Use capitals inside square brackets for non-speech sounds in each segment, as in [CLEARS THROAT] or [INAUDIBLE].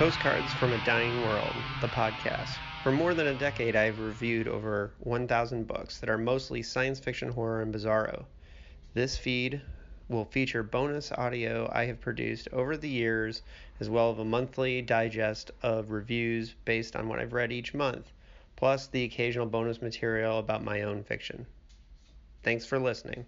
Postcards from a Dying World, the podcast. For more than a decade, I've reviewed over 1,000 books that are mostly science fiction, horror, and bizarro. This feed will feature bonus audio I have produced over the years, as well as a monthly digest of reviews based on what I've read each month, plus the occasional bonus material about my own fiction. Thanks for listening.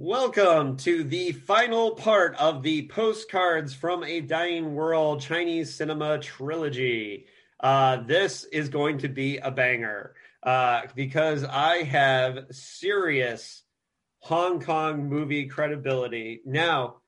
Welcome to the final part of the Postcards from a Dying World Chinese Cinema Trilogy. Uh, this is going to be a banger uh, because I have serious Hong Kong movie credibility. Now,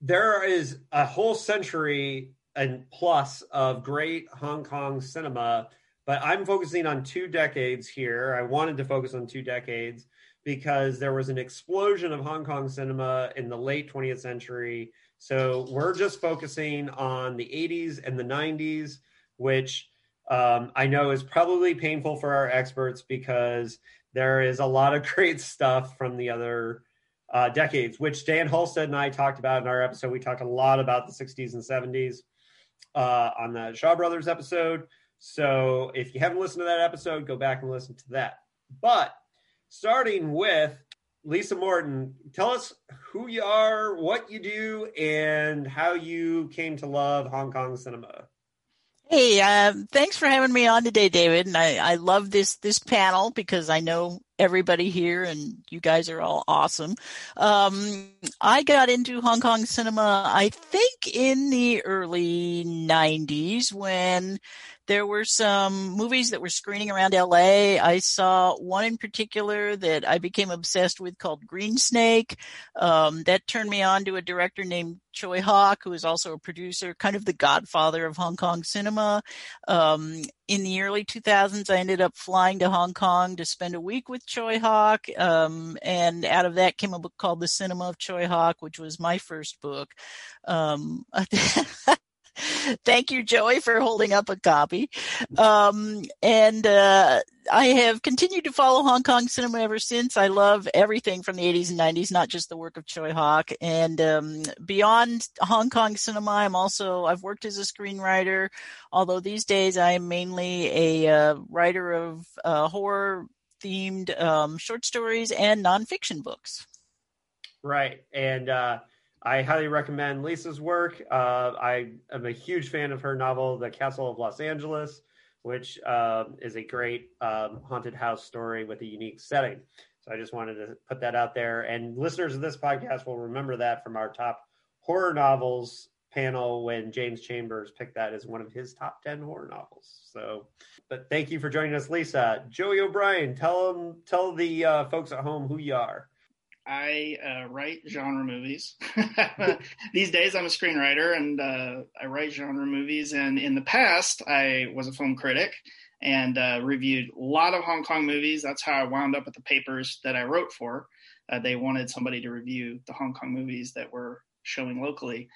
there is a whole century and plus of great Hong Kong cinema, but I'm focusing on two decades here. I wanted to focus on two decades because there was an explosion of Hong Kong cinema in the late 20th century. So we're just focusing on the 80s and the 90s, which um, I know is probably painful for our experts because there is a lot of [LAUGHS] great stuff from the other uh, decades, which Dan Halstead and I talked about in our episode. We talked a lot about the 60s and 70s uh, on the Shaw Brothers episode. So if you haven't listened to that episode, go back and listen to that. But starting with Lisa Morton, tell us who you are, what you do, and how you came to love Hong Kong cinema. Hey, um, thanks for having me on today, David. And I, I love this this panel because I know everybody here, and you guys are all awesome. Um, I got into Hong Kong cinema, I think, in the early '90s when there were some movies that were screening around LA. I saw one in particular that I became obsessed with called Green Snake. Um, that turned me on to a director named Tsui Hark, who is also a producer, kind of the godfather of Hong Kong cinema. Um, in the early 2000s, I ended up flying to Hong Kong to spend a week with Tsui Hark. Um, and out of that came a book called The Cinema of Tsui Hark, which was my first book. Um, [LAUGHS] [LAUGHS] Thank you, Joey, for holding up a copy. Um, and uh, I have continued to follow Hong Kong cinema ever since. I love everything from the 80s and 90s, not just the work of Tsui Hark. And um, beyond Hong Kong cinema, I'm also I've worked as a screenwriter, although these days I am mainly a uh, writer of uh, horror themed um, short stories and nonfiction books. Right, and uh, I highly recommend Lisa's work. Uh, I am a huge fan of her novel, The Castle of Los Angeles, which uh, is a great um, haunted house story with a unique setting. So I just wanted to put that out there. And listeners of this podcast will remember that from our top horror novels panel when James Chambers picked that as one of his top 10 horror novels. So, but thank you for joining us, Lisa. Joey O'Brien, tell them, tell the uh, folks at home who you are. I uh, write genre movies. [LAUGHS] These days, I'm a screenwriter and uh, I write genre movies. And in the past, I was a film critic and uh, reviewed a lot of Hong Kong movies. That's how I wound up at the papers that I wrote for. Uh, they wanted somebody to review the Hong Kong movies that were showing locally.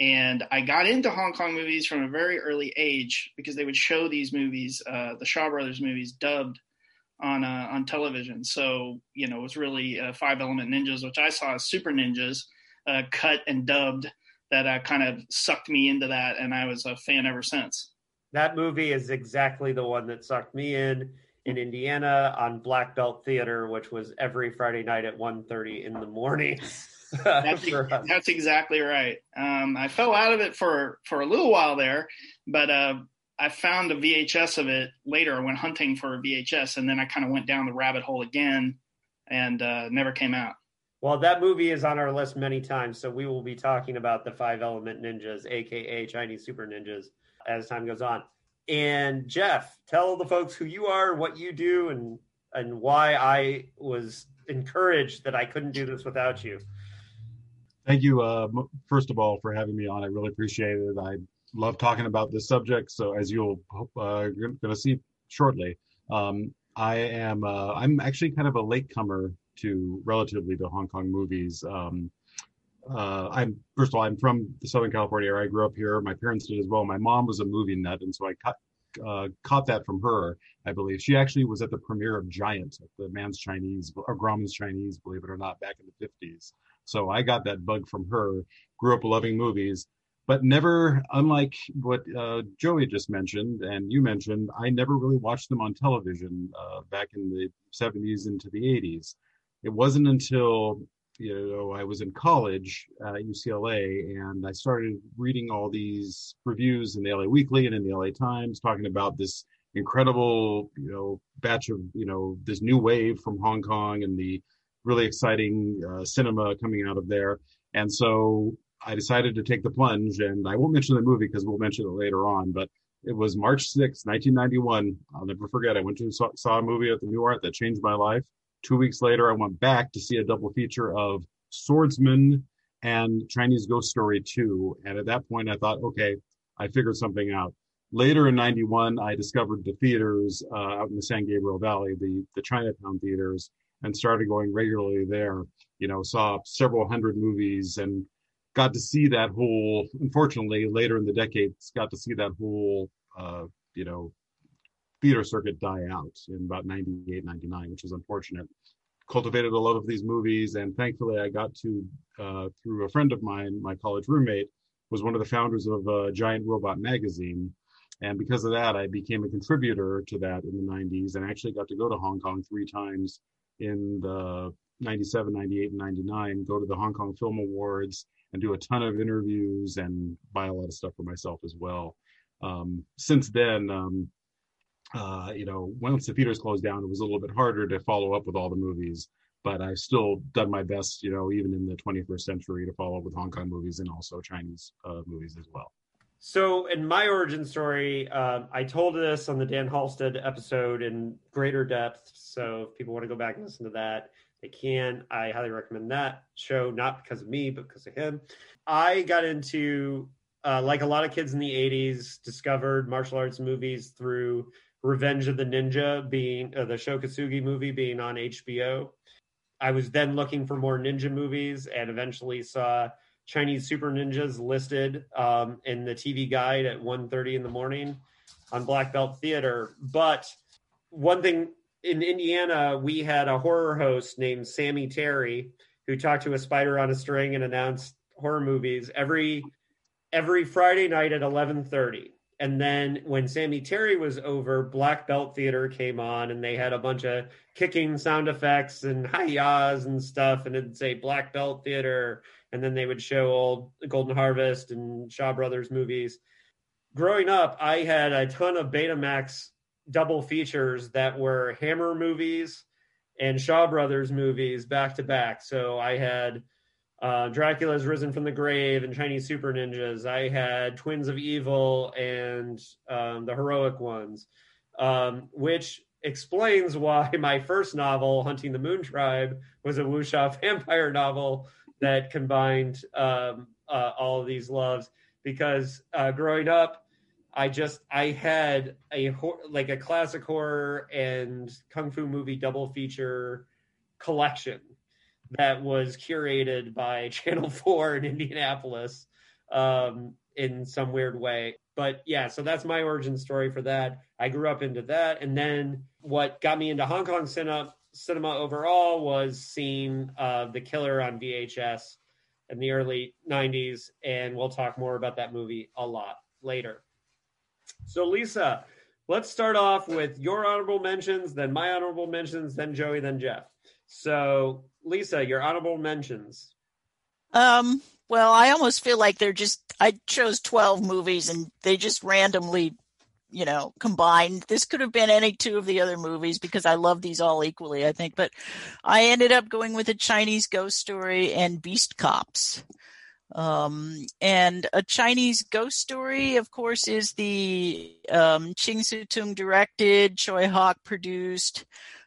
And I got into Hong Kong movies from a very early age because they would show these movies, uh, the Shaw Brothers movies, dubbed on uh, on television. So you know, it was really uh, Five Element Ninjas, which I saw as Super Ninjas, uh, cut and dubbed. That uh, kind of sucked me into that, and I was a fan ever since. That movie is exactly the one that sucked me in in Indiana on Black Belt Theater, which was every Friday night at 1.30 in the morning. [LAUGHS] that's, that's, exactly right. Um, I fell out of it for for a little while there, but uh, I found a VHS of it later. I went hunting for a VHS, and then I kind of went down the rabbit hole again, and uh, never came out. Well, that movie is on our list many times, so we will be talking about the Five Element Ninjas, aka Chinese Super Ninjas, as time goes on. And Jeff, tell the folks who you are, what you do, and and why I was encouraged that I couldn't do this without you. Thank you, uh, first of all, for having me on. I really appreciate it. I love talking about this subject. So as you'll uh, going to see shortly, um, I am uh, I'm actually kind of a latecomer to relatively to Hong Kong movies. Um, uh, I'm first of all I'm from the Southern California area. I grew up here. My parents did as well. My mom was a movie nut, and so I caught uh, caught that from her. I believe she actually was at the premiere of Giant, the man's Chinese or Grauman's Chinese, believe it or not, back in the 50s. So I got that bug from her. Grew up loving movies but never, unlike what uh, Joey just mentioned and you mentioned, I never really watched them on television uh, back in the 70s into the 80s. It wasn't until you know I was in college at UCLA and I started reading all these reviews in the LA Weekly and in the LA Times talking about this incredible you know batch of you know this new wave from Hong Kong and the really exciting uh, cinema coming out of there. And so I decided to take the plunge, and I won't mention the movie because we'll mention it later on. But it was March 6, 1991. I'll never forget. I went to saw, saw a movie at the Nuart that changed my life. Two weeks later, I went back to see a double feature of Swordsman and Chinese Ghost Story 2. And at that point, I thought, okay, I figured something out. Later in 91, I discovered the theaters uh, out in the San Gabriel Valley, the, the Chinatown theaters, and started going regularly there. You know, saw several hundred movies and got to see that whole. Unfortunately, later in the decades, got to see that whole, uh, you know, theater circuit die out in about 98, 99, which is unfortunate. Cultivated a love of these movies, and thankfully, I got to uh, through a friend of mine, my college roommate, was one of the founders of uh, Giant Robot magazine. And because of that, I became a contributor to that in the 90s and actually got to go to Hong Kong three times in the 97, 98, and 99, go to the Hong Kong Film Awards and do a ton of interviews and buy a lot of stuff for myself as well. Um, since then, um, uh, you know, once the theaters closed down, it was a little bit harder to follow up with all the movies. But I've still done my best, you know, even in the 21st century, to follow up with Hong Kong movies and also Chinese uh, movies as well. So, in my origin story, um, I told this on the Dan Halstead episode in greater depth. So, if people want to go back and listen to that, they can. I highly recommend that show, not because of me, but because of him. I got into, uh, like a lot of kids in the 80s, discovered martial arts movies through Revenge of the Ninja being uh, the Sho Kosugi movie being on HBO. I was then looking for more ninja movies and eventually saw Chinese super ninjas listed um, in the TV guide at 1.30 in the morning on Black Belt Theater. But one thing in Indiana, we had a horror host named Sammy Terry who talked to a spider on a string and announced horror movies every every Friday night at 11:30. And then when Sammy Terry was over, Black Belt Theater came on and they had a bunch of kicking sound effects and hi-yahs and stuff. And it'd say Black Belt Theater and then they would show old Golden Harvest and Shaw Brothers movies. Growing up, I had a ton of Betamax double features that were Hammer movies and Shaw Brothers movies back to back. So I had uh, Dracula's Risen from the Grave and Chinese Super Ninjas. I had Twins of Evil and um, the Heroic Ones, um, which explains [LAUGHS] why my first novel, Hunting the Moon Tribe, was a wuxia [LAUGHS] vampire novel that combined um, uh, all of these loves because uh, growing up i just i had a like a classic horror and kung fu movie double feature collection that was curated by [LAUGHS] channel 4 in indianapolis um, in some weird way. But yeah so that's my origin story for that. I grew up into that. And then what got me into hong kong cinema cinema overall was seeing uh, The Killer on VHS in the early 90s, and we'll talk more about that movie a lot later. So, Lisa, let's start off with your honorable mentions, then my honorable mentions, then Joey, then Jeff. So, Lisa, your honorable mentions. Um, well, I almost feel like they're just I chose 12 movies and they just randomly you know, combined. This could have been any two of the other movies because I love these all equally, I think. But I ended up going with a Chinese ghost story and Beast Cops. Um, and a Chinese ghost story, of course, is the um, Ching Siu Tung directed, Tsui Hark produced,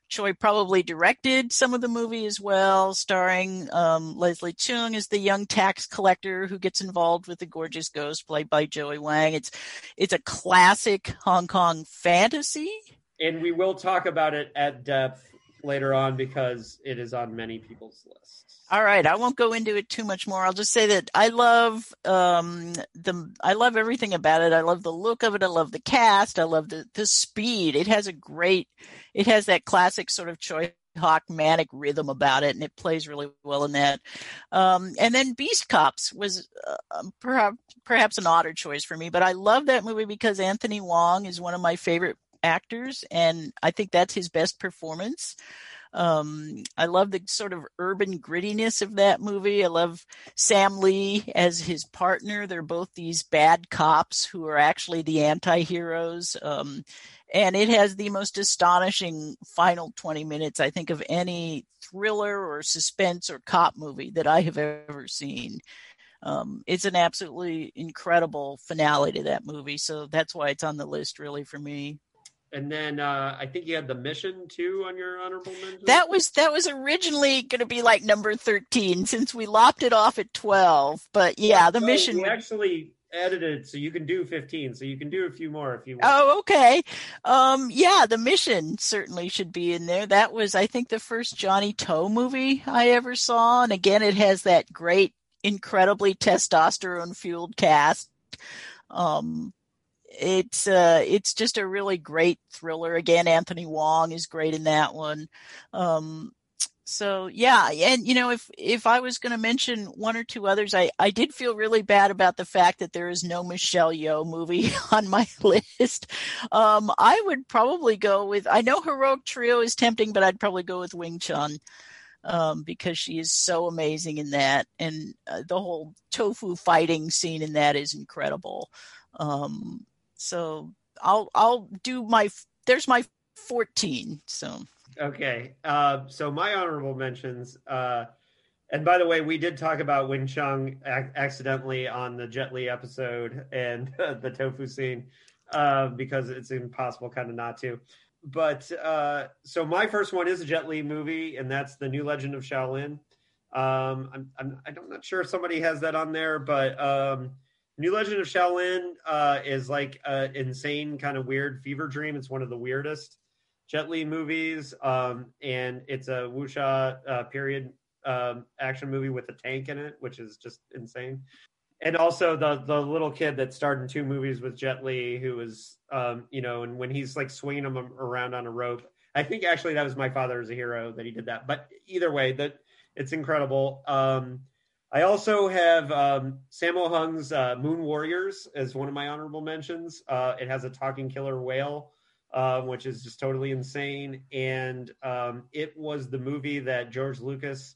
Tsui probably directed some of the movie as well, starring um, Leslie Cheung as the young tax collector who gets involved with the gorgeous ghost played by Joey Wang. It's it's a classic Hong Kong fantasy, and we will talk about it at depth later on because it is on many people's lists. All right, I won't go into it too much more. I'll just say that I love um, the I love everything about it. I love the look of it. I love the cast. I love the the speed. It has a great. It has that classic sort of Tsui Hark manic rhythm about it, and it plays really well in that. Um, and then Beast Cops was uh, um, perhaps perhaps an odder choice for me, but I love that movie because Anthony Wong is one of my favorite actors, and I think that's his best performance. Um, I love the sort of urban grittiness of that movie. I love Sam Lee as his partner. They're both these bad cops who are actually the anti-heroes. Um, and it has the most astonishing final 20 minutes, I think, of any thriller or suspense or cop movie that I have ever seen. Um, it's an absolutely incredible finale to that movie. So that's why it's on the list, really, for me and then uh, I think you had the mission too on your honorable mention. That was that was originally going to be like number thirteen since we lopped it off at twelve. But yeah, the mission. We actually edited so you can do fifteen. So you can do a few more if you want. Oh, okay. Um, yeah, the mission certainly should be in there. That was, I think, the first Johnnie To movie I ever saw, and again, it has that great, incredibly testosterone fueled cast. Um, it's uh it's just a really great thriller. Again anthony wong is great in that one. Um so yeah and you know if if i was going to mention one or two others i i did feel really bad about the fact that there is no michelle yeoh movie [LAUGHS] on my [LAUGHS] list. Um i would probably go with i know heroic trio is tempting but i'd probably go with wing chun um, because she is so amazing in that, and uh, the whole tofu fighting scene in that is incredible. Um, so I'll I'll do my there's my 14. So okay. Uh, so my honorable mentions. Uh, and by the way, we did talk about Wing Chun ac- accidentally on the Jet Li episode and uh, [LAUGHS] the tofu scene uh, because it's impossible kind of not to. But uh, so my first one is a Jet Li movie, and that's the New Legend of Shaolin. Um, I'm, I'm I'm not sure if somebody has that on there, but um, New Legend of Shaolin uh, is like an insane kind of weird fever dream. It's one of the weirdest Jet Li movies, um, and it's a wuxia uh, period um, action movie with a tank in it, which is just insane. And also the the little kid that starred in two movies with Jet Li, who was um, you know, and when he's like swinging him around on a rope, I think actually that was My Father Is a Hero that he did that. But either way, that it's incredible. Um, I also have um, Sammo Hung's uh, Moon Warriors as one of my honorable mentions. Uh, it has a talking killer whale, uh, which is just totally insane. And um, it was the movie that George Lucas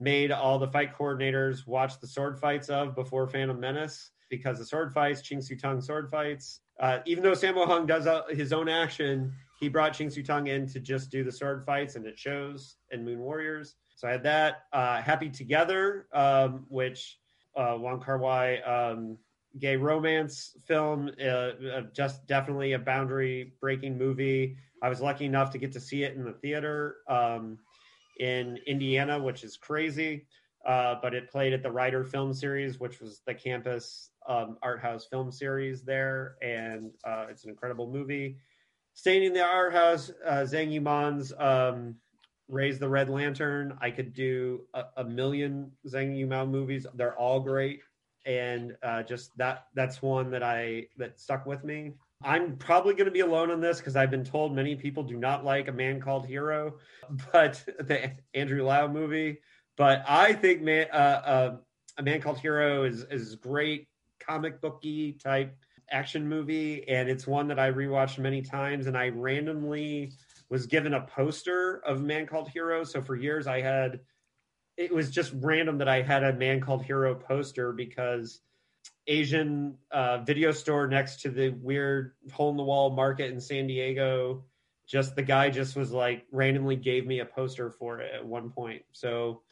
made all the fight coordinators watch the sword fights of before Phantom Menace because the sword fights, Ching Siu Tung sword fights. Uh, even though Sammo Hung does uh, his own action, he brought Ching Siu Tung in to just do the sword fights, and it shows in Moon Warriors. So I had that. Uh, Happy Together, um, which uh, Wong Kar Wai um, gay romance film, uh, just definitely a boundary breaking movie. I was lucky enough to get to see it in the theater um, in Indiana, which is crazy. Uh, but it played at the Ryder Film Series, which was the campus um, art house film series there, and uh, it's an incredible movie. Staying in the art house, uh, Zhang Yimou's um, Raise the Red Lantern. I could do a, a million Zhang Yimou movies. They're all great, and uh, just that that's one that I that stuck with me. I'm probably going to be alone on this because I've been told many people do not like A Man Called Hero, [LAUGHS] but the Andrew Lau movie. But I think man, uh, uh, A Man Called Hero is is great comic booky type action movie, and it's one that I rewatched many times, and I randomly was given a poster of Man Called Hero. So for years I had it was just random that I had a Man Called Hero poster because Asian uh, video store next to the weird hole in the wall market in San Diego. Just the guy just was like randomly gave me a poster for it at one point. So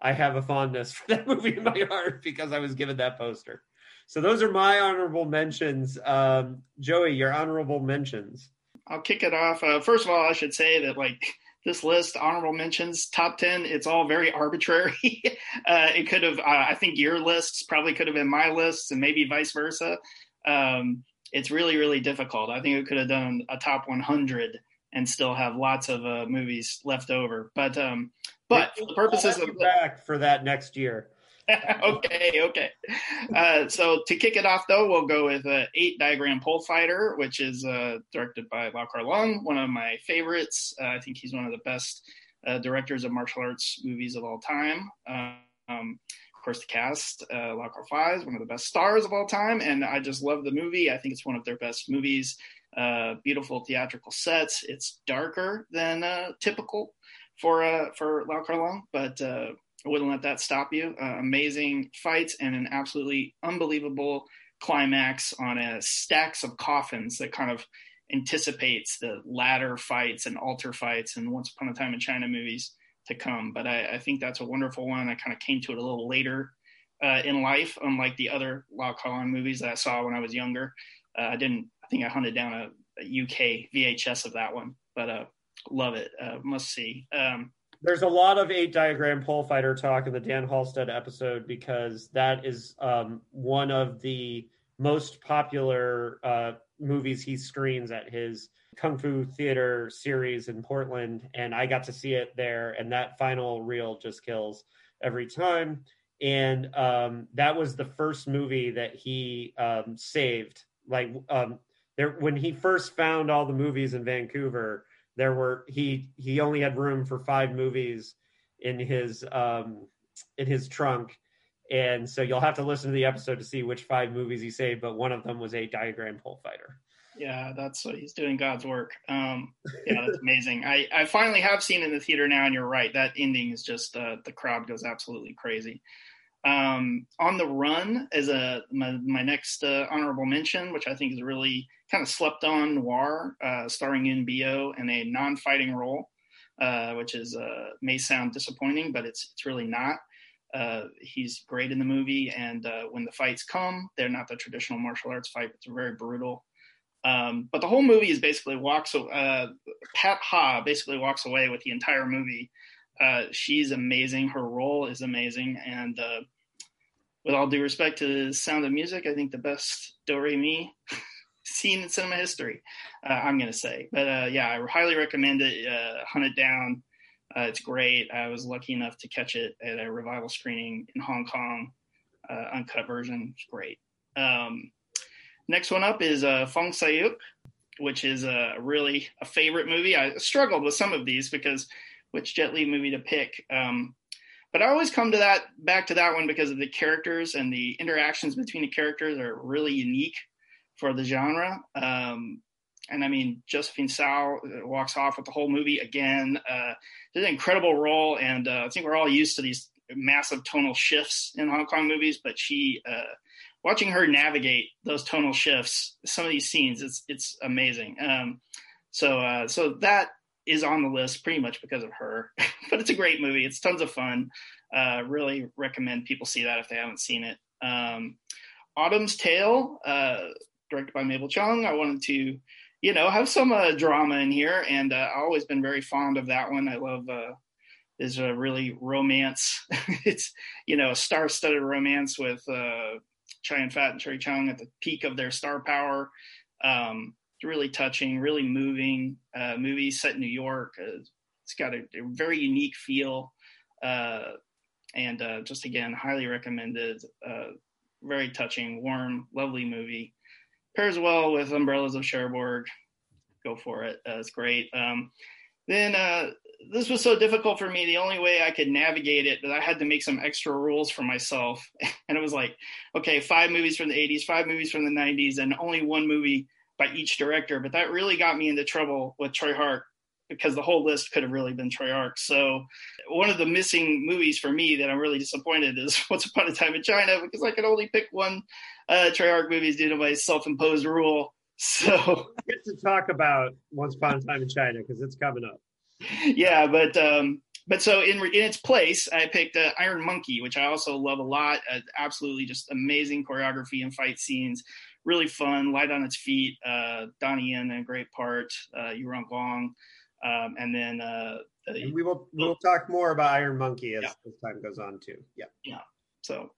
I have a fondness [LAUGHS] for that movie in my heart because I was given that poster. So those are my honorable mentions. Um, Joey, your honorable mentions. I'll kick it off. Uh, first of all, I should say that like this list, honorable mentions, top ten, it's all very [LAUGHS] arbitrary. uh, it could have, uh, I think, your lists probably could have been my lists, and maybe vice versa. Um, it's really, really difficult. I think it could have done a top 100 and still have lots of uh, movies left over. But, um, but for the purposes of back for that next year. [LAUGHS] okay, okay. Uh, so to kick it off, though, we'll go with uh, Eight Diagram Pole Fighter, which is uh, directed by Lau Kar one of my favorites. Uh, I think he's one of the best uh, directors of martial arts movies of all time. Um, of course, the cast, uh, Lau Kar-fai is one of the best stars of all time, and I just love the movie. I think it's one of their best movies. Uh, beautiful theatrical sets. It's darker than typical for uh, for Lau Kar-leung, but uh, I wouldn't let that stop you. Uh, amazing fights and an absolutely unbelievable climax on a stacks of coffins that kind of anticipates the ladder fights and altar fights and Once Upon a Time in China movies to come. But I, I think that's a wonderful one. I kind of came to it a little later uh, in life, unlike the other Lau Kar-leung movies that I saw when I was younger. Uh, I didn't. I think I hunted down a, a UK VHS of that one, but uh, love it. Uh, must see. Um, there's a lot of eight diagram pole fighter talk in the Dan Halstead episode because that is um, one of the most popular uh, movies he screens at his Kung Fu Theater series in Portland. And I got to see it there. And that final reel just kills every time. And um, that was the first movie that he um, saved. Like um, there, when he first found all the movies in Vancouver, there were he he only had room for five movies in his um in his trunk. And so you'll have to listen to the episode to see which five movies he saved but one of them was eight diagram pole fighter. Yeah that's what he's doing god's work. Um yeah that's amazing. I i finally have seen in the theater now and you're right. That ending is just uh the crowd goes absolutely crazy um, on the Run is a my, my next uh, honorable mention, which I think is really kind of slept on noir, uh, starring Biao in a non-fighting role, uh, which is uh, may sound disappointing, but it's it's really not. Uh, he's great in the movie, and uh, when the fights come, they're not the traditional martial arts fight; it's very brutal. Um, but the whole movie is basically walks. Pat Ha basically walks away with the entire movie she's amazing. Her role is amazing. And with all due respect to Sound of Music, I think the best Do Re Mi [LAUGHS] scene in cinema history, uh, I'm to say. But uh, yeah, I highly recommend it. Uh, hunt it down. Uh, it's great. I was lucky enough to catch it at a revival screening in Hong Kong, uncut version. It's great. Um, next one up is Fong Sai-yuk, which is a really a favorite movie. I struggled with some of these because – which Jet Li movie to pick. Um, but I always come to that back to that one because of the characters and the interactions between the characters are really unique for the genre. Um, and I mean, Josephine Siao walks off with the whole movie again. Uh, did an incredible role, and uh, I think we're all used to these massive tonal shifts in Hong Kong movies, but she, uh, watching her navigate those tonal shifts, some of these scenes, it's it's amazing. Um, so uh, so that is on the list pretty much because of her. [LAUGHS] but it's a great movie. It's tons of fun. Uh, really recommend people see that if they haven't seen it. Um, Autumn's Tale, uh, directed by Mabel Cheung. I wanted to, you know, have some uh, drama in here, and uh, I've always been very fond of that one. I love uh, is a really romance. [LAUGHS] it's you know a star-studded romance with uh, Chow Yun-fat and Cherry Chung at the peak of their star power. Um, really touching, really moving uh, movie set in New York. Uh, it's got a, a, very unique feel, uh, and uh, just again, highly recommended. Uh, very touching, warm, lovely movie. Pairs well with Umbrellas of Cherbourg. Go for it. Uh, it's great. Um, then this was so difficult for me. The only way I could navigate it that I had to make some extra rules for myself. [LAUGHS] And it was like, okay, five movies from the 80s, five movies from the 90s, and only one movie by each director, but that really got me into trouble with Tsui Hark because the whole list could have really been Tsui Hark. So one of the missing movies for me that I'm really disappointed is [LAUGHS] Once Upon a Time in China because I could only pick one uh, Tsui Hark movie due to my self-imposed rule. [LAUGHS] So get to talk about Once Upon a Time in China because it's coming up. Yeah, but um, but so in in its place, I picked uh, Iron Monkey, which I also love a lot. Uh, absolutely, just amazing choreography and fight scenes really fun, light on its feet. Uh, Donnie Yen, a great part. Uh, Yu Rongguang, um, and then uh, and we will we'll talk more about Iron Monkey as, yeah. as time goes on too. Yeah, yeah. So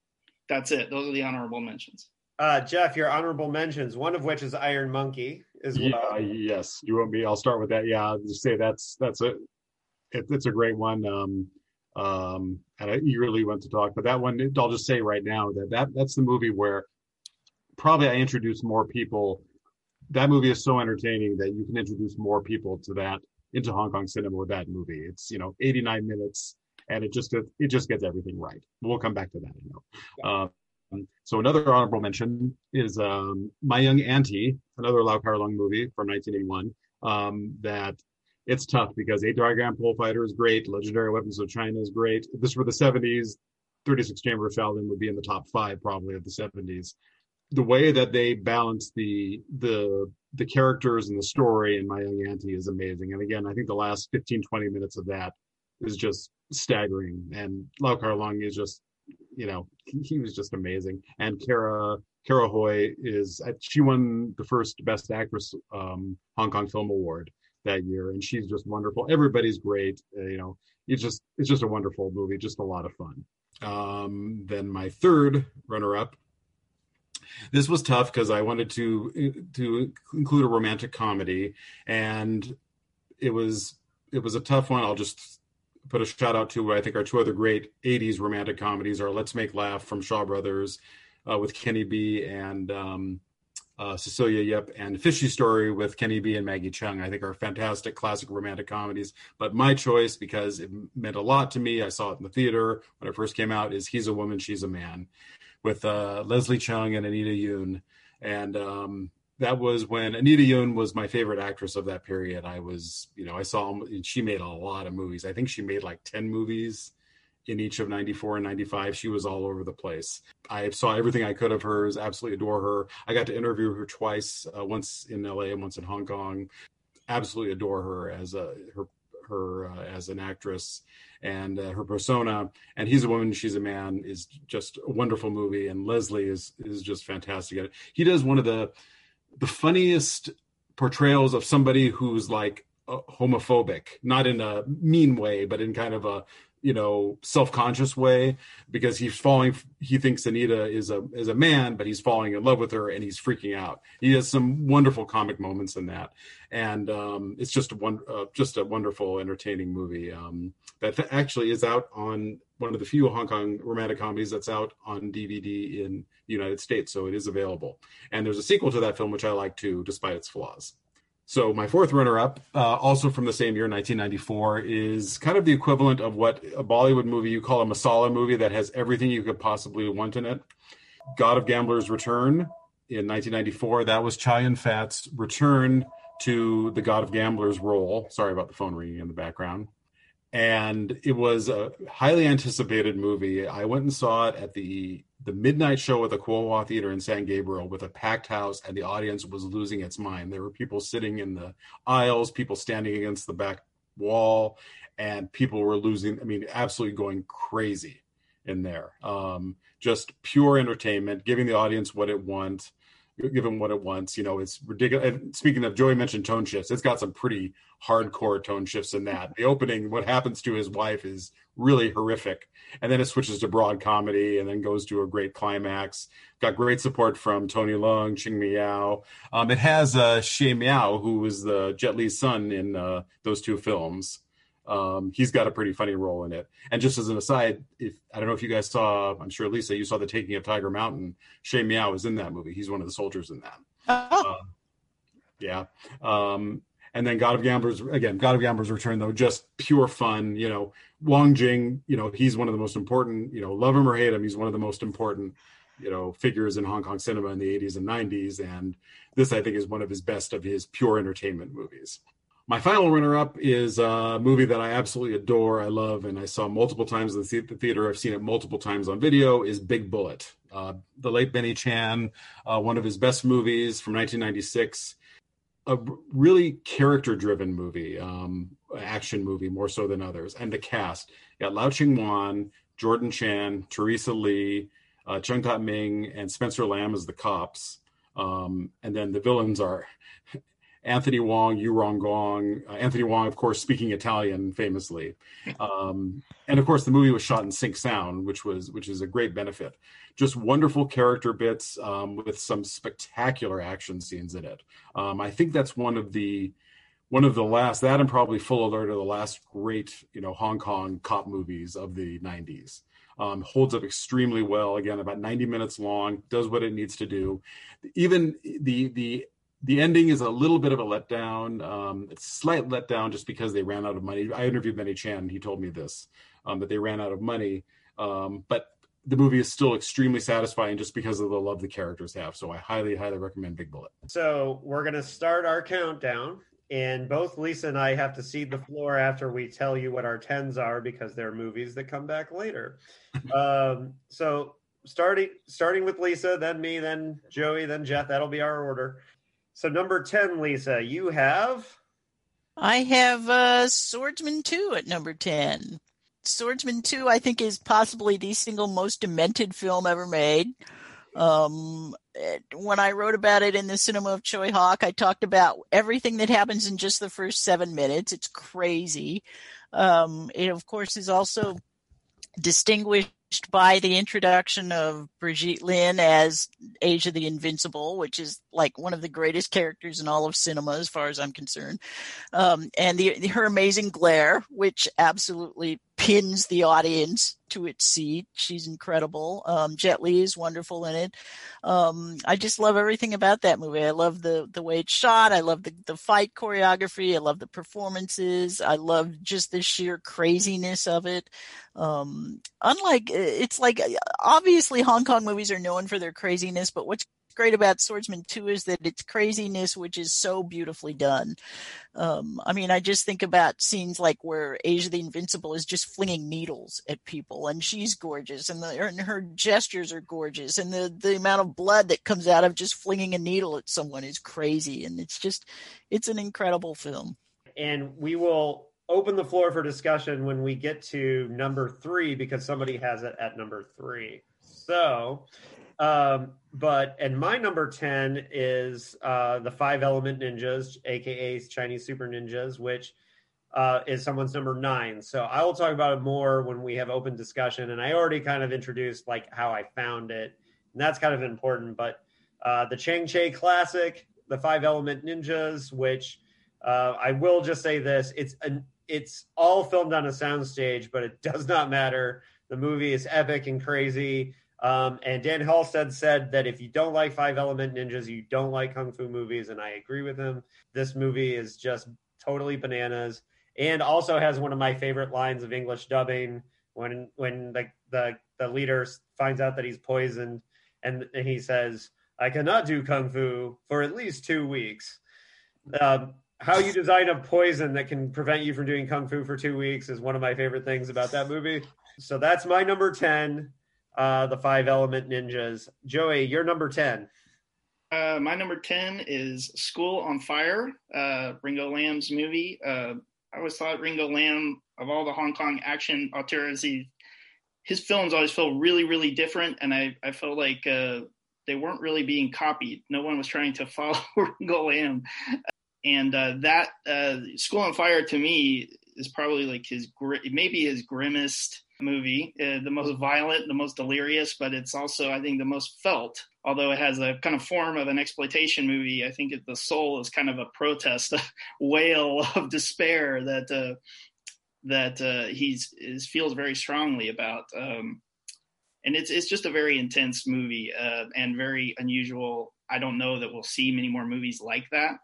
that's it. Those are the honorable mentions. Uh, Jeff, your honorable mentions, one of which is Iron Monkey, as well. Yeah, yes, you want me? I'll start with that. Yeah, I'll just say that's that's a it, it's a great one. Um, um, and I eagerly went to talk, but that one I'll just say right now that that that's the movie where probably I introduce more people. That movie is so entertaining that you can introduce more people to that into Hong Kong cinema with that movie. It's you know 89 minutes, and it just it just gets everything right. We'll come back to that. I know. Um, so another honorable mention is um, My Young Auntie, another Lau Kar Leung movie from 1981. Um, that it's tough because Eight Diagram Pole Fighter is great, Legendary Weapons of China is great. If this were the 70s, 36 Chamber of Shaolin would be in the top five probably of the 70s. The way that they balance the the the characters and the story in My Young Auntie is amazing. And again, I think the last 15, 20 minutes of that is just staggering. And Lau Kar Leung is just, you know, he, he was just amazing. And Kara Kara Hui is she won the first Best Actress um, Hong Kong Film Award that year, and she's just wonderful. Everybody's great. Uh, you know, it's just it's just a wonderful movie, just a lot of fun. Um, then my third runner-up. This was tough because I wanted to to include a romantic comedy, and it was it was a tough one. I'll just put a shout out to what I think our two other great '80s romantic comedies are "Let's Make Laugh" from Shaw Brothers uh, with Kenny Bee and um, uh, Cecilia Yip, and Fishy Story with Kenny Bee and Maggie Cheung. I think are fantastic classic romantic comedies. But my choice, because it meant a lot to me, I saw it in the theater when it first came out, is He's a Woman, She's a Man with uh, Leslie Cheung and Anita Yuen. And um, that was when Anita Yuen was my favorite actress of that period. I was, you know, I saw she made a lot of movies. I think she made like 10 movies in each of 94 and 95 she was all over the place i saw everything i could of hers absolutely adore her i got to interview her twice uh, once in la and once in hong kong absolutely adore her as a her her uh, as an actress and uh, her persona. And he's a woman she's a man is just a wonderful movie and leslie is is just fantastic he does one of the the funniest portrayals of somebody who's like homophobic not in a mean way but in kind of a you know self-conscious way because he's falling he thinks anita is a is a man but he's falling in love with her and he's freaking out. He has some wonderful comic moments in that. And um, it's just a one uh, just a wonderful entertaining movie um, that actually is out on one of the few hong kong romantic comedies that's out on dvd in the united states. So it is available. And there's a sequel to that film which i like too despite its flaws so my fourth runner-up, uh, also from the same year, 1994, is kind of the equivalent of what a Bollywood movie you call a masala movie that has everything you could possibly want in it. God of Gamblers Return in 1994. That was Chow Yun-fat's return to the God of Gamblers role. Sorry about the phone ringing in the background. And it was a highly anticipated movie. I went and saw it at the the midnight show at the Ko Theater in San Gabriel with a packed house, and the audience was losing its mind. There were people sitting in the aisles, people standing against the back wall, and people were losing. I mean, absolutely going crazy in there. Um, just pure entertainment, giving the audience what it wants, give them what it wants. You know, it's ridiculous. And speaking of, Joey mentioned tone shifts. It's got some pretty hardcore tone shifts in that. The opening, what happens to his wife, is really horrific and then it switches to broad comedy and then goes to a great climax. Got great support from Tony Leung, Ching Miao. Um, it has uh, Xie Miao, who was the Jet Li's son in uh, those two films. Um, he's got a pretty funny role in it. And just as an aside, if I don't know if you guys saw, I'm sure Lisa, you saw the Taking of Tiger Mountain. Xie Miao is in that movie. He's one of the soldiers in that. Oh. Uh, yeah. Um, and then God of Gamblers again, God of Gamblers Return though, just pure fun. You know, Wong Jing, you know, he's one of the most important. You know, love him or hate him, he's one of the most important, you know, figures in Hong Kong cinema in the 80s and 90s. And this, I think, is one of his best of his pure entertainment movies. My final runner-up is a movie that I absolutely adore, I love, and I saw multiple times in the theater. I've seen it multiple times on video. Is Big Bullet, uh, the late Benny Chan, uh, one of his best movies from 1996 a really character driven movie, um, action movie more so than others. And the cast you got Lau Ching Wan, Jordan Chan, Teresa Lee, uh, Chung Tat Ming, and Spencer Lam as the cops. Um, and then the villains are Anthony Wong, Yu Rongguang, uh, Anthony Wong, of course, speaking Italian famously, um, and of course the movie was shot in sync sound, which was which is a great benefit. Just wonderful character bits um, with some spectacular action scenes in it. Um, I think that's one of the one of the last that and probably Full Alert are the last great you know Hong Kong cop movies of the '90s. Um, holds up extremely well. Again, about 90 minutes long, does what it needs to do. Even the the the ending is a little bit of a letdown. Um, it's slight letdown just because they ran out of money. I interviewed Benny Chan. He told me this um, that they ran out of money, um, but the movie is still extremely satisfying just because of the love the characters have. So I highly, highly recommend Big Bullet. So we're gonna start our countdown, and both Lisa and I have to cede the floor after we tell you what our tens are because they're movies that come back later. [LAUGHS] um, so starting starting with Lisa, then me, then Joey, then Jeff. That'll be our order. So number 10, Lisa, you have I have uh, Swordsman 2 at number 10. Swordsman 2, I think, is possibly the single most demented film ever made. Um, when I wrote about it in the Cinema of Tsui Hark, I talked about everything that happens in just the first seven minutes. It's crazy. Um, it, of course, is also distinguished by the introduction of Brigitte Lin as Asia the Invincible, which is like one of the greatest characters in all of cinema, as far as I'm concerned, um, and the, her amazing glare, which absolutely pins the audience to its seat. She's incredible. Um, Jet Li is wonderful in it. Um, I just love everything about that movie. I love the the way it's shot. I love the the fight choreography. I love the performances. I love just the sheer craziness of it. Um, unlike it's like obviously Hong Kong movies are known for their craziness, but what's great about Swordsman 2 is that it's craziness, which is so beautifully done. Um, I mean, I just think about scenes like where Asia the Invincible is just flinging needles at people, and she's gorgeous, and, the, and her gestures are gorgeous, and the, the amount of blood that comes out of just flinging a needle at someone is crazy, and it's just, it's an incredible film. And we will open the floor for discussion when we get to number three because somebody has it at number three. So, um, but and my number 10 is uh, the five element ninjas, aka Chinese super ninjas, which uh, is someone's number nine. So I will talk about it more when we have open discussion. And I already kind of introduced like how I found it, and that's kind of important. But uh, the Chang Cheh classic, the five element ninjas, which uh, I will just say this: it's an it's all filmed on a soundstage, but it does not matter. The movie is epic and crazy. Um, and Dan Halstead said that if you don't like Five Element Ninjas, you don't like kung fu movies, and I agree with him. This movie is just totally bananas, and also has one of my favorite lines of English dubbing when when the the, the leader finds out that he's poisoned, and, and he says, "I cannot do kung fu for at least two weeks." Um, how you design a poison that can prevent you from doing kung fu for two weeks is one of my favorite things about that movie. So that's my number ten uh, the five element ninjas. Joey, you're number 10. Uh, my number 10 is School on Fire, uh, Ringo Lam's movie. Uh, I always thought Ringo Lam, of all the Hong Kong action auteurs, he, his films always felt really, really different. And I, I felt like uh, they weren't really being copied. No one was trying to [LAUGHS] follow Ringo Lam. And uh, that uh, School on Fire to me is probably like his, maybe his grimmest movie, uh, the most violent, the most delirious, but it's also, I think, the most felt. Although it has a kind of form of an exploitation movie, I think it, the soul is kind of a protest, [LAUGHS] a wail of despair that uh, that uh, he's is, feels very strongly about. Um, and it's it's just a very intense movie uh, and very unusual. I don't know that we'll see many more movies like that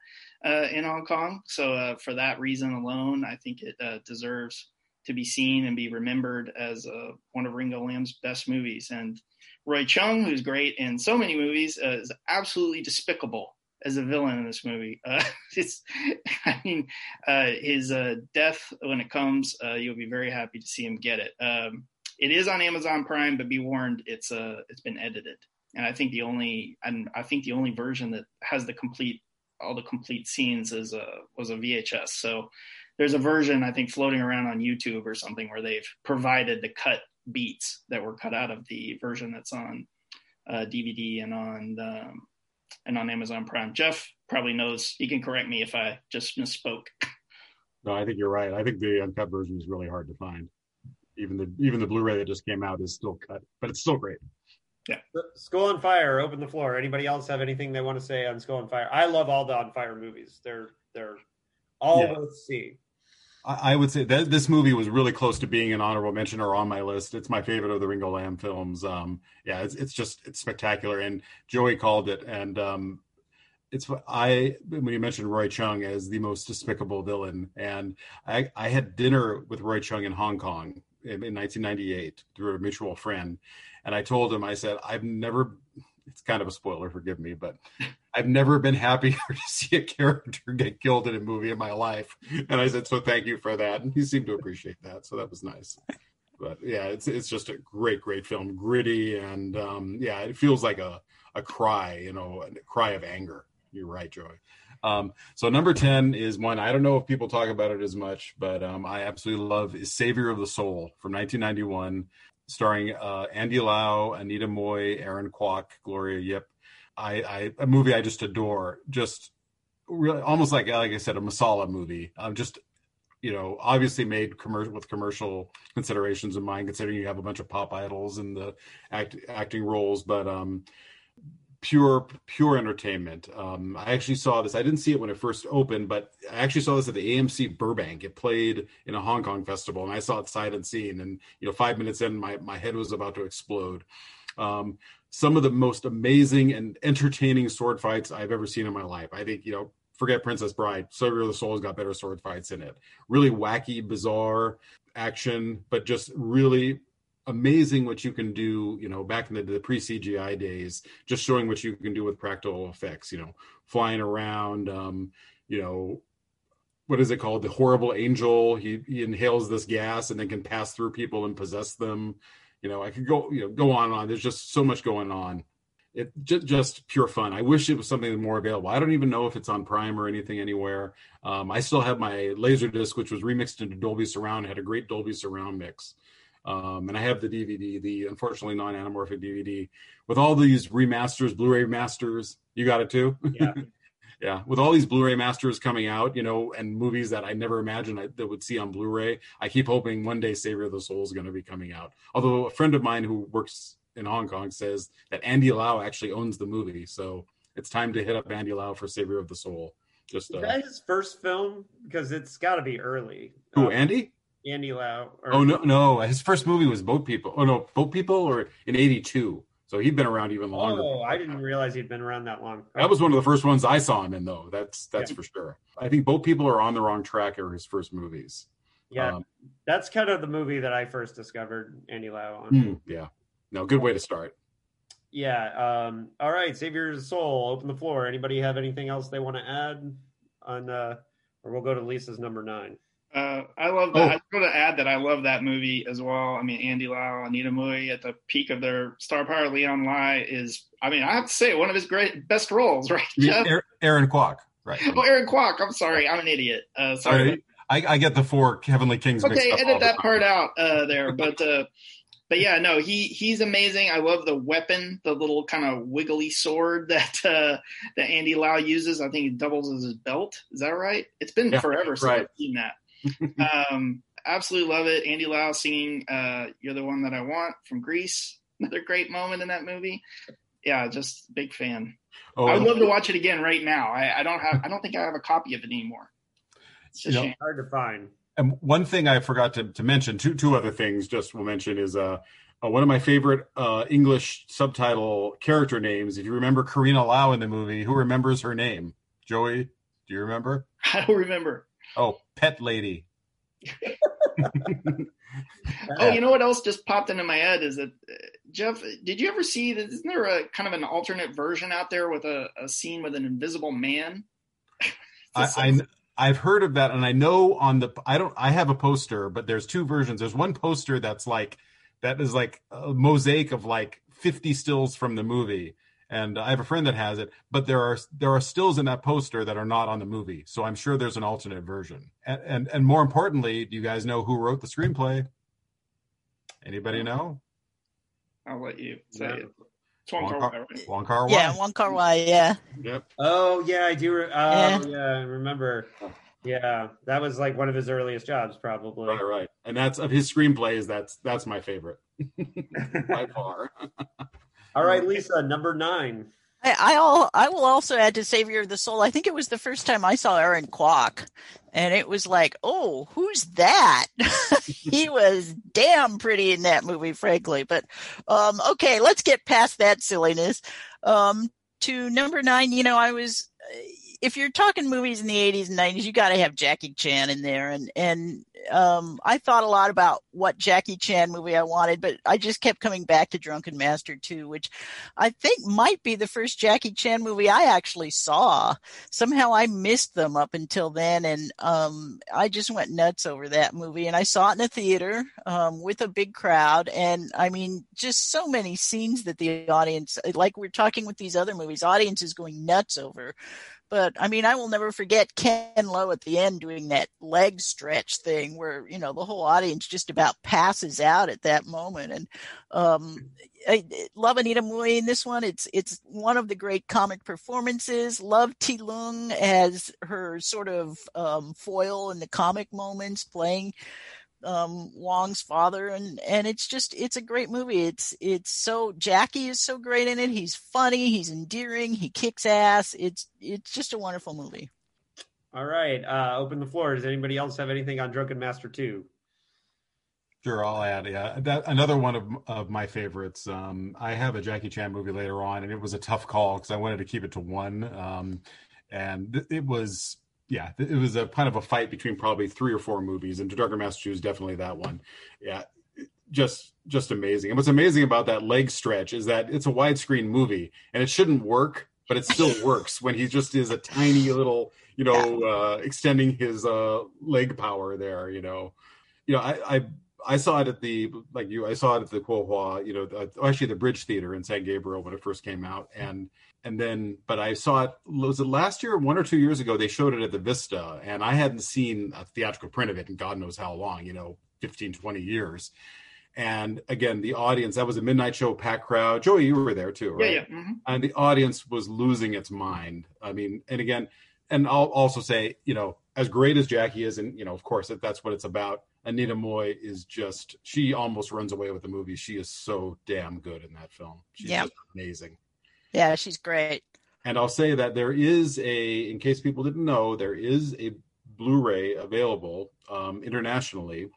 uh, in Hong Kong. So uh, for that reason alone, I think it uh, deserves to be seen and be remembered as uh, one of Ringo Lam's best movies. And Roy Cheung, who's great in so many movies, uh, is absolutely despicable as a villain in this movie. Uh, [LAUGHS] it's, I mean, uh, his uh, death when it comes, uh, you'll be very happy to see him get it. Um, it is on Amazon Prime, but be warned, it's it's been edited, and I think the only and I think the only version that has the complete all the complete scenes is a was a VHS. So there's a version I think floating around on YouTube or something where they've provided the cut beats that were cut out of the version that's on uh, DVD and on um, and on Amazon Prime. Jeff probably knows. He can correct me if I just misspoke. No, I think you're right. I think the uncut version is really hard to find. Even the even the Blu-ray that just came out is still cut, but it's still great. Yeah. School on Fire, open the floor. Anybody else have anything they want to say on School on Fire? I love all the on fire movies. They're they're all yeah. worth seeing. I would say that this movie was really close to being an honorable mention or on my list. It's my favorite of the Ringo Lam films. Um, yeah, it's, it's just it's spectacular. And Joey called it, and um, it's I when you mentioned Roy Cheung as the most despicable villain, and I I had dinner with Roy Cheung in Hong Kong in 1998 through a mutual friend, and I told him I said I've never. It's kind of a spoiler, forgive me, but I've never been happier [LAUGHS] to see a character get killed in a movie in my life. And I said, so thank you for that. And he seemed to appreciate that, so that was nice. But yeah, it's it's just a great, great film, gritty, and um, yeah, it feels like a a cry, you know, a cry of anger you're right, Joey. Um, so number 10 is one, I don't know if people talk about it as much, but um, I absolutely love is Savior of the Soul from 1991, starring uh, Andy Lau, Anita Mui, Aaron Kwok, Gloria Yip. I, I, a movie I just adore, just really almost like, like I said, a masala movie. Um, just, you know, obviously made commercial with commercial considerations in mind, considering you have a bunch of pop idols in the act, acting roles, but, um, pure pure entertainment. Um, I actually saw this. I didn't see it when it first opened, but I actually saw this at the AMC Burbank. It played in a Hong Kong festival, and I saw it sight unseen. And you know, five minutes in, my my head was about to explode. Um, some of the most amazing and entertaining sword fights I've ever seen in my life. I think you know, forget Princess Bride. Savior of the Soul's got better sword fights in it. Really wacky, bizarre action, but just really amazing what you can do you know back in the, the pre cgi days just showing what you can do with practical effects you know flying around um you know what is it called? The horrible angel. He, he inhales this gas and then can pass through people and possess them. You know i could go you know go on and on. There's just so much going on. It just, just pure fun. I wish it was something more available. I don't even know if it's on prime or anything anywhere. Um, i still have my laser disc which was remixed into dolby surround. Had a great dolby surround mix um, and I have the DVD, the unfortunately non-anamorphic DVD, with all these remasters, Blu-ray masters. You got it too. Yeah. [LAUGHS] [LAUGHS] yeah, with all these Blu-ray masters coming out, you know, and movies that I never imagined I that would see on Blu-ray. I keep hoping one day Savior of the Soul is going to be coming out. Although a friend of mine who works in Hong Kong says that Andy Lau actually owns the movie, so it's time to hit up Andy Lau for Savior of the Soul. Just uh, is that his first film because it's got to be early. Who Um, Andy? Andy Lau. Or, Oh no, no. His first movie was Boat People. Oh no, Boat People, or in '82. So he'd been around even longer. Oh, I didn't realize he'd been around that long. That was one of the first ones I saw him in, though. That's that's Yeah. for sure. I think Boat People are on the wrong track are his first movies. yeah. Um, That's kind of the movie that I first discovered Andy Lau on. hmm, yeah. No, good way to start. Yeah. Um, all right, Savior's Soul. Open the floor. Anybody have anything else they want to add on? Uh, or we'll go to Lisa's number nine. Uh, I love Oh. that. I was going to add that I love that movie as well. I mean, Andy Lau, Anita Mui at the peak of their star power. Leon Lai is, I mean, I have to say, one of his great best roles, [LAUGHS] right? Mean Jeff? Aaron- Aaron Kwok, right? [LAUGHS] Oh, Aaron Kwok. I'm sorry, I'm an idiot. Uh, sorry. Sorry, I, I get the four Heavenly Kings. mixed okay, edit that part out uh, there. But uh, but yeah, no, he he's amazing. I love the weapon, the little kind of wiggly sword [LAUGHS] that uh, that Andy Lau uses. I think it doubles as his belt. Is that right? It's been Yeah, forever since right. I've seen that. Um, absolutely love it. Andy Lau singing uh, "You're the One That I Want" from Grease. Another great moment in that movie. Yeah, just big fan. Oh, I would love to watch it again right now. I, I don't have. I don't think I have a copy of it anymore. It's a You know, shame. Hard to find. And one thing I forgot to, to mention, two two other things just will mention is uh, uh one of my favorite uh English subtitle character names. If you remember Karina Lau in the movie, who remembers her name? Joey, do you remember? [LAUGHS] I don't remember. Oh, Pet Lady. [LAUGHS] Oh, you know what else just popped into my head is that uh, Jeff, did you ever see that? Isn't there a kind of an alternate version out there with a, a scene with an invisible man? [LAUGHS] I, I I've heard of that, and I know on the I don't I have a poster, but there's two versions. There's one poster that's like that is like a mosaic of like 50 stills from the movie, and I have a friend that has it. But there are there are stills in that poster that are not on the movie, so I'm sure there's an alternate version. And and, and more importantly, do you guys know who wrote the screenplay? Anybody know? I'll let you say Yeah. it. It's Wong Wong Kar-wai, Kar- right? Yeah, Wai. Wong Kar Wai. Yeah. Yep. Oh yeah, I do. Re- oh Yeah. yeah. I remember. Yeah, that was like one of his earliest jobs, probably. Right, right. And that's of his screenplays. That's that's my favorite [LAUGHS] by far. [LAUGHS] All right, Lisa, number nine. I, I'll I will also add to Savior of the Soul. I think it was the first time I saw Aaron Kwok, and it was like, oh, who's that? [LAUGHS] he was damn pretty in that movie, frankly. But um, okay, let's get past that silliness. Um, to number nine, you know, I was if you're talking movies in the 80s and 90s, you got to have Jackie Chan in there. And, and, um, I thought a lot about what Jackie Chan movie I wanted, but I just kept coming back to Drunken Master 2, which I think might be the first Jackie Chan movie I actually saw. Somehow I missed them up until then. And, um, I just went nuts over that movie and I saw it in a theater, um, with a big crowd. And I mean, just so many scenes that the audience, like we're talking with these other movies, audience is going nuts over but I mean, I will never forget Ken Lo at the end doing that leg stretch thing where, you know, the whole audience just about passes out at that moment. And, um, I love Anita Mui in this one. It's, it's one of the great comic performances. Love Ti Lung as her sort of, um, foil in the comic moments playing, um, Wong's father, and and it's just it's a great movie. It's it's so Jackie is so great in it. He's funny, he's endearing, he kicks ass. It's it's just a wonderful movie. All right, uh, open the floor. Does anybody else have anything on Drunken Master Two? Sure, I'll add. Yeah, that another one of of my favorites. Um, I have a Jackie Chan movie later on, and it was a tough call because I wanted to keep it to one. Um, and it was yeah, it was a kind of a fight between probably three or four movies, and Drunken Master is definitely that one. Yeah, just just amazing. And what's amazing about that leg stretch is that it's a widescreen movie, and it shouldn't work, but it still [LAUGHS] works when he just is a tiny little, you know, uh, extending his uh, leg power there. You know, you know, I, I I saw it at the like you. I saw it at the Kuohua, you know, the, actually the Bridge Theater in San Gabriel when it first came out, and and then but I saw it was it last year, one or two years ago. They showed it at the Vista, and I hadn't seen a theatrical print of it in God knows how long, you know, 15, 20 years. And again, the audience, that was a midnight show, packed crowd. Joey, you were there too, right? Yeah, yeah. Mm-hmm. And the audience was losing its mind. I mean, and again, and I'll also say, you know, as great as Jackie is, and you know, of course, that's what it's about, Anita Mui is just she almost runs away with the movie. She is so damn good in that film. She's just amazing. Yeah, she's great. And I'll say that there is a, in case people didn't know, there is a Blu-ray available um, internationally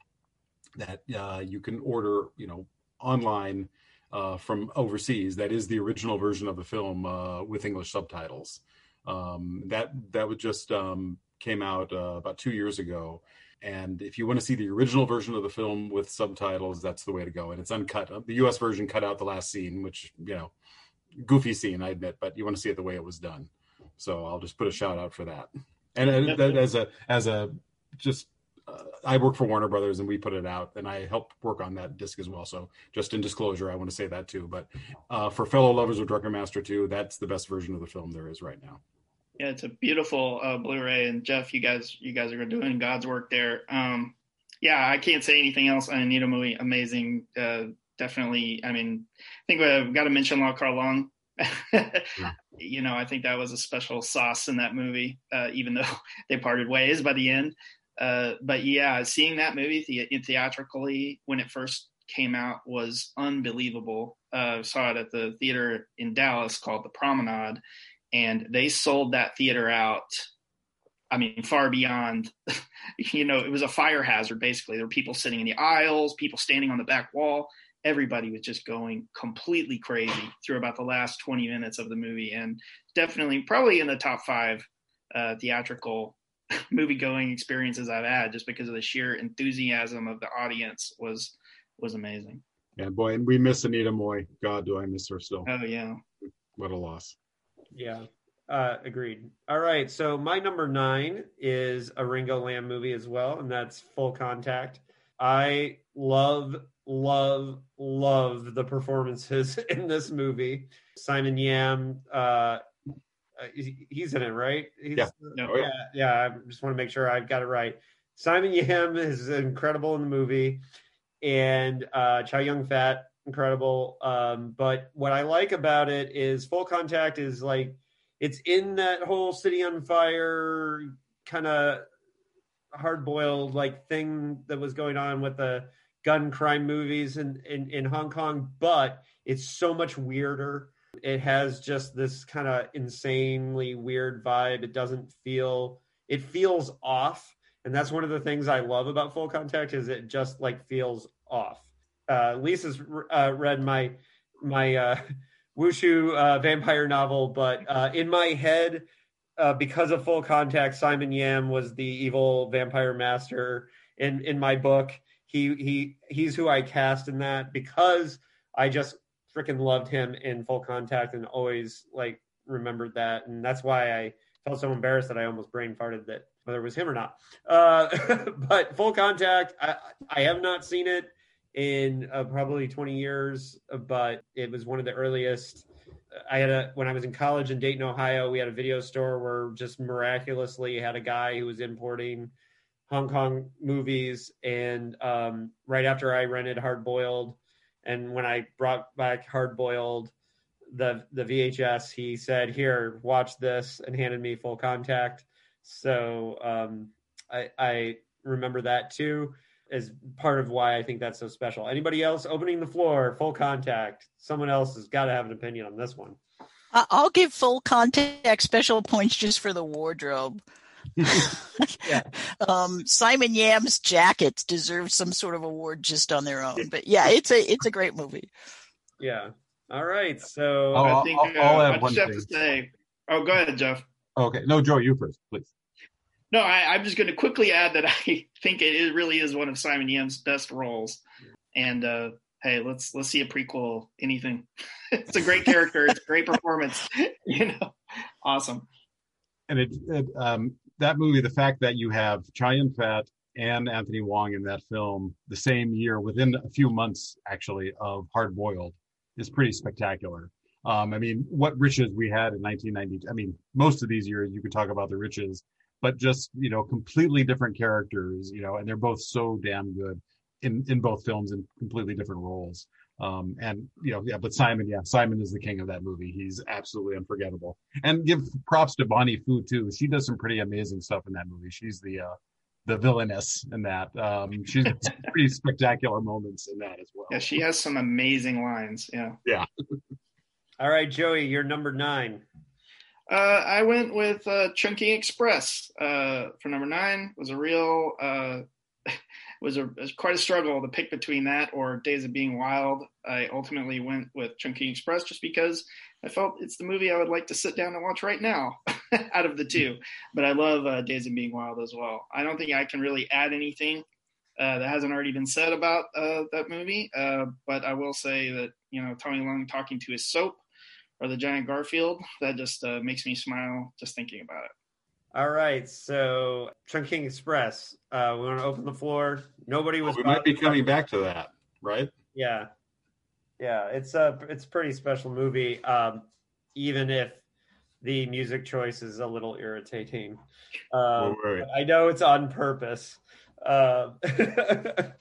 that uh, you can order, you know, online uh, from overseas. That is the original version of the film uh, with English subtitles. Um, that that was just um, came out uh, about two years ago. And if you want to see the original version of the film with subtitles, that's the way to go. And it's uncut. The U.S. version cut out the last scene, which you know goofy scene, I admit, but you want to see it the way it was done. So I'll just put a shout out for that. And uh, as a as a just uh, I work for Warner Brothers and we put it out, and I help work on that disc as well. So just in disclosure, I want to say that too. But uh, for fellow lovers of Drunken Master 2, that's the best version of the film there is right now. Yeah, it's a beautiful uh, Blu-ray, and Jeff, you guys, you guys are doing God's work there. Um, yeah, I can't say anything else on Anita Mui. Amazing, uh, definitely. I mean, I think we've got to mention Lau Kar Leong. yeah. [LAUGHS] You know, I think that was a special sauce in that movie, uh, even though [LAUGHS] they parted ways by the end. Uh, but yeah, seeing that movie the- theatrically when it first came out was unbelievable. Uh, saw it at the theater in Dallas called the Promenade, and they sold that theater out I mean, far beyond, [LAUGHS] you know, it was a fire hazard basically. There were people sitting in the aisles, people standing on the back wall. Everybody was just going completely crazy through about the last 20 minutes of the movie. And definitely, probably in the top five uh, theatrical [LAUGHS] movie going experiences I've had just because of the sheer enthusiasm of the audience was was amazing. Yeah, boy, and we miss Anita Mui. God, do I miss her still. Oh, yeah. What a loss. Yeah. Uh, agreed. All right. So my number nine is a Ringo Lam movie as well, and that's Full Contact. I love, love, love the performances [LAUGHS] in this movie. Simon Yam, uh, uh he's in it, right? He's, yeah. No, yeah. Yeah. I just want to make sure I've got it right. Simon Yam is incredible in the movie, and uh, Chow Yun Fat incredible. Um, but what I like about it is Full Contact is like it's in that whole city on fire kind of hard boiled like thing that was going on with the gun crime movies in, in, in Hong Kong, but it's so much weirder. It has just this kind of insanely weird vibe. It doesn't feel it feels off. And that's one of the things I love about Full Contact is it just like feels off. Uh, Lisa's uh, read my my uh, wushu uh, vampire novel, but uh, in my head, uh, because of Full Contact, Simon Yam was the evil vampire master in in my book. He he he's who I cast in that because I just freaking loved him in Full Contact and always like remembered that, and that's why I felt so embarrassed that I almost brain farted that whether it was him or not. Uh, [LAUGHS] but Full Contact, I, I have not seen it in uh, probably 20 years, but it was one of the earliest. I had a when I was in college in Dayton, Ohio. We had a video store where just miraculously had a guy who was importing Hong Kong movies, and um, right after I rented Hard Boiled, and when I brought back Hard Boiled, the the VHS, he said, "Here, watch this," and handed me Full Contact. So um, I, I remember that too as part of why I think that's so special. Anybody else opening the floor, full contact? Someone else has got to have an opinion on this one. I'll give full contact special points just for the wardrobe. [LAUGHS] yeah. [LAUGHS] um, Simon Yam's jackets deserve some sort of award just on their own. But yeah, it's a it's a great movie. Yeah. All right. So oh, I think I'll, I'll uh, have I just have to say. Oh, go ahead, Jeff. Okay. No, Joe, you first, please. No, I, am just going to quickly add that [LAUGHS] I think it really is one of Simon Yam's best roles. And uh, hey, let's let's see a prequel. Anything? [LAUGHS] it's a great character. it's a great performance. [LAUGHS] you know, awesome. And it, it um, that movie, the fact that you have Yun Fat and Anthony Wong in that film the same year, within a few months actually of Hard Boiled, is pretty spectacular. Um, I mean, what riches we had in 1990. I mean, most of these years you could talk about the riches but just you know completely different characters you know and they're both so damn good in in both films in completely different roles. Um and you know yeah but simon yeah simon is the king of that movie. He's absolutely unforgettable. And give props to bonnie fu too. She does some pretty amazing stuff in that movie. She's the uh the villainess in that. Um she's pretty [LAUGHS] spectacular moments in that as well. Yeah she has some amazing lines yeah. Yeah. All right joey you're number nine uh, I went with uh, Express uh, for number nine. It was a real, uh, [LAUGHS] was a was quite a struggle to pick between that or Days of Being Wild. I ultimately went with Chungking Express just because I felt it's the movie I would like to sit down and watch right now [LAUGHS] out of the two. But I love uh, Days of Being Wild as well. I don't think I can really add anything uh, that hasn't already been said about that movie. But I will say that you know Tony Leung talking to his soap or the giant Garfield. That just uh, makes me smile just thinking about it. All right, so Chungking Express. Uh, we want to open the floor. Nobody was. Well, we might be coming back to that, right? Yeah, yeah. It's a it's a pretty special movie, um, even if the music choice is a little irritating. Um, I know it's on purpose. Uh, [LAUGHS]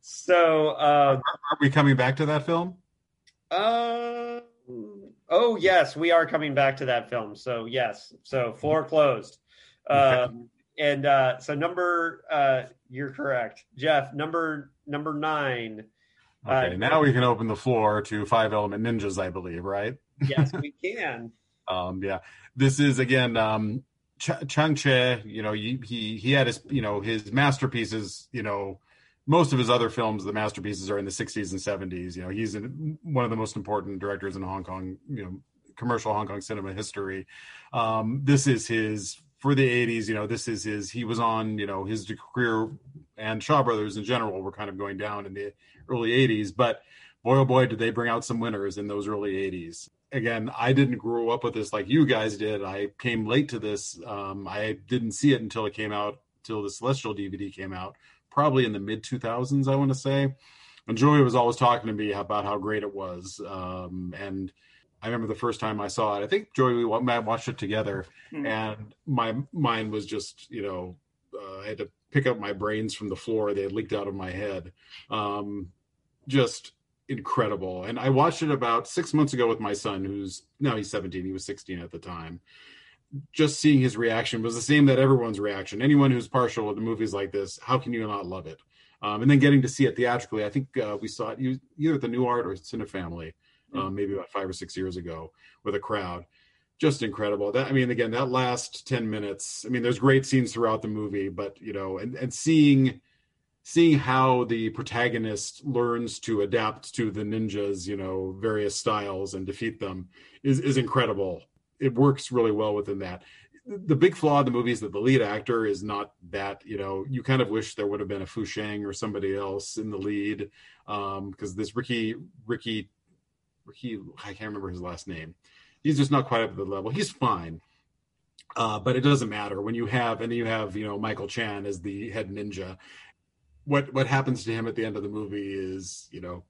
so, uh, are, are we coming back to that film? Uh, Oh yes, we are coming back to that film. So yes, so floor closed. Um, and uh, so number, uh, you're correct, Jeff. Number number nine. Okay, uh, now we can open the floor to Five Element Ninjas, I believe, right? yes, [LAUGHS] we can. um, yeah, this is again um, Ch- Chang Cheh. You know, he, he he had his you know his masterpieces. You know, most of his other films, the masterpieces, are in the 60s and 70s. You know, he's in, one of the most important directors in Hong Kong, you know, commercial Hong Kong cinema history. Um, this is his for the 80s. You know, this is his. He was on, you know, his career and Shaw Brothers in general were kind of going down in the early 80s. But boy, oh boy, did they bring out some winners in those early 80s. Again, I didn't grow up with this like you guys did. I came late to this. Um, I didn't see it until it came out, till the Celestial DVD came out probably in the mid 2000s, I want to say. And Joey was always talking to me about how great it was. Um, and I remember the first time I saw it. I think Joey we watched it together, mm-hmm. and my mind was just you know uh, I had to pick up my brains from the floor; they had leaked out of my head. Um, just incredible. And I watched it about six months ago with my son, who's now he's 17. He was 16 at the time just seeing his reaction was the same that everyone's reaction. Anyone who's partial to the movies like this, how can you not love it? Um, and then getting to see it theatrically, I think uh, we saw it either at the Nuart or Cinefamily, um, mm-hmm. maybe about five or six years ago with a crowd. Just incredible. That I mean, again, that last ten minutes. I mean, there's great scenes throughout the movie, but you know, and and seeing seeing how the protagonist learns to adapt to the ninjas, you know, various styles and defeat them is is incredible it works really well within that. the big flaw in the movie is that the lead actor is not that you know you kind of wish there would have been a Fu Sheng or somebody else in the lead because um, this Ricky Ricky Ricky I can't remember his last name. He's just not quite up to the level. He's fine, uh, but it doesn't matter when you have and you have you know Michael Chan as the head ninja. What what happens to him at the end of the movie is you know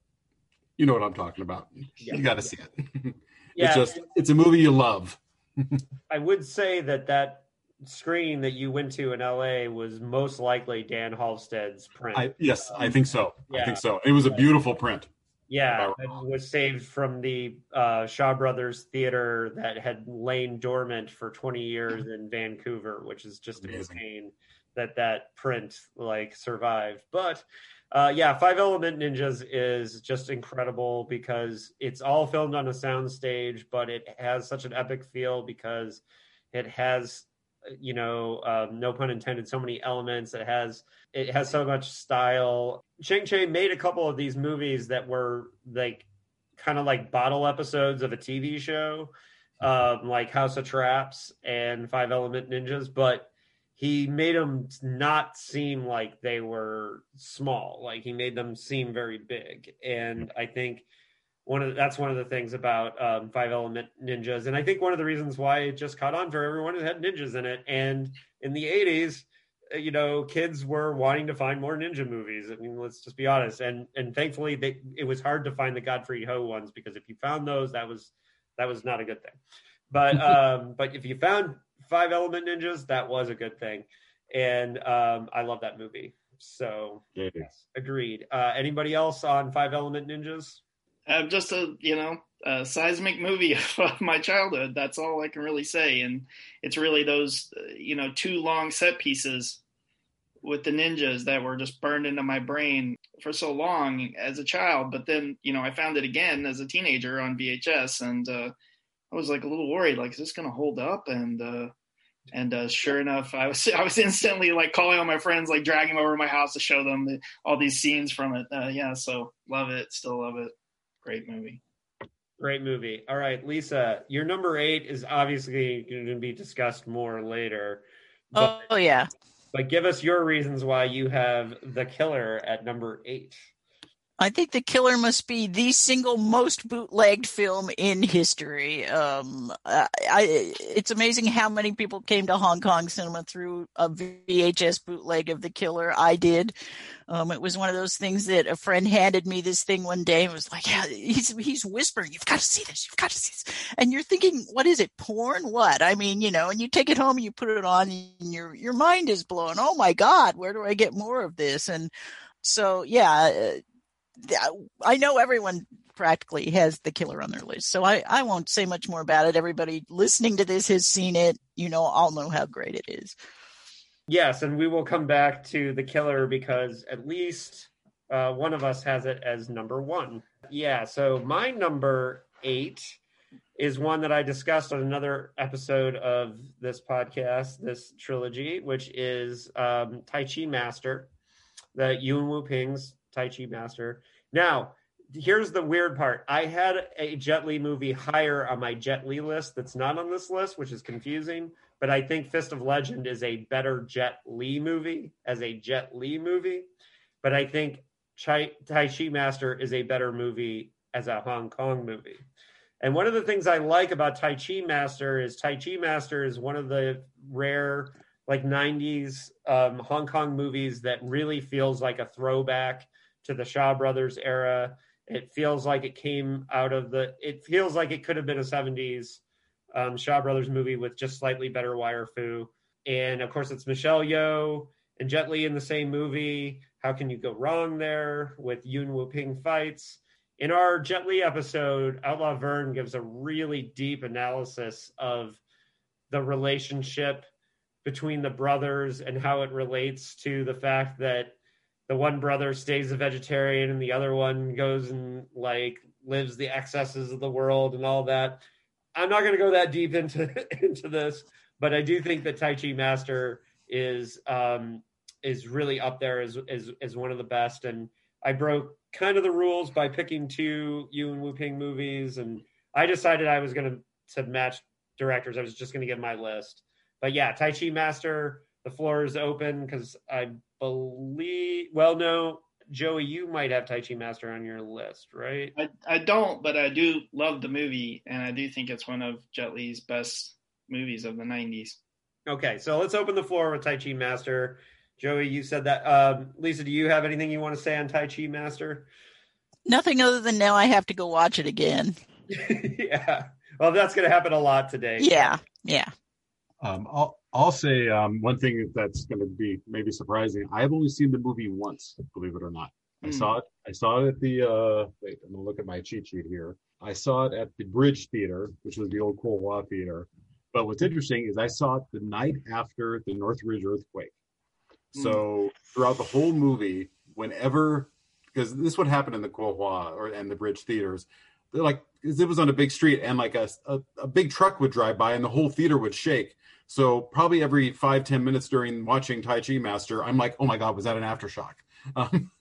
you know what I'm talking about. Yeah. You got to see it. Yeah. It's just it's a movie you love. [LAUGHS] I would say that that screen that you went to in LA was most likely Dan Halsted's print. I, yes, I think so. Yeah. I think so. It was a beautiful print. Yeah, it was saved from the uh, Shaw Brothers Theater that had lain dormant for 20 years in Vancouver, which is just Amazing. insane that that print like survived. But uh, yeah, Five Element Ninjas is just incredible because it's all filmed on a soundstage, but it has such an epic feel because it has, you know, um, no pun intended, so many elements. It has it has so much style. Chang Cheh made a couple of these movies that were like kind of like bottle episodes of a TV show, um, like House of Traps and Five Element Ninjas, but he made them not seem like they were small like he made them seem very big. And i think one of the, that's one of the things about um, five element ninjas. And i think one of the reasons why it just caught on for everyone it had ninjas in it. And in the 80s uh, you know kids were wanting to find more ninja movies. I mean let's just be honest. And and thankfully they, it was hard to find the godfrey ho ones because if you found those that was that was not a good thing. But [LAUGHS] um but if you found Five Element Ninjas, that was a good thing, and um, I love that movie. So yeah. yes, agreed. Uh, anybody else on Five Element Ninjas? Uh, just a you know a seismic movie [LAUGHS] of my childhood. That's all I can really say, and it's really those uh, you know two long set pieces with the ninjas that were just burned into my brain for so long as a child. But then you know I found it again as a teenager on VHS, and uh, I was like a little worried, like, is this going to hold up? And, uh, and uh, sure enough, I was [LAUGHS] I was instantly like calling all my friends, like dragging them over to my house to show them the, all these scenes from it. Uh, yeah, so love it, still love it. Great movie. Great movie. All right, Lisa, your number eight is obviously going to be discussed more later. But, oh yeah. But give us your reasons why you have the killer at number eight. I think The Killer must be the single most bootlegged film in history. Um, I, it's amazing how many people came to Hong Kong cinema through a VHS bootleg of The Killer. I did. Um, it was one of those things that a friend handed me this thing one day and was like, "Yeah, he's he's whispering, you've got to see this, you've got to see this," and you're thinking, "What is it? Porn? What?" I mean, you know, and you take it home and you put it on, and your your mind is blown. Oh my God, where do I get more of this? And so, yeah I know everyone practically has the killer on their list, so I, I won't say much more about it. Everybody listening to this has seen it. You know, I'll know how great it is. Yes, and we will come back to the killer because at least uh, one of us has it as number one. Yeah, so my number eight is one that I discussed on another episode of this podcast, this trilogy, which is um, Tai Chi Master, the Yuen Woo-ping's Tai Chi Master. Now, here's the weird part. I had a Jet Li movie higher on my Jet Li list that's not on this list, which is confusing. But I think Fist of Legend is a better Jet Li movie as a Jet Li movie. But I think Chai, Tai Chi Master is a better movie as a Hong Kong movie. And one of the things I like about Tai Chi Master is Tai Chi Master is one of the rare like 90s um, Hong Kong movies that really feels like a throwback to the Shaw Brothers era. It feels like it came out of the. It feels like it could have been a '70s um, Shaw Brothers movie with just slightly better wire fu. And of course, it's Michelle Yeoh and Jet Li in the same movie. How can you go wrong there with Yuen Woo-ping fights? In our Jet Li episode, Outlaw Vern gives a really deep analysis of the relationship between the brothers and how it relates to the fact that the one brother stays a vegetarian and the other one goes and like lives the excesses of the world and all that. I'm not going to go that deep into [LAUGHS] into this, but I do think that Tai Chi Master is um, is really up there as, as as one of the best. And I broke kind of the rules by picking two Yuen Woo-ping movies, and I decided I was going to match directors. I was just going to get my list, but yeah, Tai Chi Master. The floor is open because I believe. Well, no, Joey, you might have Tai Chi Master on your list, right? I, I don't, but I do love the movie, and I do think it's one of Jet Li's best movies of the '90s. Okay, so let's open the floor with Tai Chi Master. Joey, you said that. Um, Lisa, do you have anything you want to say on Tai Chi Master? Nothing other than now I have to go watch it again. [LAUGHS] yeah. Well, that's going to happen a lot today. Yeah. Yeah. Um, I'll I'll say um, one thing that's going to be maybe surprising. I've only seen the movie once, believe it or not. I Hmm. saw it. I saw it at the. Uh, wait, I'm gonna look at my cheat sheet here. I saw it at the Bridge Theater, which was the old Kuohua Theater. But what's interesting is I saw it the night after the Northridge earthquake. So throughout the whole movie, whenever because this would happen in the Kuohua or and the Bridge theaters, they're like it was on a big street and like a, a a big truck would drive by and the whole theater would shake. So probably every five ten minutes during watching Tai Chi Master, I'm like, oh my god, was that an aftershock? [LAUGHS] Um,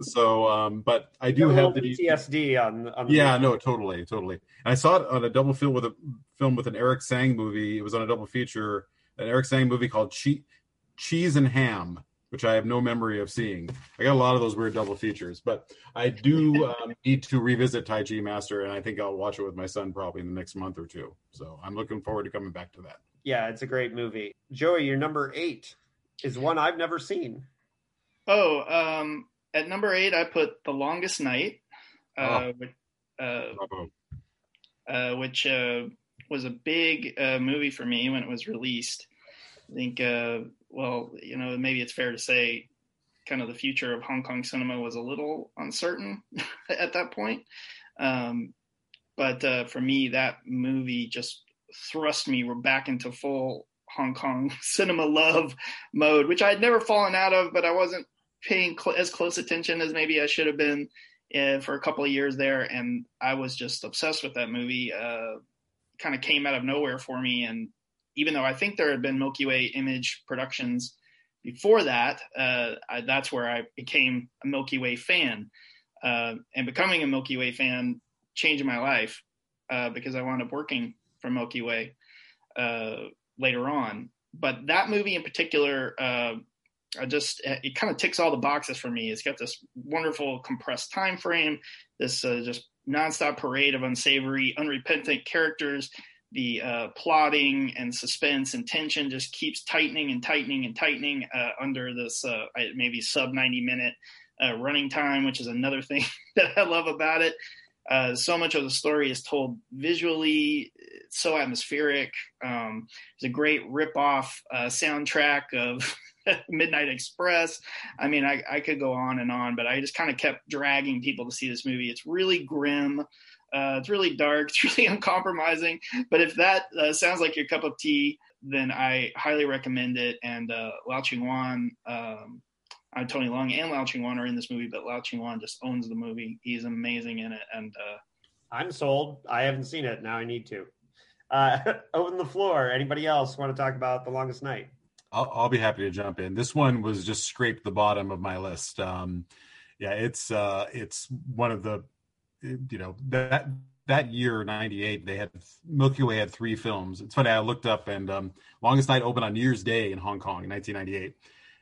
so, um, but I do have the PTSD on. on the yeah, no, totally, totally. And I saw it on a double film with a film with an Eric Tsang movie. It was on a double feature, an Eric Tsang movie called che- Cheese and Ham, which I have no memory of seeing. I got a lot of those weird double features, but I do [LAUGHS] um, need to revisit Tai Chi Master, and I think I'll watch it with my son probably in the next month or two. So I'm looking forward to coming back to that. Yeah, it's a great movie. Joey, your number eight is one I've never seen. Oh, um, at number eight, I put The Longest Night, uh, Oh. which, uh, uh, which uh, was a big uh, movie for me when it was released. I think, uh, well, you know, maybe it's fair to say kind of the future of Hong Kong cinema was a little uncertain [LAUGHS] at that point. Um, but uh, for me, that movie just thrust me back into full Hong Kong [LAUGHS] cinema love mode, which I had never fallen out of, but I wasn't paying cl- as close attention as maybe I should have been uh, for a couple of years there. And I was just obsessed with that movie. Uh, kind of came out of nowhere for me. And even though I think there had been Milky Way image productions before that, uh, I, that's where I became a Milky Way fan. Uh, and becoming a Milky Way fan changed my life uh, because I wound up working for Milky Way uh, later on. But that movie in particular, uh, I just it kind of ticks all the boxes for me. It's got this wonderful compressed time frame, this uh, just nonstop parade of unsavory, unrepentant characters. The uh, plotting and suspense and tension just keeps tightening and tightening and tightening uh, under this uh, maybe sub 90 minute uh, running time, which is another [LAUGHS] thing that I love about it. Uh, so much of the story is told visually, it's so atmospheric. Um, there's a great rip-off uh, soundtrack of [LAUGHS] Midnight Express. I mean, I, I could go on and on, but I just kind of kept dragging people to see this movie. It's really grim. Uh, it's really dark. [LAUGHS] It's really uncompromising. But if that uh, sounds like your cup of tea, then I highly recommend it. And uh, Lau Ching Wan, um, uh, Tony Leung and Lau Ching Wan are in this movie, but Lau Ching Wan just owns the movie. He's amazing in it. And uh, I'm sold. I haven't seen it. Now I need to. Uh, [LAUGHS] open the floor. Anybody else want to talk about The Longest Night? I'll, I'll be happy to jump in. This one was just scraped the bottom of my list. Um, yeah, it's uh, it's one of the, you know, that that year '98 they had Milky Way had three films. It's funny. I looked up and um, Longest Night opened on New Year's Day in Hong Kong in 1998.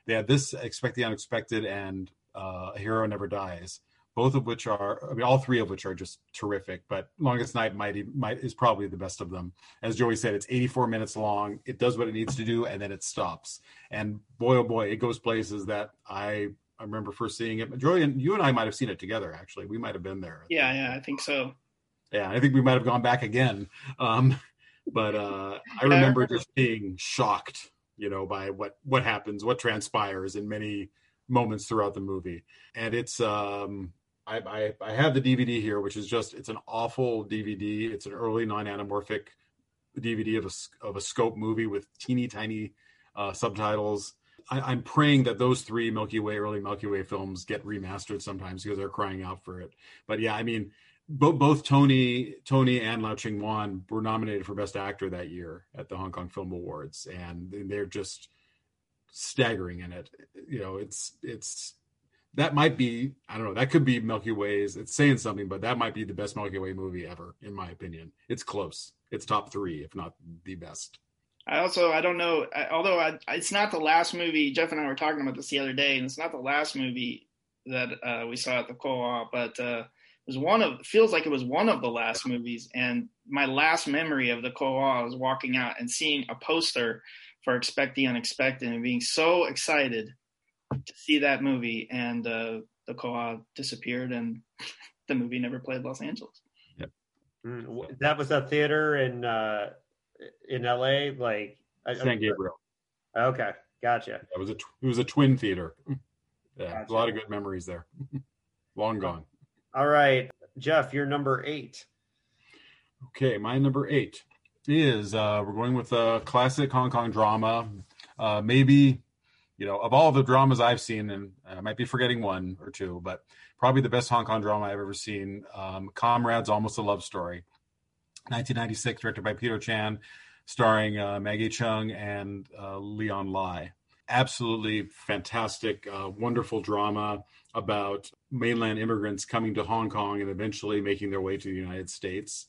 They had this Expect the Unexpected and uh, A Hero Never Dies, both of which are, I mean, all three of which are just terrific. But Longest Night mighty might is probably the best of them. As Joey said, it's 84 minutes long. It does what it needs to do, and then it stops. And boy, oh boy, it goes places that I I remember first seeing it. Joey and you and I might have seen it together. Actually, we might have been there. yeah, yeah, I think so. Yeah, I think we might have gone back again. Um, [LAUGHS] but uh, I Yeah, I remember remember- just being shocked, you know, by what what happens, what transpires in many moments throughout the movie. And it's um, I, I I have the DVD here, which is just it's an awful DVD. It's an early non-anamorphic DVD of a of a scope movie with teeny tiny uh, subtitles. I, I'm praying that those three Milky Way early Milky Way films get remastered sometimes because they're crying out for it. But yeah, I mean, both Tony Tony and Lau Ching Wan were nominated for Best Actor that year at the Hong Kong Film Awards, and they're just staggering in it. You know, it's it's that might be I don't know that could be Milky Way's. It's saying something, but that might be the best Milky Way movie ever, in my opinion. It's close. It's top three, if not the best. I also I don't know. I, although I, it's not the last movie. Jeff and I were talking about this the other day, and it's not the last movie that uh, we saw at the co-op, but uh, was one of. Feels like it was one of the last movies. And my last memory of the co-op was walking out and seeing a poster for Expect the Unexpected and being so excited to see that movie. And uh, the co-op disappeared, and [LAUGHS] the movie never played Los Angeles. Yep. Mm, that was a theater in uh, in LA, like San Gabriel. Okay, gotcha. That was a it was a twin theater. [LAUGHS] Yeah, Gotcha. a lot of good memories there. [LAUGHS] Long gone. All right, Jeff, you're number eight. Okay, my number eight is uh, we're going with a classic Hong Kong drama. Uh, maybe, you know, of all the dramas I've seen, and I might be forgetting one or two, but probably the best Hong Kong drama I've ever seen. Um, Comrades, Almost a Love Story, 1996, directed by Peter Chan, starring uh, Maggie Cheung and uh, Leon Lai. Absolutely fantastic, uh, wonderful drama about mainland immigrants coming to Hong Kong and eventually making their way to the United States.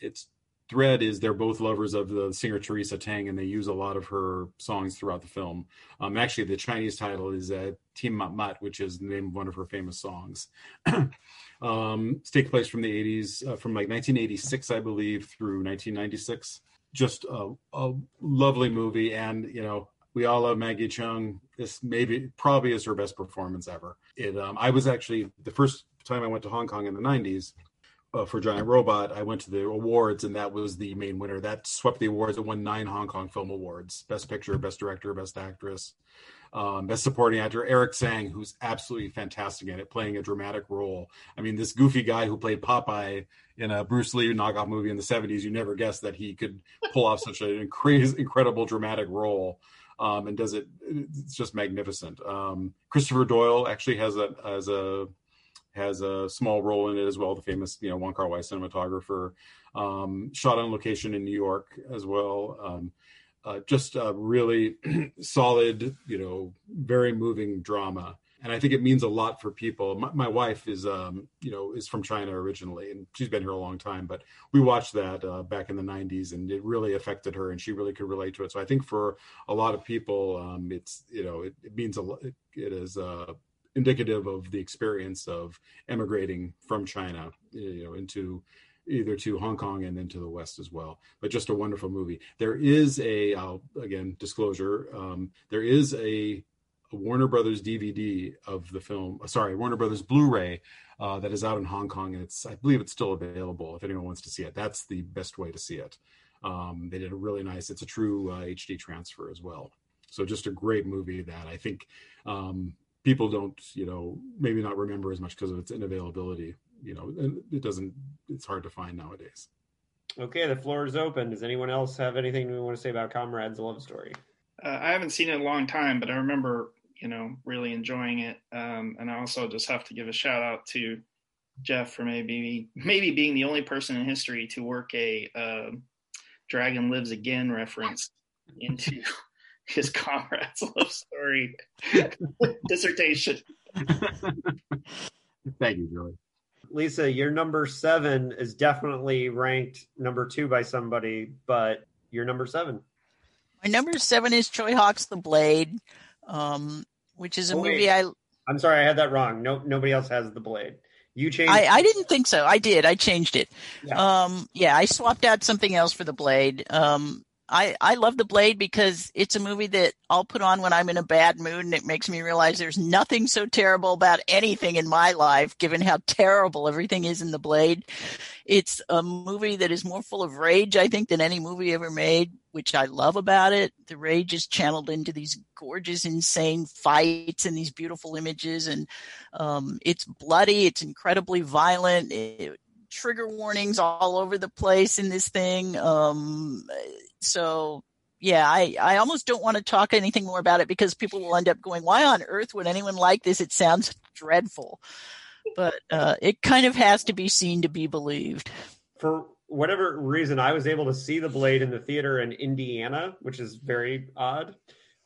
Its thread is they're both lovers of the singer Teresa Teng, and they use a lot of her songs throughout the film. Um, actually, the Chinese title is uh, Tim Mat Mat, which is the name of one of her famous songs. [CLEARS THROAT] um, it takes place from the 80s, uh, from like 1986, I believe, through 1996. Just a, a lovely movie, and you know, we all love Maggie Cheung. This maybe probably is her best performance ever. It. Um, I was actually the first time I went to Hong Kong in the 90s uh, for Giant Robot. I went to the awards, and that was the main winner. That swept the awards. It won nine Hong Kong Film Awards: Best Picture, Best Director, Best Actress, um, Best Supporting Actor. Eric Tsang, who's absolutely fantastic in it, playing a dramatic role. I mean, this goofy guy who played Popeye in a Bruce Lee knockoff movie in the 70s. You never guessed that he could pull off such an [LAUGHS] crazy, incredible dramatic role um, and does it. It's just magnificent. Um, Christopher Doyle actually has a has a has a small role in it as well. The famous you know Wong Kar Wai cinematographer, um, shot on location in New York as well. Um, uh, just a really [CLEARS THROAT] solid, you know, very moving drama. And I think it means a lot for people. My, my wife is, um, you know, is from China originally, and she's been here a long time. But we watched that uh, back in the '90s, and it really affected her, and she really could relate to it. So I think for a lot of people, um, it's, you know, it, it means a lot. It, it is uh, indicative of the experience of emigrating from China, you know, into either to Hong Kong and then to the West as well. But just a wonderful movie. There is a, I'll, again, disclosure, um, there is a, a Warner Brothers DVD of the film, uh, sorry, Warner Brothers Blu-ray uh, that is out in Hong Kong. And it's, I believe it's still available if anyone wants to see it. That's the best way to see it. Um, they did a really nice, it's a true uh, HD transfer as well. So just a great movie that I think um, people don't, you know, maybe not remember as much because of its inavailability. You know, and it doesn't. It's hard to find nowadays. Okay, the floor is open. Does anyone else have anything we want to say about Comrades: A Love Story? Uh, I haven't seen it in a long time, but I remember, you know, really enjoying it. Um, and I also just have to give a shout out to Jeff for maybe maybe being the only person in history to work a uh, "Dragon Lives Again" reference into [LAUGHS] his comrades love story [LAUGHS] dissertation. [LAUGHS] Thank you, Joey. Lisa, your number seven is definitely ranked number two by somebody, but you're number seven. My number seven is Tsui Hark's The Blade, um, which is a Oh, movie I I'm sorry, I had that wrong. No, nobody else has the blade. You changed. I, I didn't think so. I did. I changed it. Yeah. Um, yeah, I swapped out something else for the Blade. Um, I, I love the Blade because it's a movie that I'll put on when I'm in a bad mood and it makes me realize there's nothing so terrible about anything in my life, given how terrible everything is in the Blade. It's a movie that is more full of rage, I think, than any movie ever made, which I love about it. The rage is channeled into these gorgeous, insane fights and these beautiful images. And um, it's bloody, it's incredibly violent. It, trigger warnings all over the place in this thing. Um, so yeah, I, I almost don't want to talk anything more about it because people will end up going, why on earth would anyone like this? It sounds dreadful. But uh, it kind of has to be seen to be believed. For whatever reason, I was able to see the blade in the theater in Indiana, which is very odd.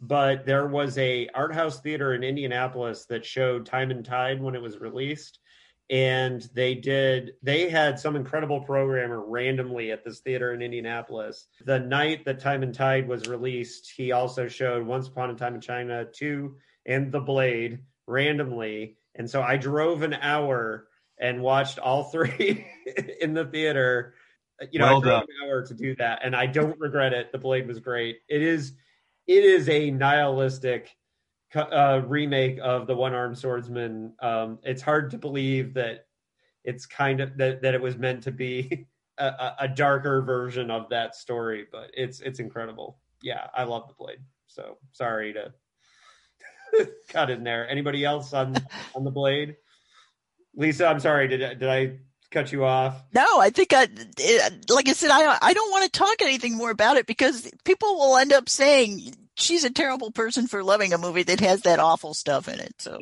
But there was a art house theater in Indianapolis that showed Time and Tide when it was released, and they did they had some incredible programmer randomly at this theater in indianapolis. The night that time and tide was released he also showed once upon a time in china 2 and the blade randomly. And so i drove an hour and watched all [LAUGHS] three in the theater you know well i drove done. an hour to do that and i don't regret it the blade was great it is it is a nihilistic uh, remake of the One Armed Swordsman. Um, it's hard to believe that it's kind of that, that it was meant to be [LAUGHS] a, a, darker version of that story, but it's it's incredible. Yeah, I love the Blade. So sorry to [LAUGHS] cut in there. Anybody else on [LAUGHS] on the Blade? Lisa, I'm sorry. Did did I cut you off? No, I think I, like I said, I I don't want to talk anything more about it because people will end up saying she's a terrible person for loving a movie that has that awful stuff in it. So.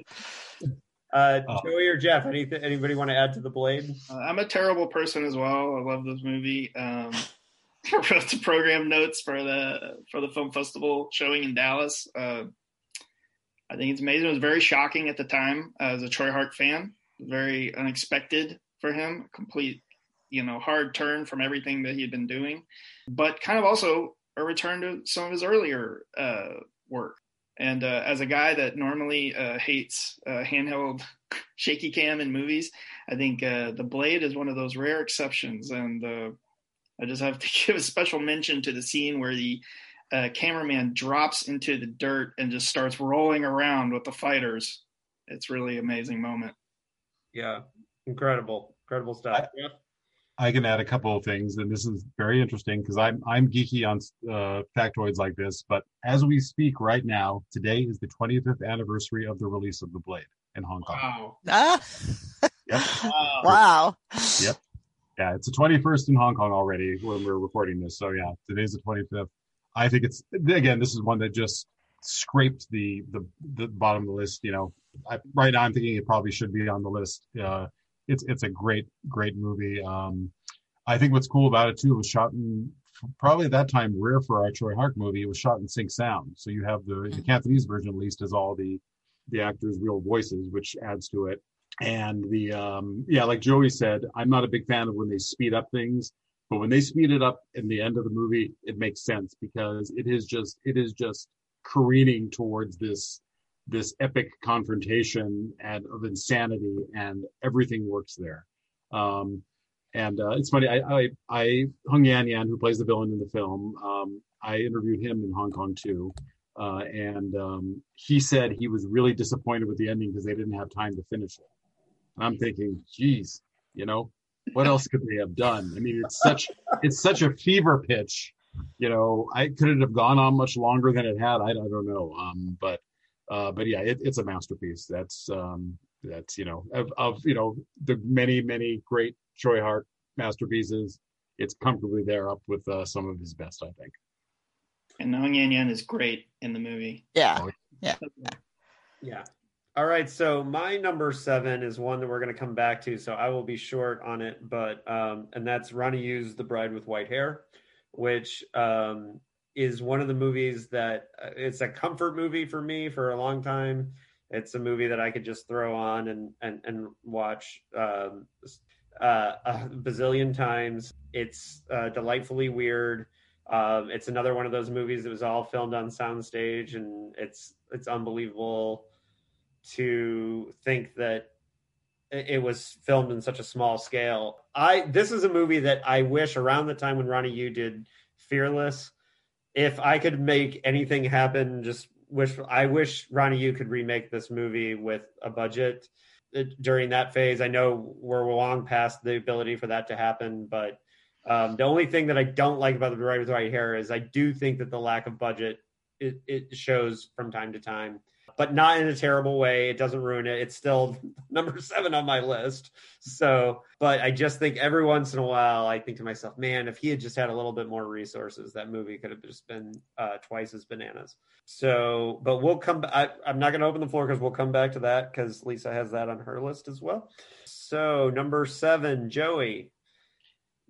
Uh, oh. Joey or Jeff, anything, anybody want to add to the Blade? Uh, I'm a terrible person as well. I love this movie. Um, [LAUGHS] I wrote the program notes for the for the film festival showing in Dallas. Uh, I think it's amazing. It was very shocking at the time as a Tsui Hark fan. Very unexpected for him. Complete, you know, hard turn from everything that he had been doing, but kind of also a return to some of his earlier uh, work. And uh, as a guy that normally uh, hates uh, handheld [LAUGHS] shaky cam in movies, I think uh, The Blade is one of those rare exceptions. And uh, I just have to [LAUGHS] give a special mention to the scene where the cameraman drops into the dirt and just starts rolling around with the fighters. It's really amazing moment. Yeah, incredible, incredible stuff. I, I can add a couple of things, and this is very interesting because I'm I'm geeky on uh, factoids like this. But as we speak right now, today is the 25th anniversary of the release of the Blade in Hong Kong. Wow! Ah. yep. Wow. wow! Yep. Yeah, it's the 21st in Hong Kong already when we're recording this. So yeah, today's the 25th. I think it's again, this is one that just scraped the the, the bottom of the list. You know, I, right now I'm thinking it probably should be on the list. Uh, it's it's a great great movie. Um, I think what's cool about it too was shot in probably at that time rare for our Tsui Hark movie. It was shot in sync sound, so you have the the mm-hmm. Cantonese version at least has all the the actors' real voices, which adds to it. And the um, yeah, like Joey said, I'm not a big fan of when they speed up things, but when they speed it up in the end of the movie, it makes sense because it is just it is just careening towards this this epic confrontation and of insanity, and everything works there. Um, and uh, it's funny. I, I, I Hung Yan Yan, who plays the villain in the film, um, I interviewed him in Hong Kong too, uh, and um, he said he was really disappointed with the ending because they didn't have time to finish it. And I'm thinking, geez, you know, what else could they have done? I mean, it's such it's such a fever pitch. You know, I could it have gone on much longer than it had. I, I don't know. Um, but uh, but yeah, it, it's a masterpiece. That's um, that's you know of, of you know the many many great Tsui Hark masterpieces. It's comfortably there up with uh, some of his best, I think. And Hung Yan Yan is great in the movie. Yeah, oh, yeah, yeah. All right, so my number seven is one that we're going to come back to, so I will be short on it, but um, and that's Ronnie Yu's The Bride with White Hair, which um, is one of the movies that uh, it's a comfort movie for me for a long time. It's a movie that I could just throw on and and and watch um, uh, a bazillion times. It's uh, delightfully weird. Um, it's another one of those movies that was all filmed on soundstage, and it's it's unbelievable to think that it was filmed in such a small scale. I this is a movie that I wish around the time when Ronnie Yu did Fearless if I could make anything happen, just wish I wish Ronnie Yu could remake this movie with a budget during that phase. I know we're long past the ability for that to happen, but um, the only thing that I don't like about the Bride with White Hair is I do think that the lack of budget it, it shows from time to time but not in a terrible way. It doesn't ruin it. It's still [LAUGHS] number seven on my list. So, but I just think every once in a while, I think to myself, man, if he had just had a little bit more resources, that movie could have just been uh, twice as bananas. So, but we'll come. I, I'm not going to open the floor because we'll come back to that because Lisa has that on her list as well. So, number seven, Joey.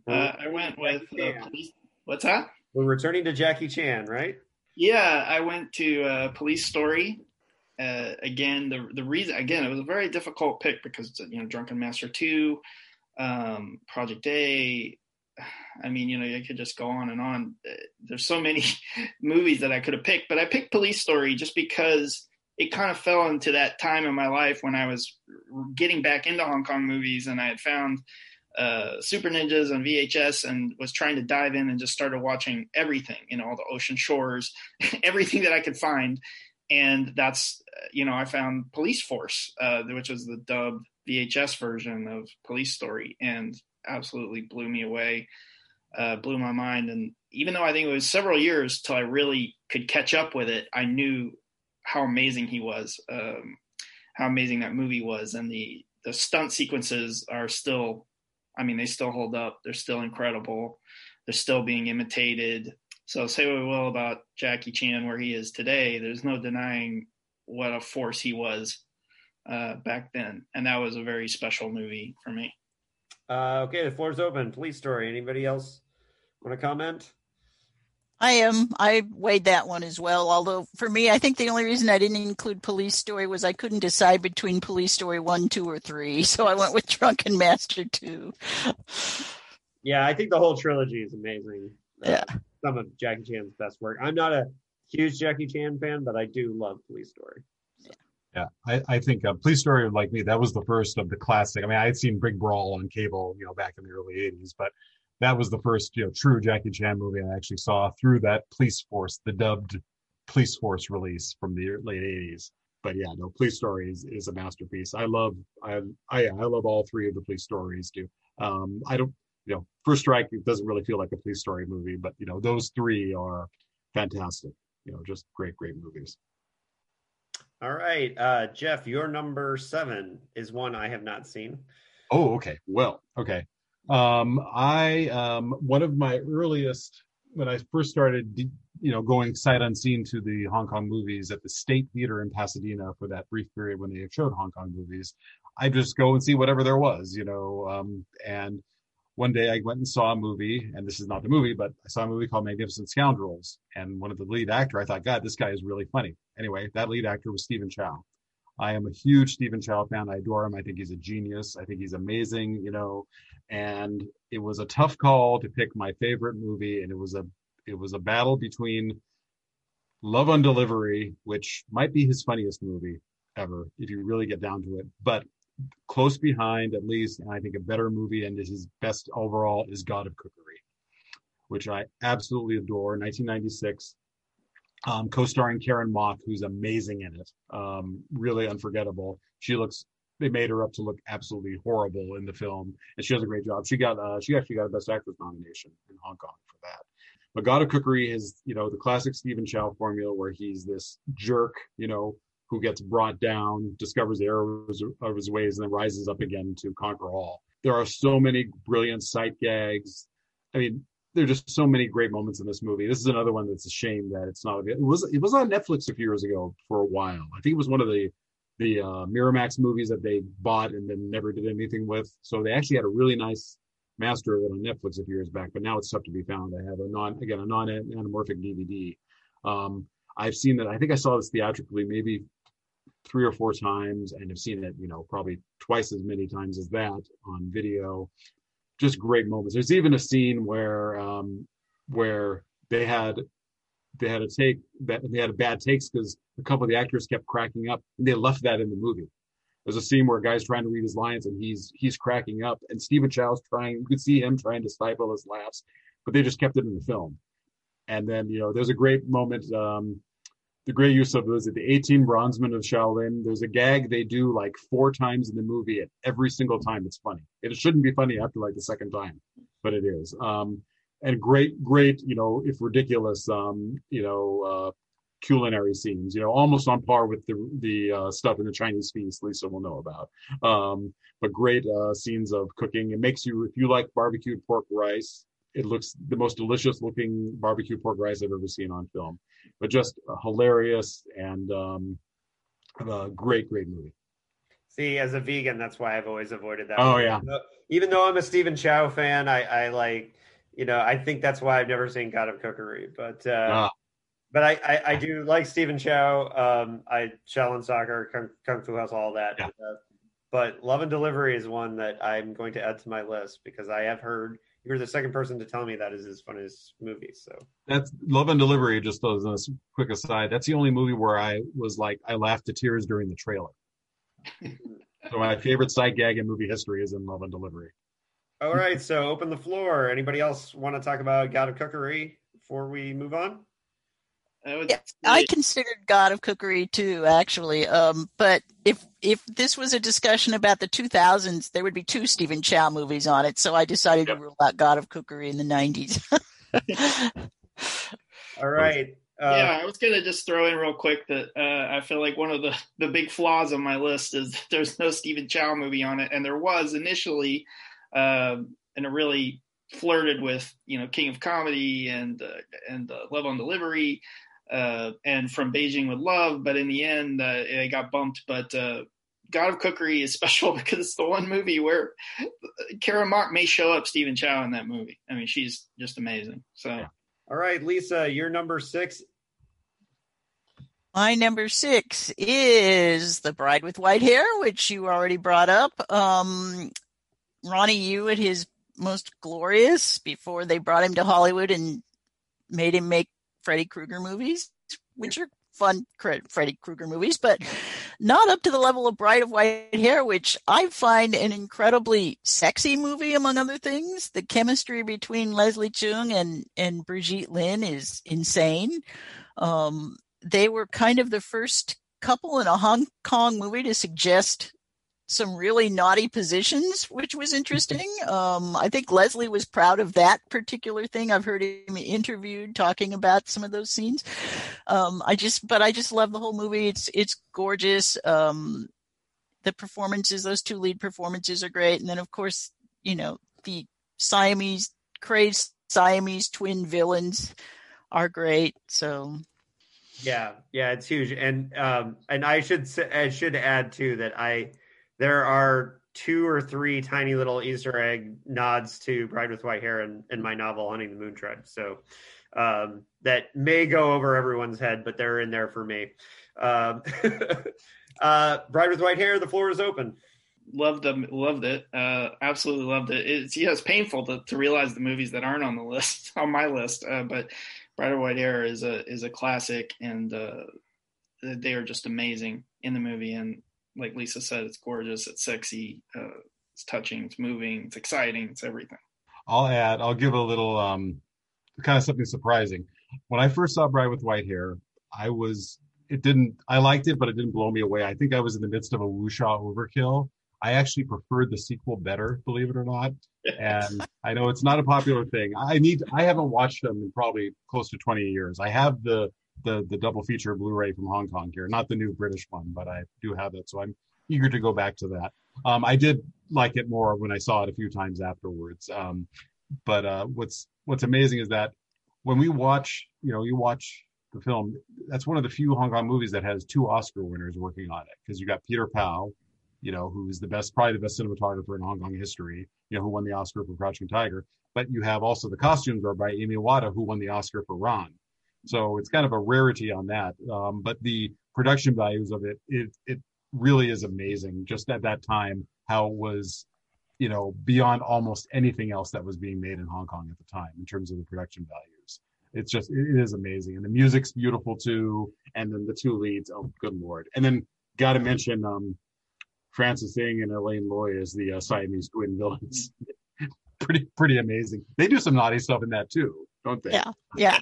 Uh, I went with uh, police. What's that? We're returning to Jackie Chan, right? Yeah, I went to uh, Police Story uh, again, the the reason again it was a very difficult pick because you know Drunken Master two, um, Project A. I mean, you know, I could just go on and on. There's so many [LAUGHS] movies that I could have picked, but I picked Police Story just because it kind of fell into that time in my life when I was getting back into Hong Kong movies and I had found uh, Super Ninjas on VHS and was trying to dive in and just started watching everything, you know, all the ocean shores, [LAUGHS] everything that I could find. And that's, you know, I found Police Force, uh, which was the dub VHS version of Police Story, and absolutely blew me away, uh, blew my mind. And even though I think it was several years till I really could catch up with it, I knew how amazing he was, um, how amazing that movie was, and the the stunt sequences are still, I mean, they still hold up. They're still incredible. They're still being imitated. So say what we will about Jackie Chan where he is today, there's no denying what a force he was uh, back then, and that was a very special movie for me. Uh, okay, the floor's open. Police story. Anybody else want to comment? I am. I weighed that one as well. Although for me, I think the only reason I didn't include Police Story was I couldn't decide between Police Story one, two, or three, so I went with Drunken Master two. Yeah, I think the whole trilogy is amazing. Uh, yeah, some of Jackie Chan's best work. I'm not a huge Jackie Chan fan, but I do love Police Story. So. Yeah, I, I think uh, Police Story, like me, that was the first of the classic. I mean, I had seen Big Brawl on cable, you know, back in the early '80s, but that was the first you know true Jackie Chan movie I actually saw through that Police Force, the dubbed Police Force release from the late '80s. But yeah, no, Police Story is, is a masterpiece. I love I I I love all three of the police stories too. Um, I don't you know First Strike doesn't really feel like a police story movie, but you know those three are fantastic. You know, just great great movies. All right, uh, Jeff, your number seven is one I have not seen. Oh, okay. Well, okay. Um, I um, one of my earliest when I first started, you know, going sight unseen to the Hong Kong movies at the State Theater in Pasadena for that brief period when they showed Hong Kong movies. I just go and see whatever there was, you know. Um, and one day I went and saw a movie, and this is not the movie, but I saw a movie called Magnificent Scoundrels, and one of the lead actor, I thought, God, this guy is really funny. Anyway, that lead actor was Stephen Chow. I am a huge Stephen Chow fan. I adore him. I think he's a genius. I think he's amazing, you know. And it was a tough call to pick my favorite movie, and it was a it was a battle between Love on Delivery, which might be his funniest movie ever, if you really get down to it, but close behind at least, and I think a better movie and his best overall is God of Cookery, which I absolutely adore. 1996 um, co-starring Karen Mok, who's amazing in it, um, really unforgettable. She looks. They made her up to look absolutely horrible in the film, and she does a great job. She got. Uh, she actually got a Best Actress nomination in Hong Kong for that. But God of Cookery is, you know, the classic Stephen Chow formula where he's this jerk, you know, who gets brought down, discovers the errors of his ways, and then rises up again to conquer all. There are so many brilliant sight gags. I mean, there are just so many great moments in this movie. This is another one that's a shame that it's not. It was it was on Netflix a few years ago for a while. I think it was one of the the uh, Miramax movies that they bought and then never did anything with. So they actually had a really nice master of it on Netflix a few years back, but now it's tough to be found. I have a non again a non anamorphic DVD. Um, I've seen that. I think I saw this theatrically maybe three or four times, and have seen it you know probably twice as many times as that on video just great moments. There's even a scene where um, where they had they had a take that they had a bad takes because a couple of the actors kept cracking up, and they left that in the movie. There's a scene where a guy's trying to read his lines and he's he's cracking up, and Stephen Chow's trying. You could see him trying to stifle his laughs, but they just kept it in the film. And then you know, there's a great moment. Um, the great use of those the 18 bronzemen of Shaolin. There's a gag they do like four times in the movie, and every single time it's funny. It shouldn't be funny after like the second time, but it is. Um, and great, great, you know, if ridiculous, um, you know, uh, culinary scenes, you know, almost on par with the the uh, stuff in the Chinese feast Lisa will know about. Um, but great uh, scenes of cooking. It makes you, if you like barbecued pork rice, it looks the most delicious looking barbecue pork rice I've ever seen on film. But just hilarious and um, a great, great movie. See, as a vegan, that's why I've always avoided that. Oh yeah. Even though, even though I'm a Stephen Chow fan, I, I like, you know, I think that's why I've never seen God of Cookery. But uh, ah. but I, I, I do like Stephen Chow. Um, I Shaolin Soccer, Kung, Kung Fu Hustle, all that. Yeah. Uh, but Love and Delivery is one that I'm going to add to my list because I have heard you're the second person to tell me that is his funniest movie. So That's Love and Delivery. Just as a quick aside, that's the only movie where I was like I laughed to tears during the trailer. [LAUGHS] so my favorite sight gag in movie history is in Love and Delivery. all right, so open the floor. Anybody else want to talk about God of Cookery before we move on? I Yeah, I considered God of Cookery too, actually. Um, but if if this was a discussion about the 2000s, there would be two Stephen Chow movies on it. So I decided to rule out God of Cookery in the 90s. [LAUGHS] All right. Uh, yeah, I was gonna just throw in real quick that uh, I feel like one of the the big flaws on my list is that there's no Stephen Chow movie on it, and there was initially, uh, and it really flirted with you know King of Comedy and uh, and uh, Love on Delivery, uh, and From Beijing with Love, but in the end uh, it got bumped. But uh, God of Cookery is [LAUGHS] special because it's the one movie where Karen Mok may show up Stephen Chow in that movie. I mean, she's just amazing. So. All right, Lisa, you're number six. My number six is The Bride with White Hair, which you already brought up. Um, Ronnie Yu at his most glorious before they brought him to Hollywood and made him make Freddy Krueger movies, which are fun Freddy Krueger movies, but not up to the level of Bride of White Hair, which I find an incredibly sexy movie, among other things. The chemistry between Leslie Cheung and, and Brigitte Lin is insane. Um, they were kind of the first couple in a Hong Kong movie to suggest some really naughty positions, which was interesting. Um, I think Leslie was proud of that particular thing. I've heard him interviewed talking about some of those scenes. Um, I just, but I just love the whole movie. It's it's gorgeous. Um, the performances, those two lead performances are great, and then of course, you know, the Siamese crazed Siamese twin villains are great. So Yeah, yeah, it's huge, and um, and I should I should add too that I there are two or three tiny little Easter egg nods to Bride with White Hair in, in my novel Hunting the Moon Tribe. So um, that may go over everyone's head, but they're in there for me. Um, [LAUGHS] uh, Bride with White Hair, the floor is open. loved them loved it uh absolutely loved it it's yeah it's painful to, to realize the movies that aren't on the [LAUGHS] list on my list uh, but brighter white hair is a is a classic and uh they are just amazing in the movie and like lisa said it's gorgeous it's sexy uh it's touching it's moving it's exciting it's everything I'll add, I'll give a little um, kind of something surprising. When I first saw Bride with White Hair, I was, it didn't, I liked it, but it didn't blow me away. I think I was in the midst of a Wuxia overkill. I actually preferred the sequel better, believe it or not. [LAUGHS] And I know it's not a popular thing. I need, I haven't watched them in probably close to 20 years. I have the, the, the double feature Blu-ray from Hong Kong here, not the new British one, but I do have it. So I'm eager to go back to that. Um, I did like it more when I saw it a few times afterwards. Um, but uh, what's what's amazing is that when we watch, you know, you watch the film, that's one of the few Hong Kong movies that has two Oscar winners working on it. Because you got Peter Pau, you know, who's the best, probably the best cinematographer in Hong Kong history, you know, who won the Oscar for Crouching Tiger. But you have also the costumes are by Emi Wada, who won the Oscar for Ran. So it's kind of a rarity on that. Um, but the production values of it, it, it really is amazing. Just at that time, how it was, you know, beyond almost anything else that was being made in Hong Kong at the time in terms of the production values. It's just, it is amazing. And the music's beautiful too. And then the two leads, oh, good Lord. And then got to mention, um, Francis Ng and Elaine Lui as the uh, Siamese twin villains. [LAUGHS] pretty, pretty amazing. They do some naughty stuff in that too, don't they? yeah, yeah.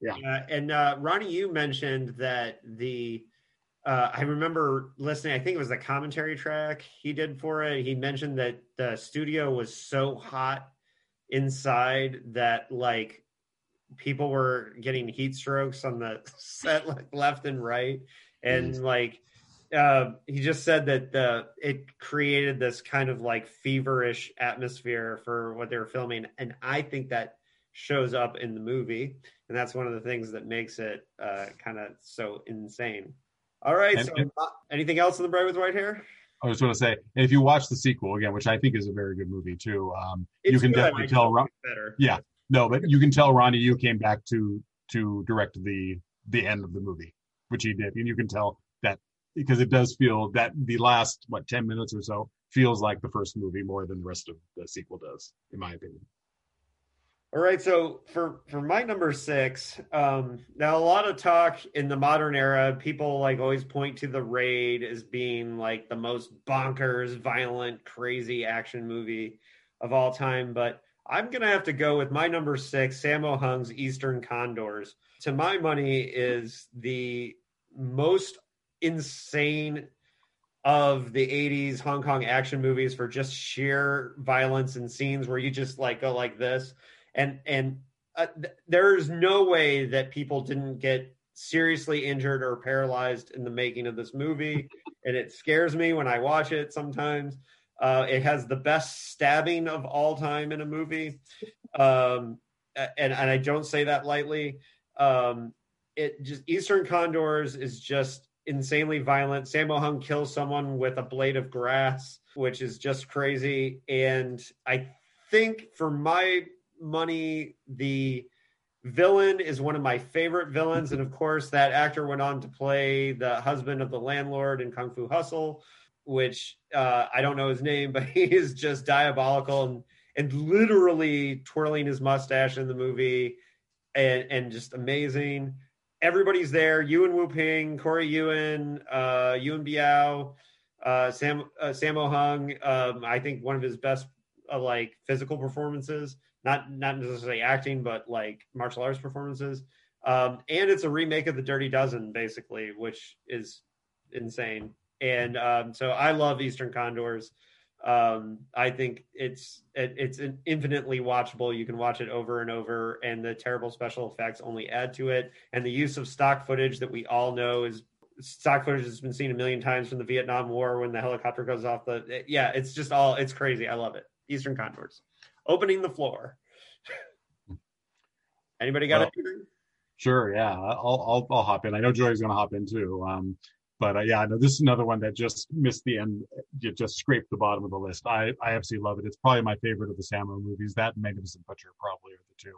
Yeah. Uh, and uh, Ronnie, you mentioned that the uh, I remember listening. I think it was the commentary track he did for it. He mentioned that the studio was so hot inside that like people were getting heat strokes on the [LAUGHS] set like left and right, and Mhm. like uh, he just said that the it created this kind of like feverish atmosphere for what they were filming, and I think that shows up in the movie, and that's one of the things that makes it uh, kind of so insane. All right, And- so and- uh, anything else in the Bride with White Hair? I was going to say, if you watch the sequel again, which I think is a very good movie too, um, you can good, definitely tell. Ron, better. Yeah. no, but you can tell Ronnie Yu came back to to direct the the end of the movie, which he did, and you can tell that because it does feel that the last what ten minutes or so feels like the first movie more than the rest of the sequel does, in my opinion. All right, so for for my number six, um, now a lot of talk in the modern era, people like always point to the Raid as being like the most bonkers, violent, crazy action movie of all time, but I'm gonna have to go with my number six, Sammo Hung's Eastern Condors. To my money, is the most insane of the 80s Hong Kong action movies for just sheer violence and scenes where you just like go like this and and uh, th- there's no way that people didn't get seriously injured or paralyzed in the making of this movie. And it scares me when i watch it sometimes. Uh, it has the best stabbing of all time in a movie. Um, and, and i don't say that lightly. Um, it just eastern condors is just insanely violent. Sammo hung kills someone with a blade of grass which is just crazy. And i think for my money. The villain is one of my favorite villains, and of course, that actor went on to play the husband of the landlord in Kung Fu Hustle, which uh, I don't know his name, [LAUGHS] but he is just diabolical and and literally twirling his mustache in the movie, and and just amazing. Everybody's there. Yuen Woo-ping, Corey Yuen, uh, Biao, uh, Sam uh, Sammo Hung. Um, I think one of his best uh, like physical performances not not necessarily acting, but like martial arts performances. Um, and it's a remake of the Dirty Dozen, basically, which is insane. And um, so I love Eastern Condors. Um, I think it's it, it's infinitely watchable. You can watch it over and over, and the terrible special effects only add to it. And the use of stock footage that we all know is stock footage has been seen a million times from the Vietnam War when the helicopter goes off the. Yeah, it's just all it's crazy. I love it. Eastern Condors opening the floor. [LAUGHS] Anybody got well, anything? Sure, yeah, I'll, I'll I'll hop in. I know Joey's going to hop in too. Um, but uh, yeah, no, this is another one that just missed the end. It just scraped the bottom of the list. I I absolutely love it. It's probably my favorite of the Sammo movies. That and Magnificent Butcher probably are the two.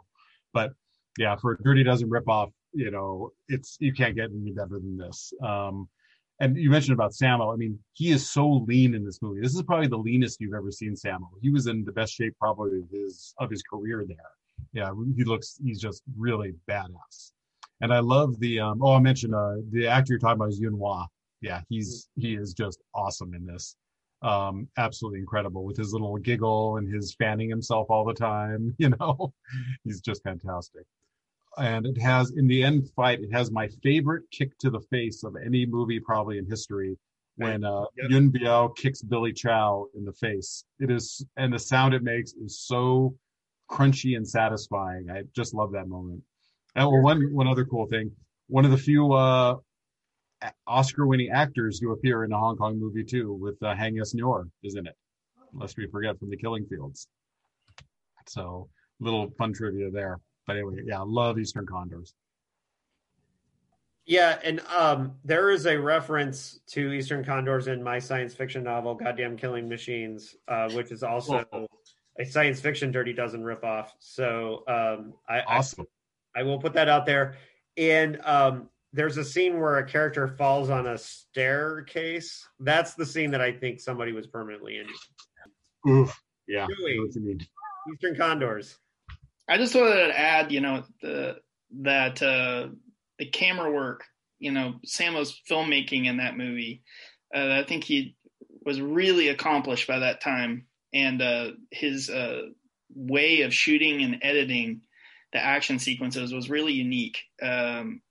But yeah, for a Dirty Dozen ripoff, you know, it's you can't get any better than this. Um, and you mentioned about Sammo. I mean, he is so lean in this movie. This is probably the leanest you've ever seen Sammo. He was in the best shape probably of his of his career there. Yeah, he looks. He's just really badass. And I love the. Um, oh, I mentioned uh, the actor you're talking about is Yun Wah. Yeah, he's he is just awesome in this. Um, absolutely incredible with his little giggle and his fanning himself all the time. [LAUGHS] You know, he's just fantastic and it has in the end fight it has my favorite kick to the face of any movie probably in history when uh, yep. Yuen Biao kicks Billy Chow in the face. It is and the sound it makes is so crunchy and satisfying. I just love that moment. And well, one one other cool thing, one of the few uh, Oscar-winning actors who appear in a Hong Kong movie too, with uh, Haing S. Ngor is in it. Lest we forget from the Killing Fields. So little fun trivia there. But anyway, yeah, I love Eastern Condors. Yeah, and um, there is a reference to Eastern Condors in my science fiction novel, Goddamn Killing Machines, uh, which is also a science fiction Dirty Dozen ripoff. So um, I, awesome. I, I will put that out there. And um, there's a scene where a character falls on a staircase. That's the scene that I think somebody was permanently injured. Oof. Yeah. Eastern Condors. I just wanted to add, you know, the that uh, the camera work, you know, Sammo's filmmaking in that movie. Uh, I think he was really accomplished by that time, and uh, his uh, way of shooting and editing the action sequences was really unique. Um,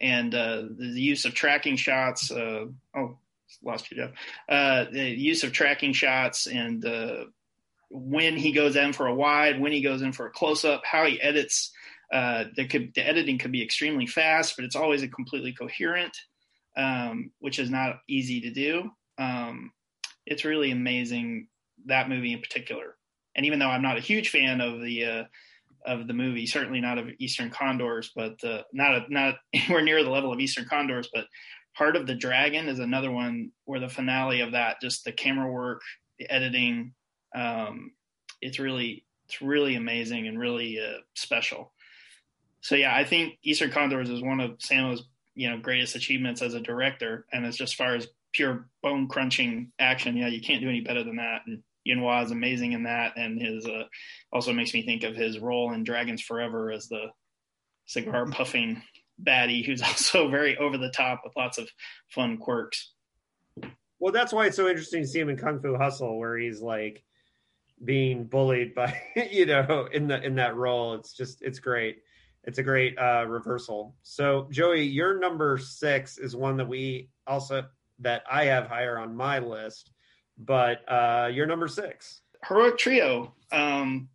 and uh, the use of tracking shots. Uh, oh, lost you, Jeff. the use of tracking shots and when he goes in for a wide, when he goes in for a close up, how he edits. Uh, could, the editing could be extremely fast, but it's always a completely coherent, um, which is not easy to do. Um, it's really amazing that movie in particular. And even though I'm not a huge fan of the uh, of the movie, certainly not of Eastern Condors, but uh, not a, not [LAUGHS] anywhere near the level of Eastern Condors, but Heart of the Dragon is another one where the finale of that, just the camera work, the editing, um, it's really it's really amazing and really uh, special. so yeah, I think Eastern Condors is one of Sammo's you know greatest achievements as a director, and as just far as pure bone crunching action, yeah, you can't do any better than that. And Wah is amazing in that, and his uh, also makes me think of his role in Dragons Forever as the cigar puffing baddie, who's [LAUGHS] also very over the top with lots of fun quirks. Well, that's why it's so interesting to see him in Kung Fu Hustle, where he's like being bullied by [LAUGHS] you know in the in that role. It's just it's great. It's a great uh, reversal. So Joey, your number six is one that we also that I have higher on my list, but uh, your number six. Heroic Trio. Um,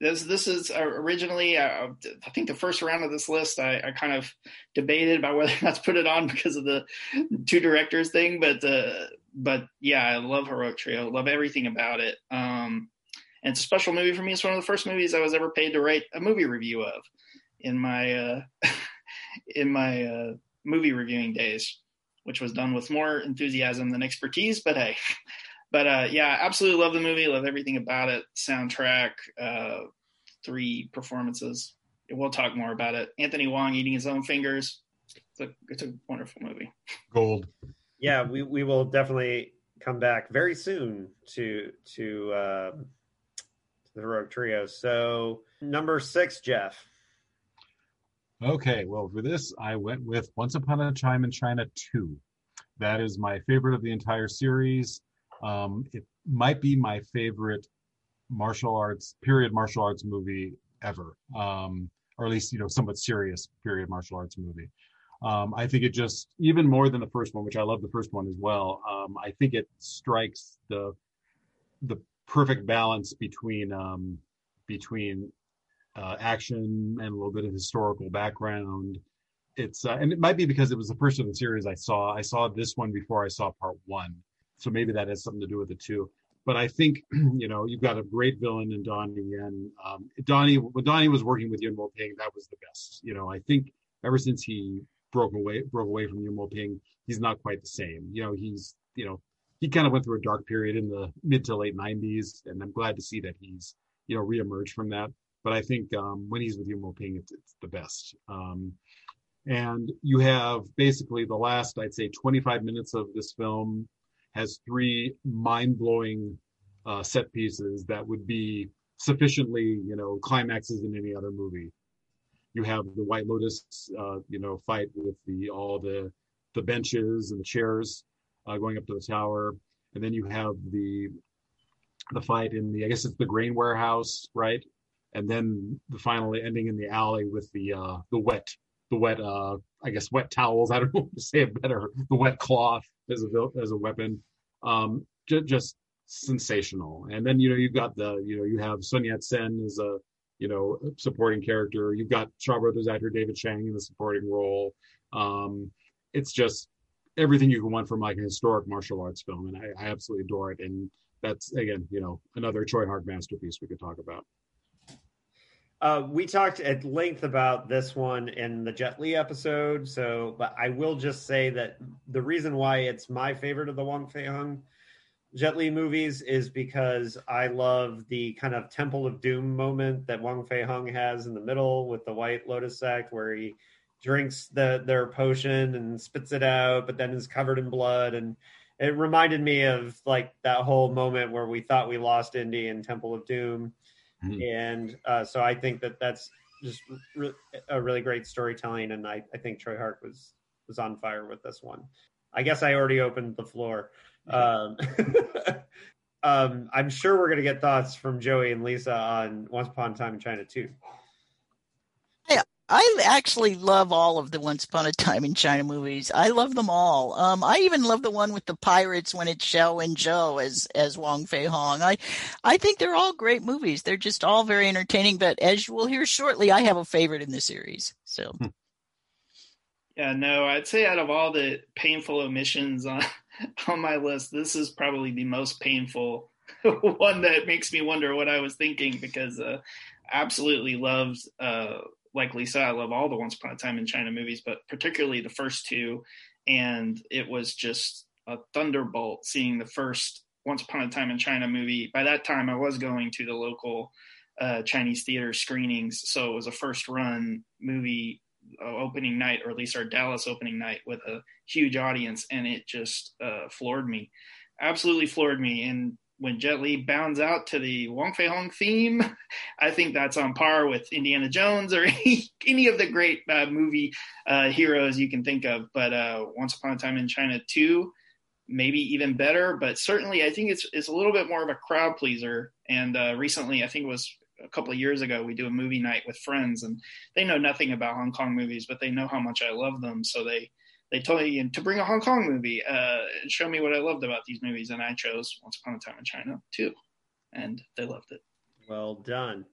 this this is uh, originally uh, I think the first round of this list I, I, kind of debated about whether or not to put it on because of the two directors thing, but uh, but yeah, I love Heroic Trio, love everything about it. Um, and it's a special movie for me. It's one of the first movies I was ever paid to write a movie review of in my uh, [LAUGHS] in my uh, movie reviewing days, which was done with more enthusiasm than expertise. But hey, [LAUGHS] but uh, yeah, absolutely love the movie. Love everything about it. Soundtrack, uh, three performances. We'll talk more about it. Anthony Wong eating his own fingers. It's a it's a wonderful movie. Gold. Yeah, we we will definitely come back very soon to to uh, the heroic trio. So number six, Jeff. Okay, well for this I went with Once Upon a Time in China two. That is my favorite of the entire series. Um, it might be my favorite martial arts period martial arts movie ever, um, or at least you know somewhat serious period martial arts movie. Um, I think it just even more than the first one, which I love the first one as well. Um, I think it strikes the the perfect balance between um, between uh, action and a little bit of historical background. It's uh, and it might be because it was the first of the series I saw. I saw this one before I saw part one, so maybe that has something to do with it too. But I think [CLEARS THROAT] you know you've got a great villain in Donnie and Um, Donnie when Donnie was working with Yuen Woo-ping, that was the best. You know, I think ever since he broke away broke away from Yuen Woo-ping, he's not quite the same. You know, he's you know he kind of went through a dark period in the mid to late 90s, and I'm glad to see that he's you know reemerged from that. But I think um, when he's with Yuen Woo-ping, it's, it's the best. Um, and you have basically the last, I'd say, 25 minutes of this film has three mind-blowing uh, set pieces that would be sufficiently, you know, climaxes in any other movie. You have the White Lotus, uh, you know, fight with the all the the benches and the chairs uh, going up to the tower, and then you have the the fight in the I guess it's the grain warehouse, right? And then the finally ending in the alley with the uh, the wet the wet uh I guess wet towels. [LAUGHS] I don't know to say it better. The wet cloth as a as a weapon. Um, j- just sensational. And then you know you've got the you know you have Sun Yat Sen as a you know supporting character. You've got Shaw Brothers actor David Chiang in the supporting role. Um, it's just everything you can want from like a historic martial arts film, and I, I absolutely adore it. And that's again you know another Tsui Hark masterpiece we could talk about. Uh, we talked at length about this one in the Jet Li episode, so but I will just say that the reason why it's my favorite of the Wong Fei Hung Jet Li movies is because I love the kind of Temple of Doom moment that Wong Fei Hung has in the middle with the White Lotus Act, where he drinks the their potion and spits it out, but then is covered in blood. And it reminded me of like that whole moment where we thought we lost Indy in Temple of Doom Mm-hmm. And uh, so I think that that's just re- a really great storytelling. And I, I think Tsui Hark was, was on fire with this one. I guess I already opened the floor. Um, [LAUGHS] um, I'm sure we're going to get thoughts from Joey and Lisa on Once Upon a Time in China too. I actually love all of the Once Upon a Time in China movies. I love them all. Um, I even love the one with the pirates when it's Zhao Wenzhuo as as Wong Fei Hong. I I think they're all great movies. They're just all very entertaining. But as you will hear shortly, I have a favorite in the series. So. Hmm. Yeah, no, I'd say out of all the painful omissions on [LAUGHS] on my list, this is probably the most painful [LAUGHS] one that makes me wonder what I was thinking because uh, absolutely loved uh, like Lisa, I love all the Once Upon a Time in China movies, but particularly the first two. And it was just a thunderbolt seeing the first Once Upon a Time in China movie. By that time, I was going to the local uh, Chinese theater screenings. So it was a first run movie uh, opening night, or at least our Dallas opening night, with a huge audience, and it just uh, floored me, absolutely floored me. And when Jet Li bounds out to the Wong Fei Hung theme, I think that's on par with Indiana Jones or [LAUGHS] any, any of the great uh, movie uh, heroes you can think of. But uh, Once Upon a Time in China 2, maybe even better. But certainly, I think it's it's a little bit more of a crowd pleaser. And uh, recently, I think it was a couple of years ago, we do a movie night with friends, and they know nothing about Hong Kong movies, but they know how much I love them. So they they told me to bring a Hong Kong movie uh, and show me what I loved about these movies, and I chose Once Upon a Time in China too, and they loved it. Well done.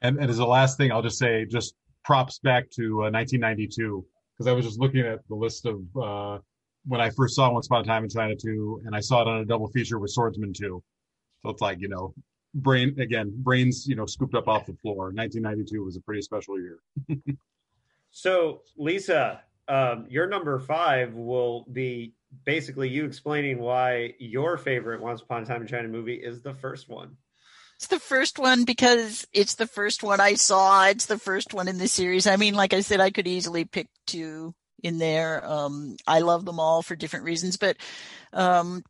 And, and as the last thing, I'll just say, just props back to uh, 1992 because I was just looking at the list of uh, when I first saw Once Upon a Time in China 2, and I saw it on a double feature with Swordsman 2. So it's like, you know, brain again, brains, you know, scooped up off the floor. 1992 was a pretty special year. [LAUGHS] so, Lisa, um, your number five will be basically you explaining why your favorite Once Upon a Time in China movie is the first one. It's the first one because it's the first one I saw. It's the first one in the series. I mean, like I said, I could easily pick two in there. Um, I love them all for different reasons, but um,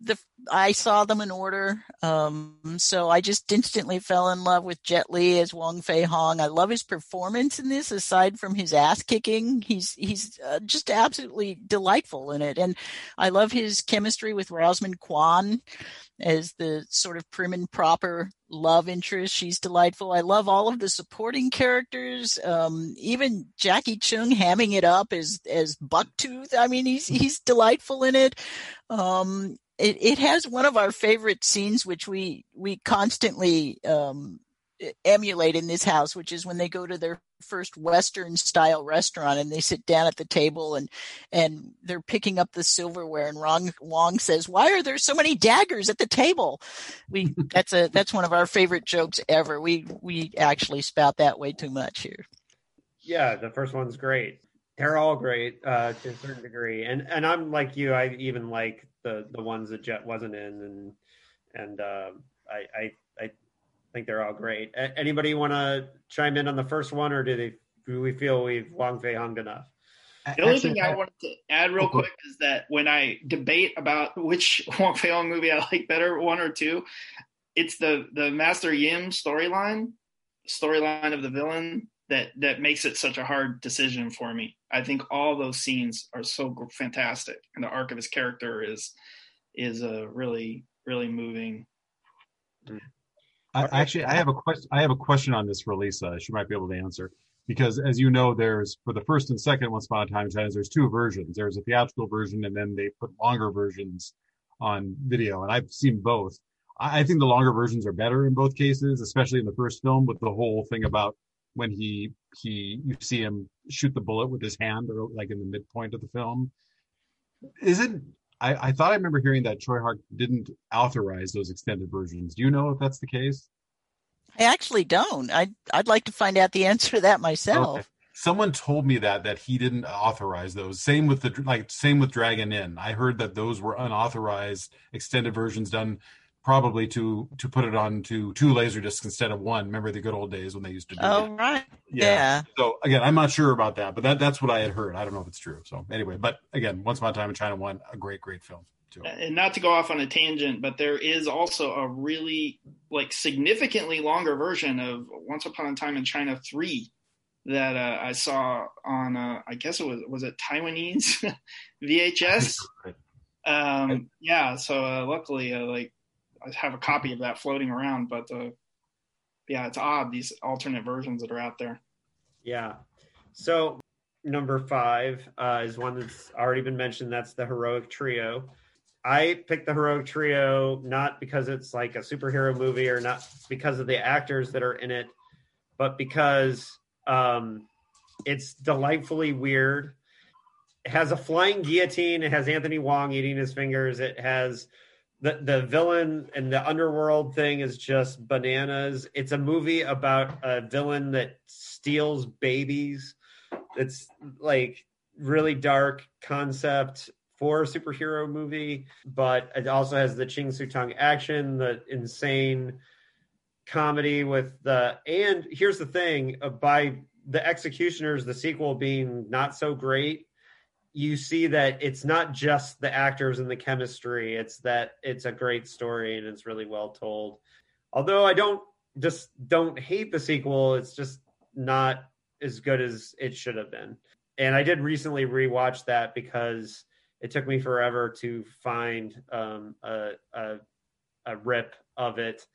the I saw them in order. Um, so I just instantly fell in love with Jet Li as Wong Fei Hong. I love his performance in this. Aside from his ass kicking, he's he's uh, just absolutely delightful in it, and I love his chemistry with Rosamund Kwan as the sort of prim and proper love interest. She's delightful. I love all of the supporting characters. Um, even Jacky Cheung hamming it up as as Bucktooth. I mean, he's he's delightful in it. Um, it, it has one of our favorite scenes, which we we constantly um, emulate in this house, which is when they go to their first Western style restaurant and they sit down at the table and and they're picking up the silverware and Wong Wong says, "Why are there so many daggers at the table?" We that's a [LAUGHS] that's one of our favorite jokes ever. We we actually spout that way too much here. Yeah, the first one's great. They're all great uh, to a certain degree, and and I'm like you. I even like the the ones that Jet wasn't in, and and uh, I, I I think they're all great. A- anybody want to chime in on the first one, or do they do we feel we've Wong Fei hung enough? The only thing I wanted to add real quick is that when I debate about which [LAUGHS] Wong Fei Hung movie I like better, one or two, it's the the Master Yim storyline, storyline of the villain that that makes it such a hard decision for me. I think all those scenes are so fantastic, and the arc of his character is is a uh, really really moving. I, actually, I have a question. I have a question on this for Lisa. She might be able to answer because, as you know, there's for the first and second Once Upon a Time in China, there's two versions. There's a theatrical version, and then they put longer versions on video, and I've seen both. I, I think the longer versions are better in both cases, especially in the first film with the whole thing about when he he you see him shoot the bullet with his hand or like in the midpoint of the film is it I, I thought i remember hearing that Tsui Hark didn't authorize those extended versions. Do you know if that's the case? I actually don't. I'd, I'd like to find out the answer to that myself. Okay. someone told me that that he didn't authorize those. Same with the like same with dragon inn. I heard that those were unauthorized extended versions done probably to to put it on to two laser discs instead of one. Remember the good old days when they used to do oh, right. Yeah. yeah. So again, I'm not sure about that, but that that's what I had heard. I don't know if it's true. So anyway, but again, Once Upon a Time in China One, a great, great film. Too. And not to go off on a tangent, but there is also a really like significantly longer version of Once Upon a Time in China Three that uh, I saw on uh, I guess it was was it Taiwanese [LAUGHS] VHS. Um, yeah, so uh, luckily, uh, like I have a copy of that floating around, but uh, yeah, it's odd these alternate versions that are out there. Yeah. So number five uh, is one that's already been mentioned. That's the heroic trio. I picked the heroic trio not because it's like a superhero movie or not because of the actors that are in it, but because um, it's delightfully weird. It has a flying guillotine. It has Anthony Wong eating his fingers. It has the the villain and the underworld thing is just bananas. It's a movie about a villain that steals babies. It's like really dark concept for a superhero movie, but it also has the Ching Siu Tung action, the insane comedy with the and here's the thing uh, by the executioners the sequel being not so great you see that it's not just the actors and the chemistry it's that it's a great story and it's really well told. Although i don't just don't hate the sequel it's just not as good as it should have been. And i did recently rewatch that because it took me forever to find um, a, a, a rip of it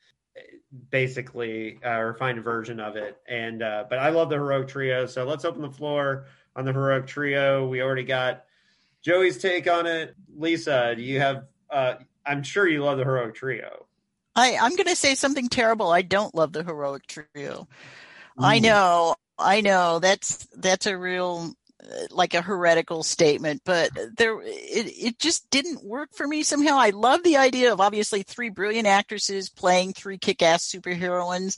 basically uh, or find a version of it. And uh, but i love the heroic trio so let's open the floor on the heroic trio we already got joey's take on it lisa do you have uh, i'm sure you love the heroic trio I, I'm going to say something terrible. I don't love the heroic trio. Ooh. I know, I know. That's that's a real like a heretical statement, but there it, it just didn't work for me somehow. I love the idea of obviously three brilliant actresses playing three kick-ass superheroines.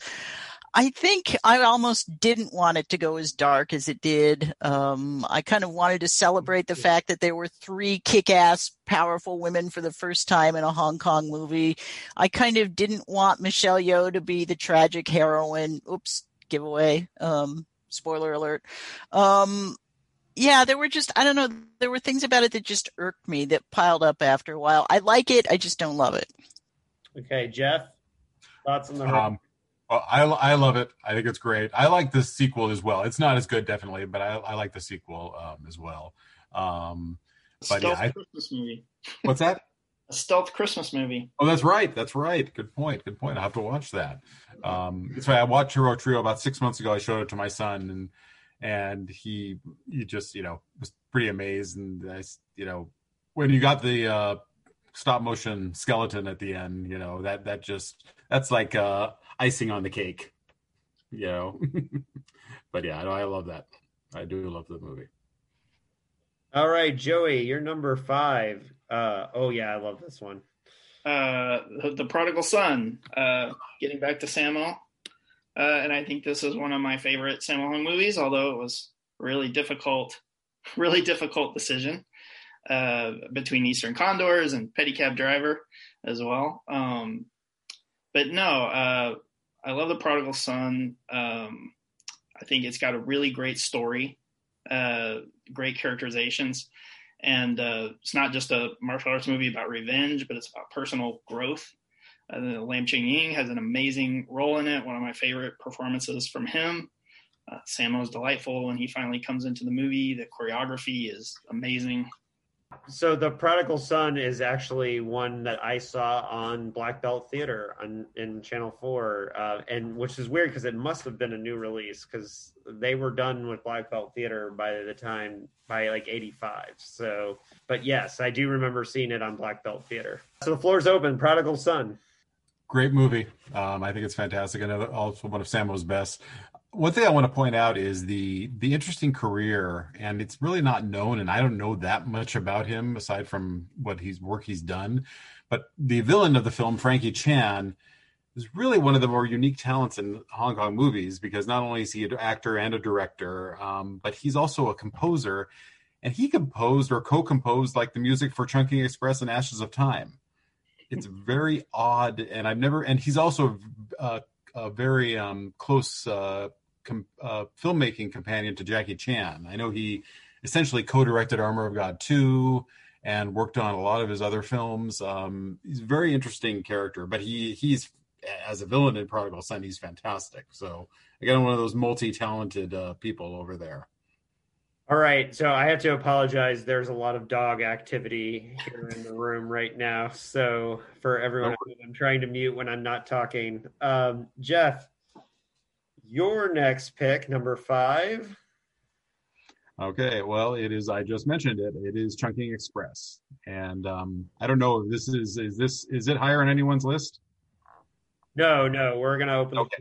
I think I almost didn't want it to go as dark as it did. Um, I kind of wanted to celebrate the fact that there were three kick-ass, powerful women for the first time in a Hong Kong movie. I kind of didn't want Michelle Yeoh to be the tragic heroine. Oops, giveaway. Um, spoiler alert. Um, yeah, there were just I don't know. There were things about it that just irked me that piled up after a while. I like it, I just don't love it. Okay, Jeff, thoughts on the. Um, well, I I love it. I think it's great. I like the sequel as well. It's not as good, definitely, but I, I like the sequel um, as well. Um, but yeah, I, Christmas movie. What's that? A stealth Christmas movie. Oh, that's right. That's right. Good point. Good point. I have to watch that. Um, that's right. I watched Hero Trio about six months ago. I showed it to my son, and and he he just you know was pretty amazed and I you know when you got the uh, stop motion skeleton at the end you know that that just that's like uh, icing on the cake you know [LAUGHS] but yeah I love that I do love the movie. All right, Joey, you're number five. Uh, oh yeah, I love this one. Uh, the, the prodigal son. Uh, getting back to Sammo. Uh, and I think this is one of my favorite Sammo Hung movies, although it was really difficult, [LAUGHS] really difficult decision uh, between Eastern Condors and Pedicab Driver as well. Um, but no, uh, I love The Prodigal Son. Um, I think it's got a really great story, uh, great characterizations. And uh, it's not just a martial arts movie about revenge, but it's about personal growth uh, Lam Ching Ying has an amazing role in it. One of my favorite performances from him. Uh, Sammo's delightful when he finally comes into the movie. The choreography is amazing. So the Prodigal Son is actually one that I saw on Black Belt Theater on in Channel Four, uh, and which is weird because it must have been a new release because they were done with Black Belt Theater by the time by like '85. So, but yes, I do remember seeing it on Black Belt Theater. So the floor's open. Prodigal Son. Great movie. Um, I think it's fantastic. and also one of Sammo's best. One thing I want to point out is the the interesting career, and it's really not known, and I don't know that much about him aside from what he's work he's done. But the villain of the film, Frankie Chan, is really one of the more unique talents in Hong Kong movies because not only is he an actor and a director, um, but he's also a composer, and he composed or co-composed like the music for Chungking Express and Ashes of Time it's very odd, and I've never. And he's also a, a very um, close uh, com, uh, filmmaking companion to Jackie Chan. I know he essentially co-directed Armor of God two and worked on a lot of his other films. Um, he's a very interesting character, but he he's as a villain in Prodigal Son, he's fantastic. So again, one of those multi-talented uh, people over there. All right, so I have to apologize. There's a lot of dog activity here in the room right now. So for everyone, I'm trying to mute when I'm not talking. Um, Jeff, your next pick, number five. Okay, well, it is. I just mentioned it. It is Chungking Express, and um, I don't know if this is is this is it higher on anyone's list? No, no, we're gonna open okay.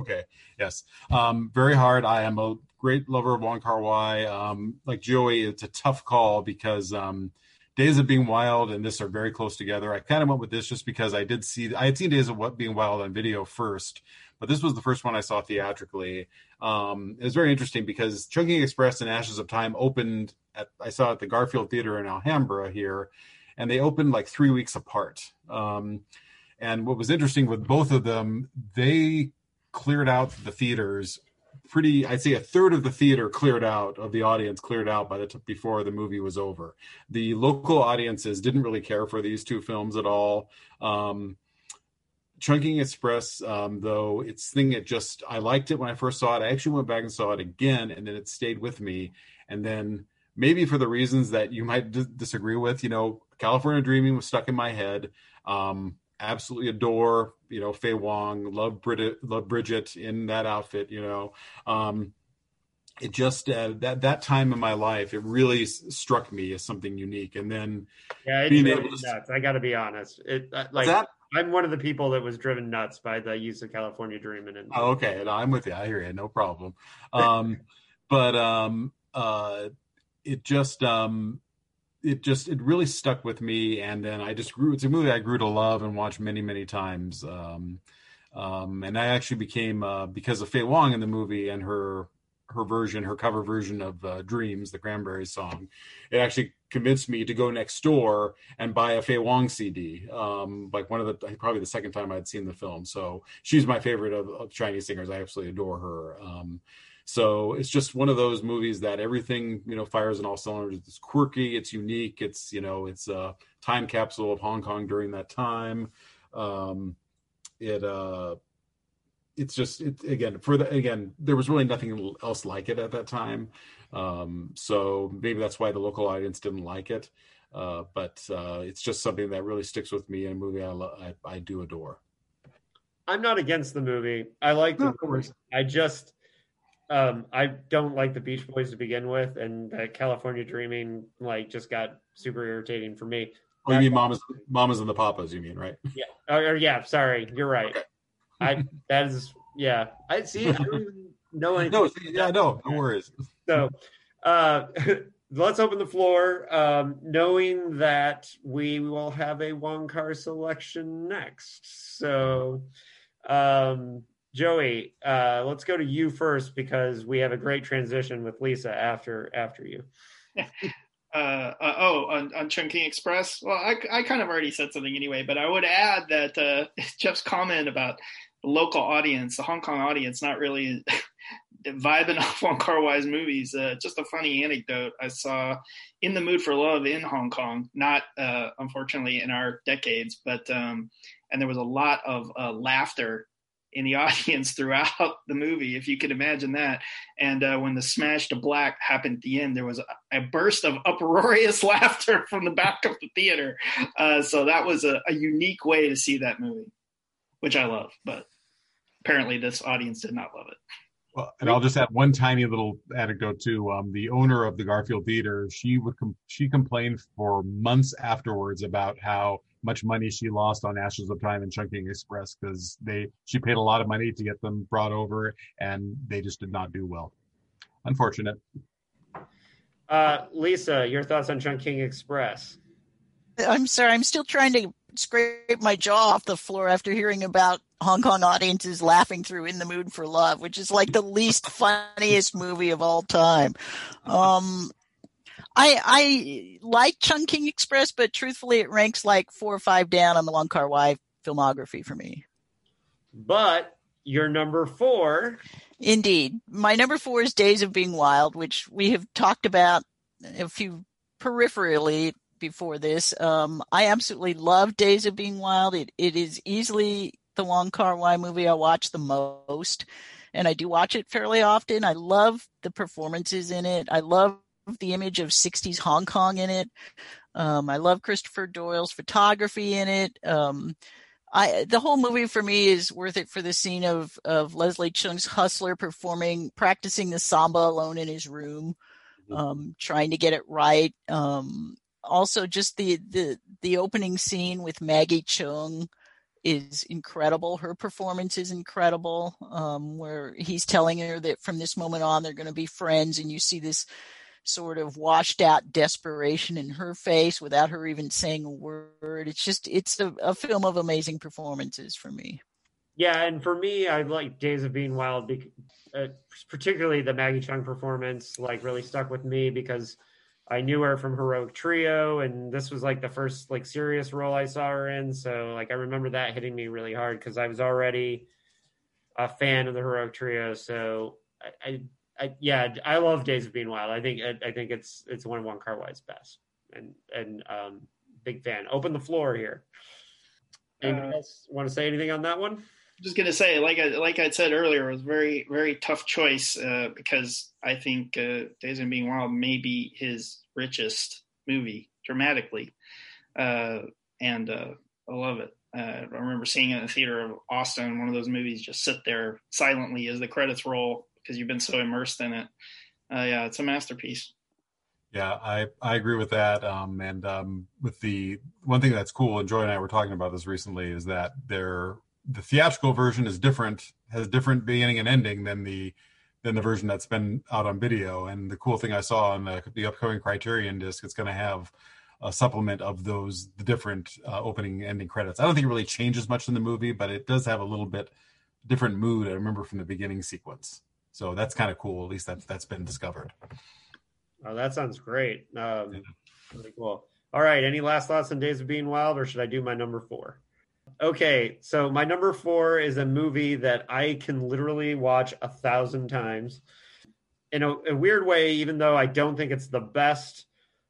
Okay, yes, um, very hard. I am a great lover of Wong Kar Wai. Um, like Joey, it's a tough call because um, Days of Being Wild and this are very close together. I kind of went with this just because I did see I had seen Days of What Being Wild on video first, but this was the first one I saw theatrically. Um, it was very interesting because Chungking Express and Ashes of Time opened at I saw at the Garfield Theater in Alhambra here, and they opened like three weeks apart. Um, And what was interesting with both of them, they cleared out the theaters pretty i'd say a third of the theater cleared out of the audience cleared out by the t- before the movie was over the local audiences didn't really care for these two films at all um, chungking express um, though it's thing it just i liked it when i first saw it i actually went back and saw it again and then it stayed with me and then maybe for the reasons that you might d- disagree with you know california dreaming was stuck in my head um, absolutely adore, you know, Faye Wong, love Brigitte, love Brigitte in that outfit, you know. Um, it just uh, that that time in my life, it really s- struck me as something unique. And then Yeah, it's Being driven able to- nuts. I got to be honest. It uh, like that I'm one of the people that was driven nuts by the use of California Dreaming. And Oh, okay. No, I'm with you. I hear you. No problem. Um, [LAUGHS] but um, uh, it just um, it just it really stuck with me, and then I just grew. It's a movie I grew to love and watch many many times. Um, um, and I actually became uh, because of Faye Wong in the movie and her her version, her cover version of uh, "Dreams," the Cranberries song. It actually convinced me to go next door and buy a Faye Wong CD. Um, like one of the probably the second time I'd seen the film. So she's my favorite of, of Chinese singers. I absolutely adore her. Um, so it's just one of those movies that everything you know fires in all cylinders. It's quirky, it's unique, it's you know it's a time capsule of Hong Kong during that time. Um, it uh, it's just it again for the again there was really nothing else like it at that time. Um, so maybe that's why the local audience didn't like it. Uh, but uh, it's just something that really sticks with me in a movie I, lo- I, I do adore. I'm not against the movie. I like the No, movie. I just um I don't like the Beach Boys to begin with, and the California Dreaming like just got super irritating for me. Oh, you mean Mamas, Mamas and the Papas? You mean right? Yeah. Or, or yeah, sorry, you're right. Okay. I that is yeah. I see. I don't even know [LAUGHS] anything. No, yeah, no, no worries. [LAUGHS] So uh, [LAUGHS] let's open the floor, um, knowing that we will have a one car selection next. So, um, Joey, uh, let's go to you first because we have a great transition with Lisa after after you. uh, uh, oh, on, on Chungking Express. Well, I, I kind of already said something anyway, but I would add that uh, Jeff's comment about the local audience, the Hong Kong audience, not really [LAUGHS] vibing [LAUGHS] off Wong Kar Wai's movies. Uh, just a funny anecdote. I saw In the Mood for Love in Hong Kong, not uh, unfortunately in our decades, but um, and there was a lot of uh, laughter in the [LAUGHS] audience throughout the movie, if you could imagine that. And uh, when the smash to black happened at the end, there was a, a burst of uproarious laughter from the back of the theater. Uh, so that was a, a unique way to see that movie, which I love. But apparently, this audience did not love it. Well, and I'll just add one tiny little anecdote too. Um, the owner of the Garfield Theater, she would com- she complained for months afterwards about how much money she lost on Ashes of Time and Chungking Express because they she paid a lot of money to get them brought over and they just did not do well. Unfortunate. Uh, Lisa, your thoughts on Chungking Express? I'm sorry, I'm still trying to scrape my jaw off the floor after hearing about Hong Kong audiences laughing through In the Mood for Love, which is like the least funniest movie of all time. Um, I I like Chungking Express, but truthfully, it ranks like four or five down on the Wong Kar Wai filmography for me. But your number four, Indeed. My number four is Days of Being Wild, which we have talked about a few peripherally before this. Um, I absolutely love Days of Being Wild. It, it is easily the Wong Kar Wai movie I watch the most, and I do watch it fairly often. I love the performances in it. I love the image of 60s Hong Kong in it. Um, I love Christopher Doyle's photography in it. Um, I the whole movie for me is worth it for the scene of of Leslie Cheung's hustler performing practicing the samba alone in his room, um, trying to get it right. Um, also, just the the the opening scene with Maggie Cheung is incredible. Her performance is incredible. Um, where he's telling her that from this moment on they're going to be friends, and you see this sort of washed out desperation in her face without her even saying a word. It's just it's a, a film of amazing performances for me. yeah, and for me, I like Days of Being Wild, bec- uh, particularly the Maggie Cheung performance. Like, really stuck with me because I knew her from Heroic Trio, and this was like the first like serious role I saw her in. So like I remember that hitting me really hard because I was already a fan of the Heroic Trio. So I, I, I, yeah, I love Days of Being Wild. I think I, I think it's it's one of Kar Wai's best, and and um, big fan. Open the floor here. Anyone uh, else want to say anything on that one? Just gonna say, like I like I said earlier, it was very very tough choice uh, because I think uh, Days of Being Wild may be his richest movie dramatically, uh, and uh, I love it. Uh, I remember seeing it in the theater of Austin. One of those movies just sit there silently as the credits roll because you've been so immersed in it. Uh, yeah, it's a masterpiece. Yeah, I, I agree with that. Um, and um, with the one thing that's cool, and Joy and I were talking about this recently, is that there the theatrical version is different, has different beginning and ending than the than the version that's been out on video. And the cool thing I saw on the, the upcoming Criterion disc, it's going to have a supplement of those the different uh, opening ending credits. I don't think it really changes much in the movie, but it does have a little bit different mood. I remember from the beginning sequence, so that's kind of cool. At least that's that's been discovered. Oh, that sounds great. Um, yeah. Really cool. All right. Any last thoughts on Days of Being Wild, or should I do my number four? Okay, so my number four is a movie that I can literally watch a thousand times. In a, a, weird way, even though I don't think it's the best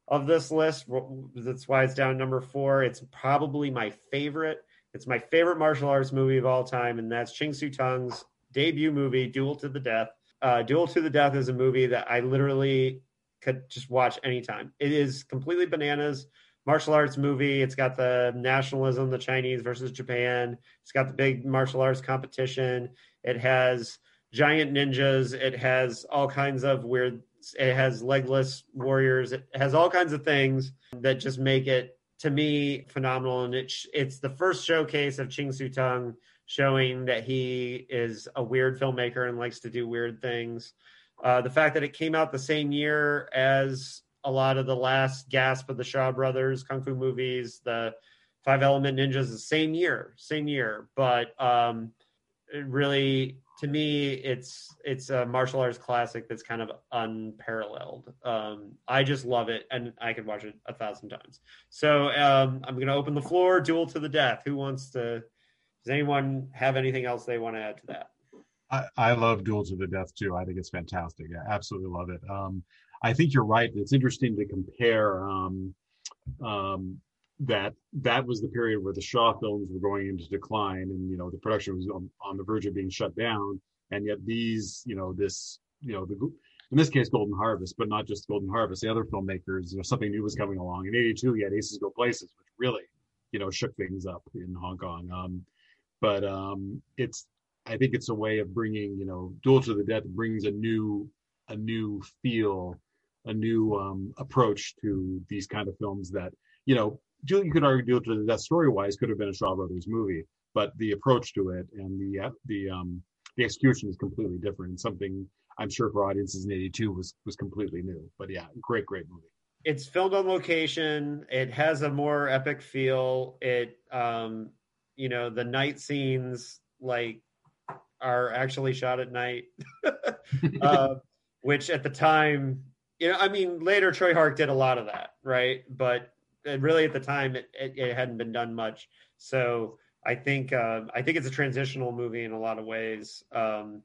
of this list, that's why it's down number four. It's probably my favorite. It's my favorite martial arts movie of all time, and that's Ching Siu Tung's debut movie, Duel to the Death. Uh, Duel to the Death is a movie that I literally could just watch anytime. It is completely bananas martial arts movie. It's got the nationalism, the Chinese versus Japan. It's got the big martial arts competition. It has giant ninjas. It has all kinds of weird. It has legless warriors. It has all kinds of things that just make it to me phenomenal. And it's it's the first showcase of Ching Siu Tung showing that he is a weird filmmaker and likes to do weird things. Uh, the fact that it came out the same year as a lot of the last gasp of the Shaw Brothers kung fu movies, the Five Element Ninjas, the same year, same year. But um, really, to me, it's it's a martial arts classic that's kind of unparalleled. Um, I just love it, and I could watch it a thousand times. So um, I'm going to open the floor. Duel to the death. Who wants to? Does anyone have anything else they want to add to that? I, I love Duel to the Death too. I think it's fantastic. I absolutely love it. Um, I think you're right. It's interesting to compare um, um, that that was the period where the Shaw films were going into decline, and you know the production was on, on the verge of being shut down, and yet these, you know, this, you know, the in this case Golden Harvest, but not just Golden Harvest. The other filmmakers, you know, something new was coming along. In '82, you had Aces Go Places, which really, you know, shook things up in Hong Kong. Um, but um, it's I think it's a way of bringing, you know, Duel to the Death brings a new a new feel a new um, approach to these kind of films that you know you could argue to that story wise could have been a Shaw Brothers movie, but the approach to it and the uh, the um, the execution is completely different. Something I'm sure for audiences in '82 was was completely new. But yeah, great, great movie. It's filmed on location. It has a more epic feel. It, um, you know, the night scenes like are actually shot at night, [LAUGHS] uh, which at the time you know, I mean, later Tsui Hark did a lot of that, right? But really, at the time, it, it, it hadn't been done much. So I think uh, I think it's a transitional movie in a lot of ways um,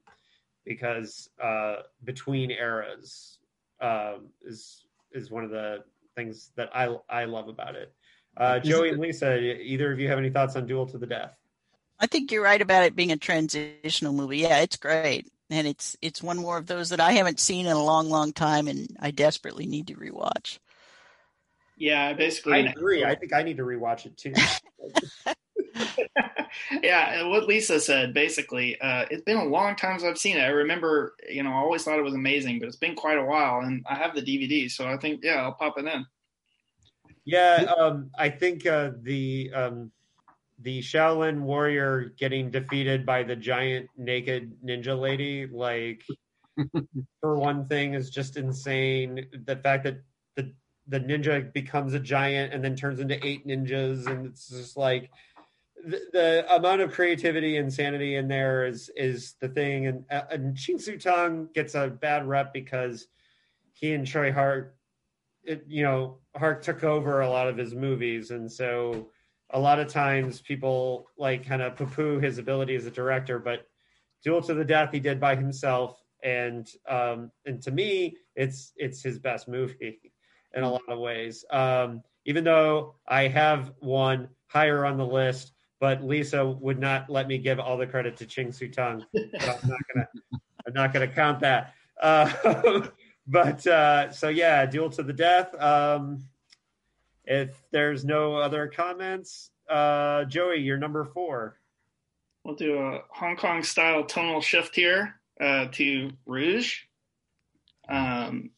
because uh, between eras uh, is is one of the things that I I love about it. Uh, Joey and Lisa, either of you have any thoughts on Duel to the Death? I think you're right about it being a transitional movie. Yeah, it's great and it's it's one more of those that I haven't seen in a long, long time, and I desperately need to rewatch. Yeah, basically, I agree. I think I need to rewatch it too. [LAUGHS] yeah, what Lisa said basically, uh, it's been a long time since I've seen it. I remember, you know, I always thought it was amazing, but it's been quite a while, and I have the DVD, so I think, yeah, I'll pop it in. Yeah, um, I think uh, the um, the Shaolin warrior getting defeated by the giant naked ninja lady, like [LAUGHS] for one thing, is just insane. The fact that the the ninja becomes a giant and then turns into eight ninjas, and it's just like the, the amount of creativity and sanity in there is is the thing. And, uh, and Ching Siu Tung gets a bad rep because he and Tsui Hark it, you know, Hark took over a lot of his movies, and so a lot of times people like kind of poo-poo his ability as a director, but Duel to the Death he did by himself, and um, and to me, it's it's his best movie [LAUGHS] in a lot of ways. Um, even though I have one higher on the list, but Lisa would not let me give all the credit to Ching Siu Tung. I'm not gonna [LAUGHS] I'm not gonna count that. Uh, [LAUGHS] but uh, so yeah, Duel to the Death. Um, if there's no other comments, uh, Joey, you're number four. We'll do a Hong Kong style tonal shift here uh, to Rouge, um,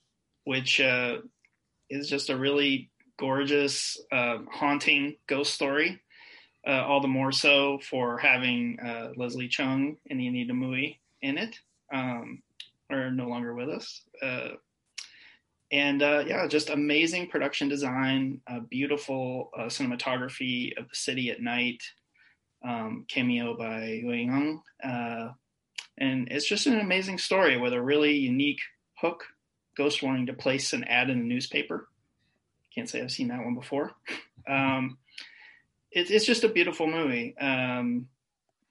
which uh, is just a really gorgeous, uh, haunting ghost story. Uh, all the more so for having uh, Leslie Cheung and Anita Mui in it, um, are no longer with us. Uh, and uh, yeah, just amazing production design, beautiful uh, cinematography of the city at night, um, cameo by Hui Young, uh, and it's just an amazing story with a really unique hook. Ghost wanting to place an ad in the newspaper. Can't say I've seen that one before. [LAUGHS] Um, it, it's just a beautiful movie. Um,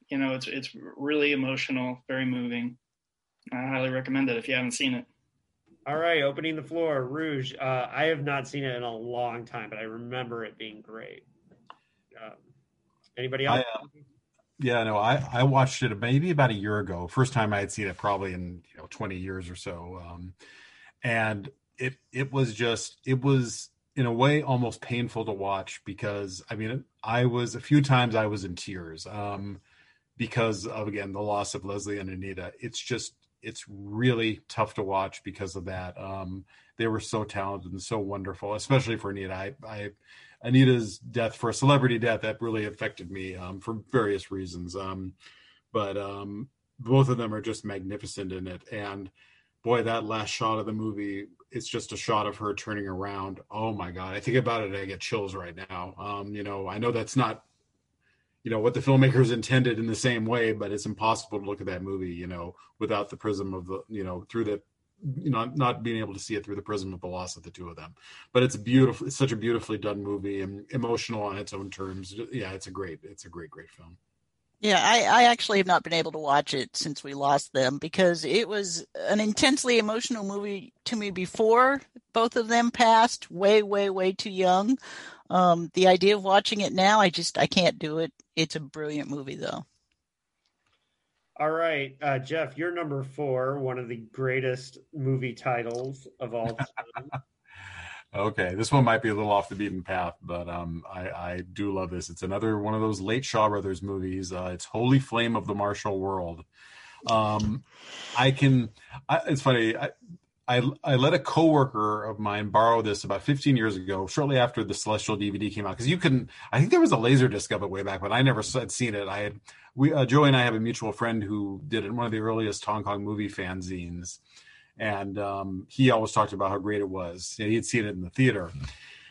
you know, it's it's really emotional, very moving. I highly recommend it if you haven't seen it. All right, opening the floor, Rouge. Uh, I have not seen it in a long time, but I remember it being great. Um, anybody else? I, uh, yeah, no, I, I watched it maybe about a year ago. First time I had seen it probably in you know 20 years or so. Um, and it it was just it was in a way almost painful to watch because I mean I was a few times I was in tears um, because of again the loss of Leslie and Anita. It's just it's really tough to watch because of that. Um, they were so talented and so wonderful, especially for Anita. I, I Anita's death for a celebrity death that really affected me um, for various reasons. Um, but um, both of them are just magnificent in it. And boy, that last shot of the movie, it's just a shot of her turning around. Oh my God. I think about it, I get chills right now. Um, you know, I know that's not you know what the filmmakers intended in the same way but it's impossible to look at that movie you know without the prism of the you know through the you know not being able to see it through the prism of the loss of the two of them but it's beautiful it's such a beautifully done movie and emotional on its own terms yeah it's a great it's a great great film yeah, I, I actually have not been able to watch it since we lost them because it was an intensely emotional movie to me before both of them passed, way, way, way too young. Um, the idea of watching it now, I just I can't do it. It's a brilliant movie, though. All right, uh, Jeff, you're number four, one of the greatest movie titles of all time. [LAUGHS] okay, this one might be a little off the beaten path, but um, I, I, do love this. It's another one of those late Shaw Brothers movies. Uh, it's Holy Flame of the Martial World. Um, I can. I, it's funny. I, I, I let a coworker of mine borrow this about 15 years ago, shortly after the Celestial DVD came out. Because you can, I think there was a laser disc of it way back, but I never had seen it. I had, we, uh, Joey and I have a mutual friend who did it, one of the earliest Hong Kong movie fanzines, and um, he always talked about how great it was. he had seen it in the theater.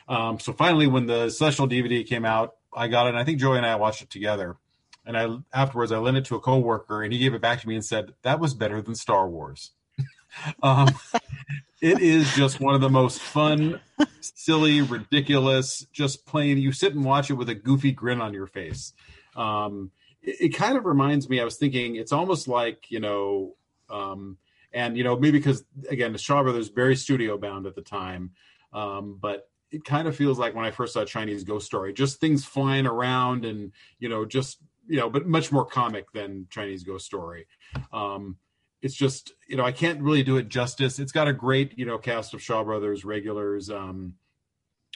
Um, so finally, when the Celestial DVD came out, I got it, and I think Joey and I watched it together. And I afterwards, I lent it to a coworker, and he gave it back to me and said that was better than Star Wars. [LAUGHS] Um, it is just one of the most fun, silly, ridiculous, just plain. You sit and watch it with a goofy grin on your face. Um, it, it, kind of reminds me. I was thinking it's almost like you know, um, and you know maybe because again the Shaw Brothers very studio bound at the time, um, but it kind of feels like when I first saw Chinese Ghost Story, just things flying around and you know just you know, but much more comic than Chinese Ghost Story. Um, it's just you know I can't really do it justice. It's got a great you know cast of Shaw Brothers regulars. Um,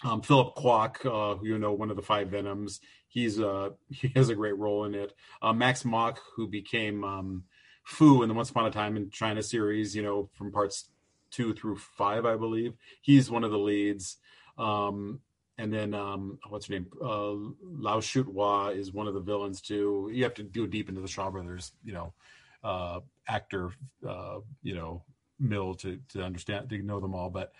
um, Philip Kwok, uh, you know, one of the five Venoms. He's uh, [LAUGHS] he has a great role in it. Uh, Max Mok, who became um, Fu in the Once Upon a Time in China series, you know, from parts two through five, I believe. He's one of the leads. Um, and then um, what's her name? Uh, Lau Shut is one of the villains too. You have to go deep into the Shaw Brothers, you know, uh, actor, uh, you know, mill to to understand to know them all. But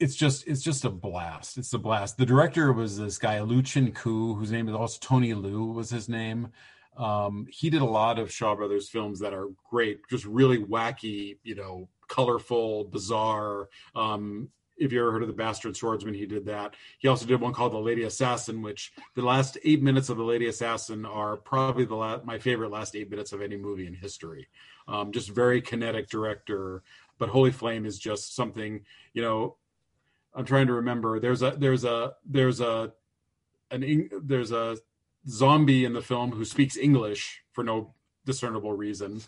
it's just it's just a blast. It's a blast. The director was this guy Lu Chin Koo, whose name is also Tony Liu was his name. Um, he did a lot of Shaw Brothers films that are great, just really wacky, you know, colorful, bizarre. Um, if you ever heard of the Bastard Swordsman, he did that. He also did one called The Lady Assassin, which the last eight minutes of The Lady Assassin are probably the last, my favorite last eight minutes of any movie in history. Um, just very kinetic director. But Holy Flame is just something, you know. I'm trying to remember. There's a there's a there's a an there's a zombie in the film who speaks English for no discernible reason.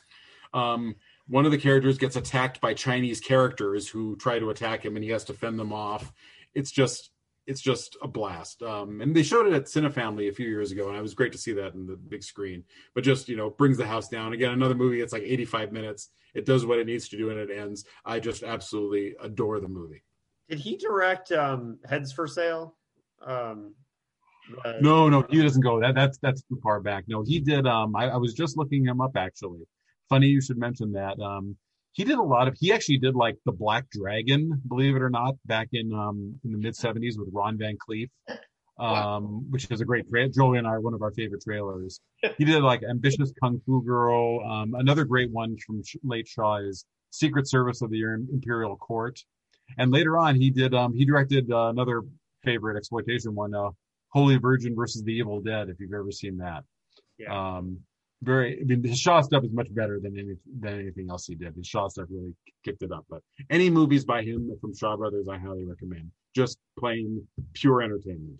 Um, one of the characters gets attacked by Chinese characters who try to attack him, and he has to fend them off. It's just it's just a blast. Um, and they showed it at Cinefamily a few years ago, and it was great to see that in the big screen. But just you know, brings the house down. Again, another movie. It's like 85 minutes. It does what it needs to do, and it ends. I just absolutely adore the movie. Did he direct um, Heads for Sale? Um, uh, no, no, he doesn't go. That that's that's too far back. No, he did. Um, I, I was just looking him up actually funny you should mention that. Um, he did a lot of. He actually did like the Black Dragon, believe it or not, back in um, in the mid '70s with Ron Van Clief, um, wow. which is a great. Tra- Joey and I are one of our favorite trailers. he did like Ambitious Kung Fu Girl. Um, another great one from late Shaw is Secret Service of the Imperial Court, and later on he did. Um, he directed uh, another favorite exploitation one, uh, Holy Virgin versus the Evil Dead. If you've ever seen that. Yeah. Um, very. I mean, his Shaw stuff is much better than any than anything else he did. His Shaw stuff really kicked it up. But any movies by him from Shaw Brothers, I highly recommend. Just plain pure entertainment.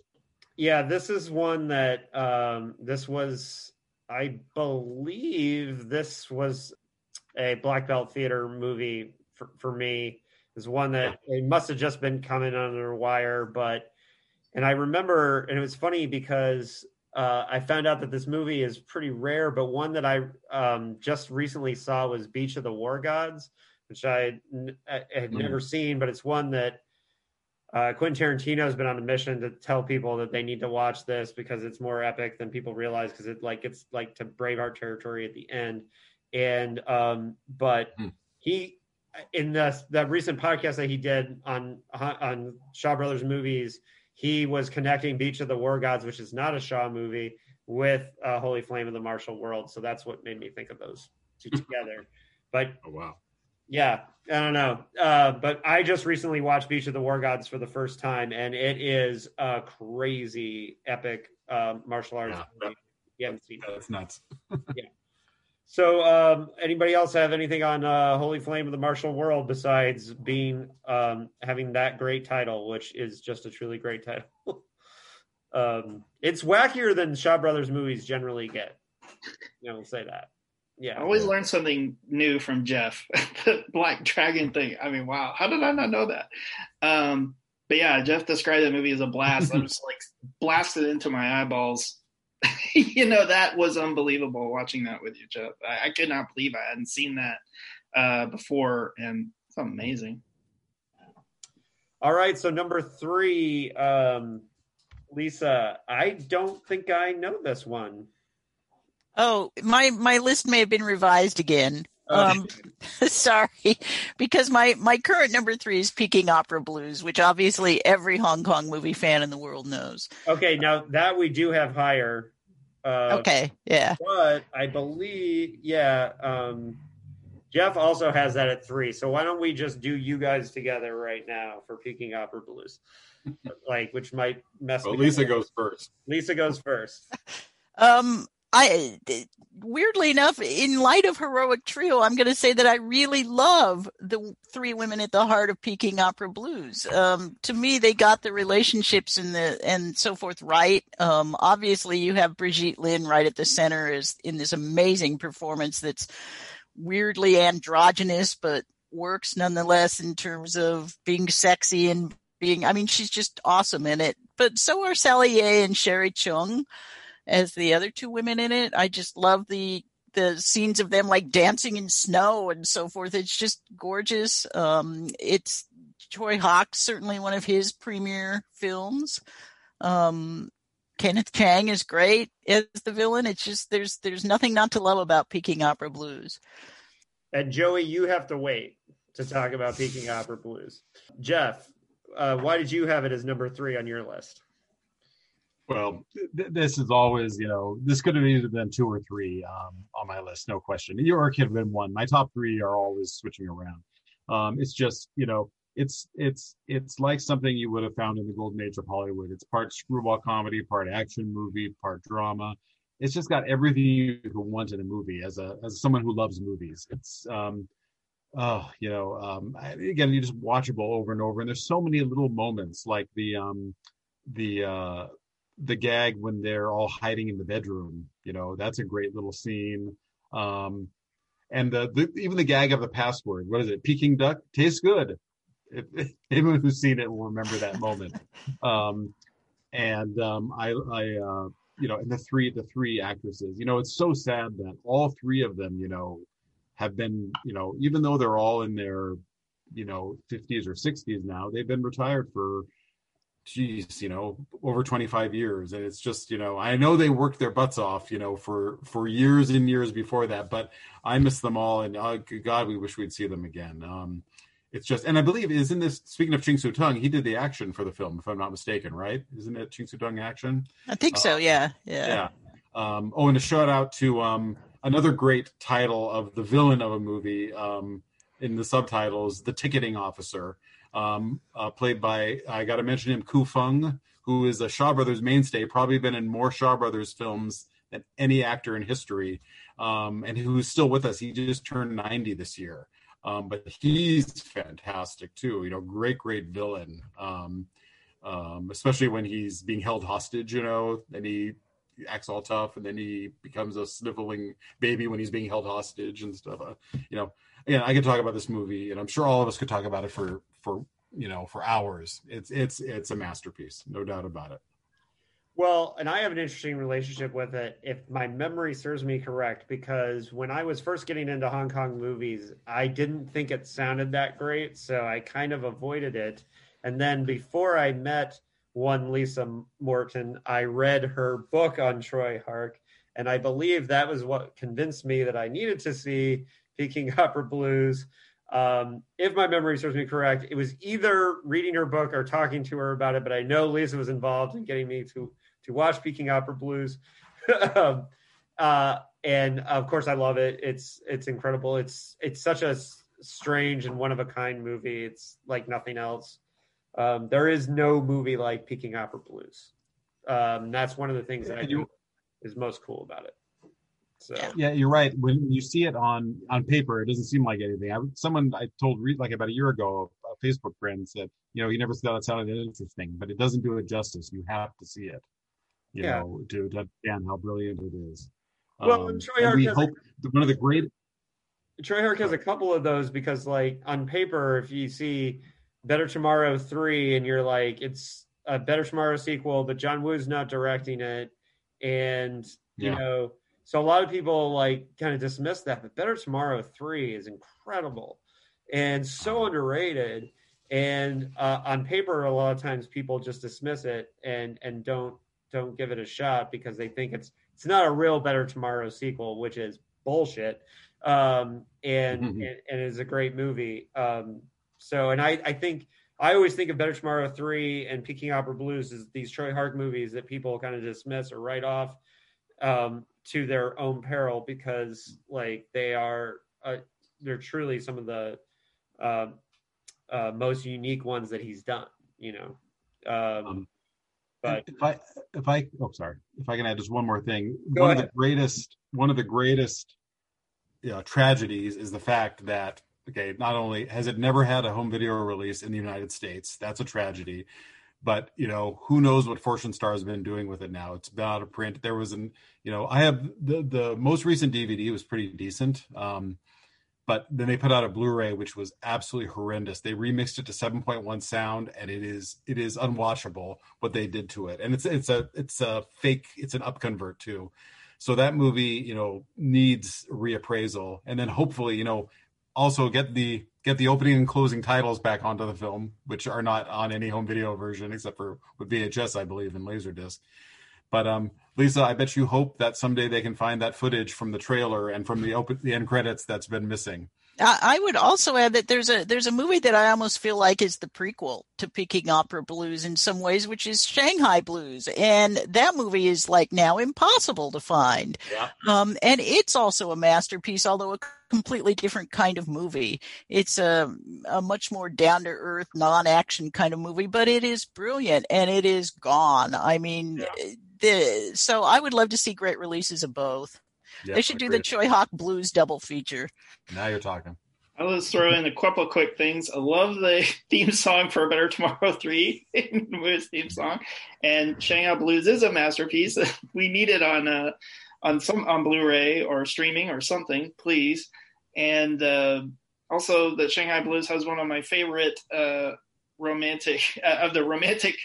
Yeah, this is one that um, this was. I believe this was a black belt theater movie for, for me. Is one that it must have just been coming under wire, but and I remember, and it was funny because uh, I found out that this movie is pretty rare, but one that I um, just recently saw was Beach of the War Gods, which I, I had mm. never seen, but it's one that uh, Quentin Tarantino has been on a mission to tell people that they need to watch this because it's more epic than people realize because it like it's like to Braveheart territory at the end. And um, but mm. he in the that recent podcast that he did on on Shaw Brothers movies he was connecting Beach of the War Gods, which is not a Shaw movie, with uh, Holy Flame of the Martial World. So that's what made me think of those two [LAUGHS] together. But oh wow, yeah, I don't know. Uh, but I just recently watched Beach of the War Gods for the first time, and it is a crazy, epic uh, martial arts. Yeah, that, you haven't seen it. That's nuts. [LAUGHS] yeah. So, um, anybody else have anything on uh, Holy Flame of the Martial World besides being um, having that great title, which is just a truly great title? [LAUGHS] um, it's wackier than Shaw Brothers movies generally get. You know, we'll say that. Yeah, I always learn something new from Jeff. [LAUGHS] the Black Dragon thing. I mean, wow, how did I not know that? Um, but yeah, Jeff described that movie as a blast. I'm [LAUGHS] just like blasted into my eyeballs [LAUGHS] you know, that was unbelievable watching that with you, Jeff. I, I could not believe I hadn't seen that uh, before, and it's amazing. All right, so number three, um, Lisa. I don't think I know this one. Oh, my my list may have been revised again. Um, [LAUGHS] sorry, because my my current number three is Peking Opera Blues, which obviously every Hong Kong movie fan in the world knows. Okay, now that we do have higher. Uh, okay, yeah. But I believe, yeah, um, Jeff also has that at three. So why don't we just do you guys together right now for Peking Opera Blues? [LAUGHS] like, which might mess. Well, Lisa goes first. Lisa goes first. [LAUGHS] um, I weirdly enough, in light of Heroic Trio, I'm going to say that I really love the three women at the heart of Peking Opera Blues. Um, to me, they got the relationships and the and so forth right. Um, obviously, you have Brigitte Lin right at the center is in this amazing performance that's weirdly androgynous, but works nonetheless in terms of being sexy and being. I mean, she's just awesome in it. But so are Sally Yeh and Cherie Chung as the other two women in it. I just love the the scenes of them like dancing in snow and so forth. It's just gorgeous. Um, it's Tsui Hark, certainly one of his premier films. Um, Kenneth Tsang is great as the villain. It's just there's there's nothing not to love about Peking Opera Blues. And Joey, you have to wait to talk about Peking Opera Blues. Jeff, uh, why did you have it as number three on your list? Well, th- this is always, you know, this could have either been two or three um, on my list, no question. Or it could have been one. My top three are always switching around. Um, it's just, you know, it's it's it's like something you would have found in the golden age of Hollywood. It's part screwball comedy, part action movie, part drama. It's just got everything you could want in a movie. As a as someone who loves movies, it's um, oh you know um, again you just watchable over and over. And there's so many little moments like the um, the uh, the gag when they're all hiding in the bedroom. You know that's a great little scene. Um, and the, the even the gag of the password. What is it? Peking duck tastes good if, anyone who's seen it will remember that moment. Um, and um, I, I uh, you know, and the three, the three actresses, you know, it's so sad that all three of them, you know, have been, you know, even though they're all in their, you know, 50s or 60s now, they've been retired for, geez, you know, over 25 years. And it's just, you know, I know they worked their butts off, you know, for, for years and years before that, but I miss them all. And uh, God, we wish we'd see them again. Um, it's just, and I believe isn't this speaking of Ching Siu Tung, he did the action for the film, if I'm not mistaken, right? Isn't it Ching Siu Tung action? I think so. Uh, yeah, yeah. Yeah. Um, oh, and a shout out to um, another great title of the villain of a movie um, in the subtitles, the ticketing officer, um, uh, played by I got to mention him, Ku Feng, who is a Shaw Brothers mainstay, probably been in more Shaw Brothers films than any actor in history, um, and who's still with us. He just turned 90 this year. Um, but he's fantastic too. You know, great, great villain. Um, um, especially when he's being held hostage. You know, and he acts all tough, and then he becomes a sniveling baby when he's being held hostage and stuff. Uh, you know, again, I could talk about this movie, and I'm sure all of us could talk about it for for you know for hours. It's it's it's a masterpiece, no doubt about it. Well, and I have an interesting relationship with it, if my memory serves me correct, because when I was first getting into Hong Kong movies, I didn't think it sounded that great, so I kind of avoided it. And then before I met one Lisa Morton, I read her book on Tsui Hark, and I believe that was what convinced me that I needed to see Peking Opera Blues. Um, if my memory serves me correct, it was either reading her book or talking to her about it, but I know Lisa was involved in getting me to to watch Peking Opera Blues. [LAUGHS] um, uh, and of course, I love it. It's it's incredible. It's it's such a strange and one of a kind movie. It's like nothing else. Um, there is no movie like Peking Opera Blues. Um, that's one of the things that I think is most cool about it. So yeah, you're right. When you see it on on paper, it doesn't seem like anything. I, someone I told like about a year ago, a Facebook friend said, you know, you never thought it sounded interesting, but it doesn't do it justice. You have to see it you yeah. know, to, to understand how brilliant it is. Well, um, Tsui Hark we hope a, one of the great. Tsui Hark has a couple of those because, like, on paper, if you see Better Tomorrow three, and you're like, it's a Better Tomorrow sequel, but John Woo's not directing it, and you yeah. know, so a lot of people like kind of dismiss that, but Better Tomorrow three is incredible and so underrated. And uh, on paper, a lot of times people just dismiss it and and don't don't give it a shot because they think it's it's not a real Better Tomorrow sequel, which is bullshit. Um, and, mm-hmm. [LAUGHS] and, and is a great movie. Um, so, and I I think I always think of Better Tomorrow three and Peking Opera Blues as these Tsui Hark movies that people kind of dismiss or write off um, to their own peril because like they are uh, they're truly some of the uh, uh, most unique ones that he's done. You know. Um, um, but if I if I oh sorry if I can add just one more thing, one ahead. of the greatest one of the greatest you know, tragedies is the fact that okay, not only has it never had a home video release in the United States, that's a tragedy. But you know, who knows what Fortune Star has been doing with it now? It's out of print. There was an, you know, I have the the most recent DVD was pretty decent. Um, but then they put out a Blu-ray which was absolutely horrendous. They remixed it to 7.1 sound, and it is it is unwatchable what they did to it. And it's it's a it's a fake it's an upconvert too. So that movie, you know, needs reappraisal, and then hopefully, you know, also get the get the opening and closing titles back onto the film, which are not on any home video version except for with VHS, I believe, and Laserdisc. But um, Lisa, I bet you hope that someday they can find that footage from the trailer and from the open the end credits that's been missing. I would also add that there's a there's a movie that I almost feel like is the prequel to Peking Opera Blues in some ways, which is Shanghai Blues, and that movie is like now impossible to find. Yeah. Um, and it's also a masterpiece, although a completely different kind of movie. It's a a much more down to earth, non action kind of movie, but it is brilliant and it is gone. I mean, Yeah. the so I would love to see great releases of both. Yeah, they should do the agreed. Tsui Hark Blues double feature. Now you're talking. I'll just throw in a couple of quick things. I love the [LAUGHS] theme song for A Better Tomorrow [LAUGHS] 3, the movie's theme song. And Shanghai Blues is a masterpiece. [LAUGHS] we need it on uh, on some on Blu-ray or streaming or something, please. And uh, also the Shanghai Blues has one of my favorite uh, romantic uh, of the romantic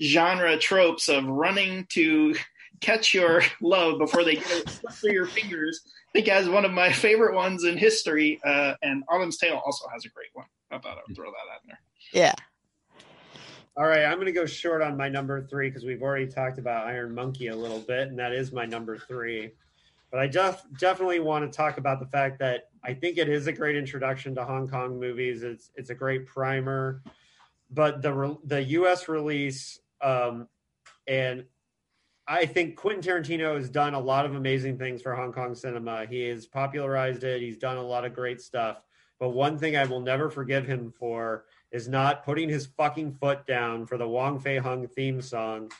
genre tropes of running to catch your [LAUGHS] love before they get it slip through your fingers. I think it has one of my favorite ones in history. Uh, and Autumn's Tale also has a great one. I thought I would throw that out there. Yeah. All right, I'm going to go short on my number three because we've already talked about Iron Monkey a little bit, and that is my number three. But I def- definitely want to talk about the fact that I think it is a great introduction to Hong Kong movies. It's it's a great primer, but the re- the U.S. release, um, and I think Quentin Tarantino has done a lot of amazing things for Hong Kong cinema. He has popularized it. He's done a lot of great stuff. But one thing I will never forgive him for is not putting his fucking foot down for the Wong Fei Hung theme song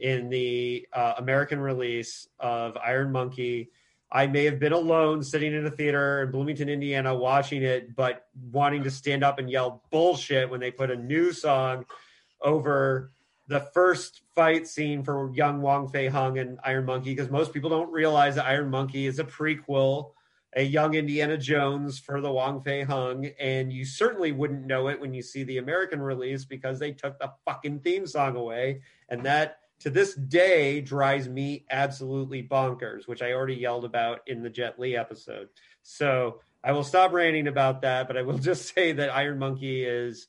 in the uh, American release of Iron Monkey. I may have been alone sitting in a theater in Bloomington, Indiana, watching it, but wanting to stand up and yell bullshit when they put a new song over the first fight scene for young Wong Fei Hung and Iron Monkey, because most people don't realize that Iron Monkey is a prequel a young Indiana Jones for the Wong Fei Hung, and you certainly wouldn't know it when you see the American release because they took the fucking theme song away, and that to this day drives me absolutely bonkers, which I already yelled about in the Jet Li episode. So I will stop ranting about that, but I will [LAUGHS] just say that Iron Monkey is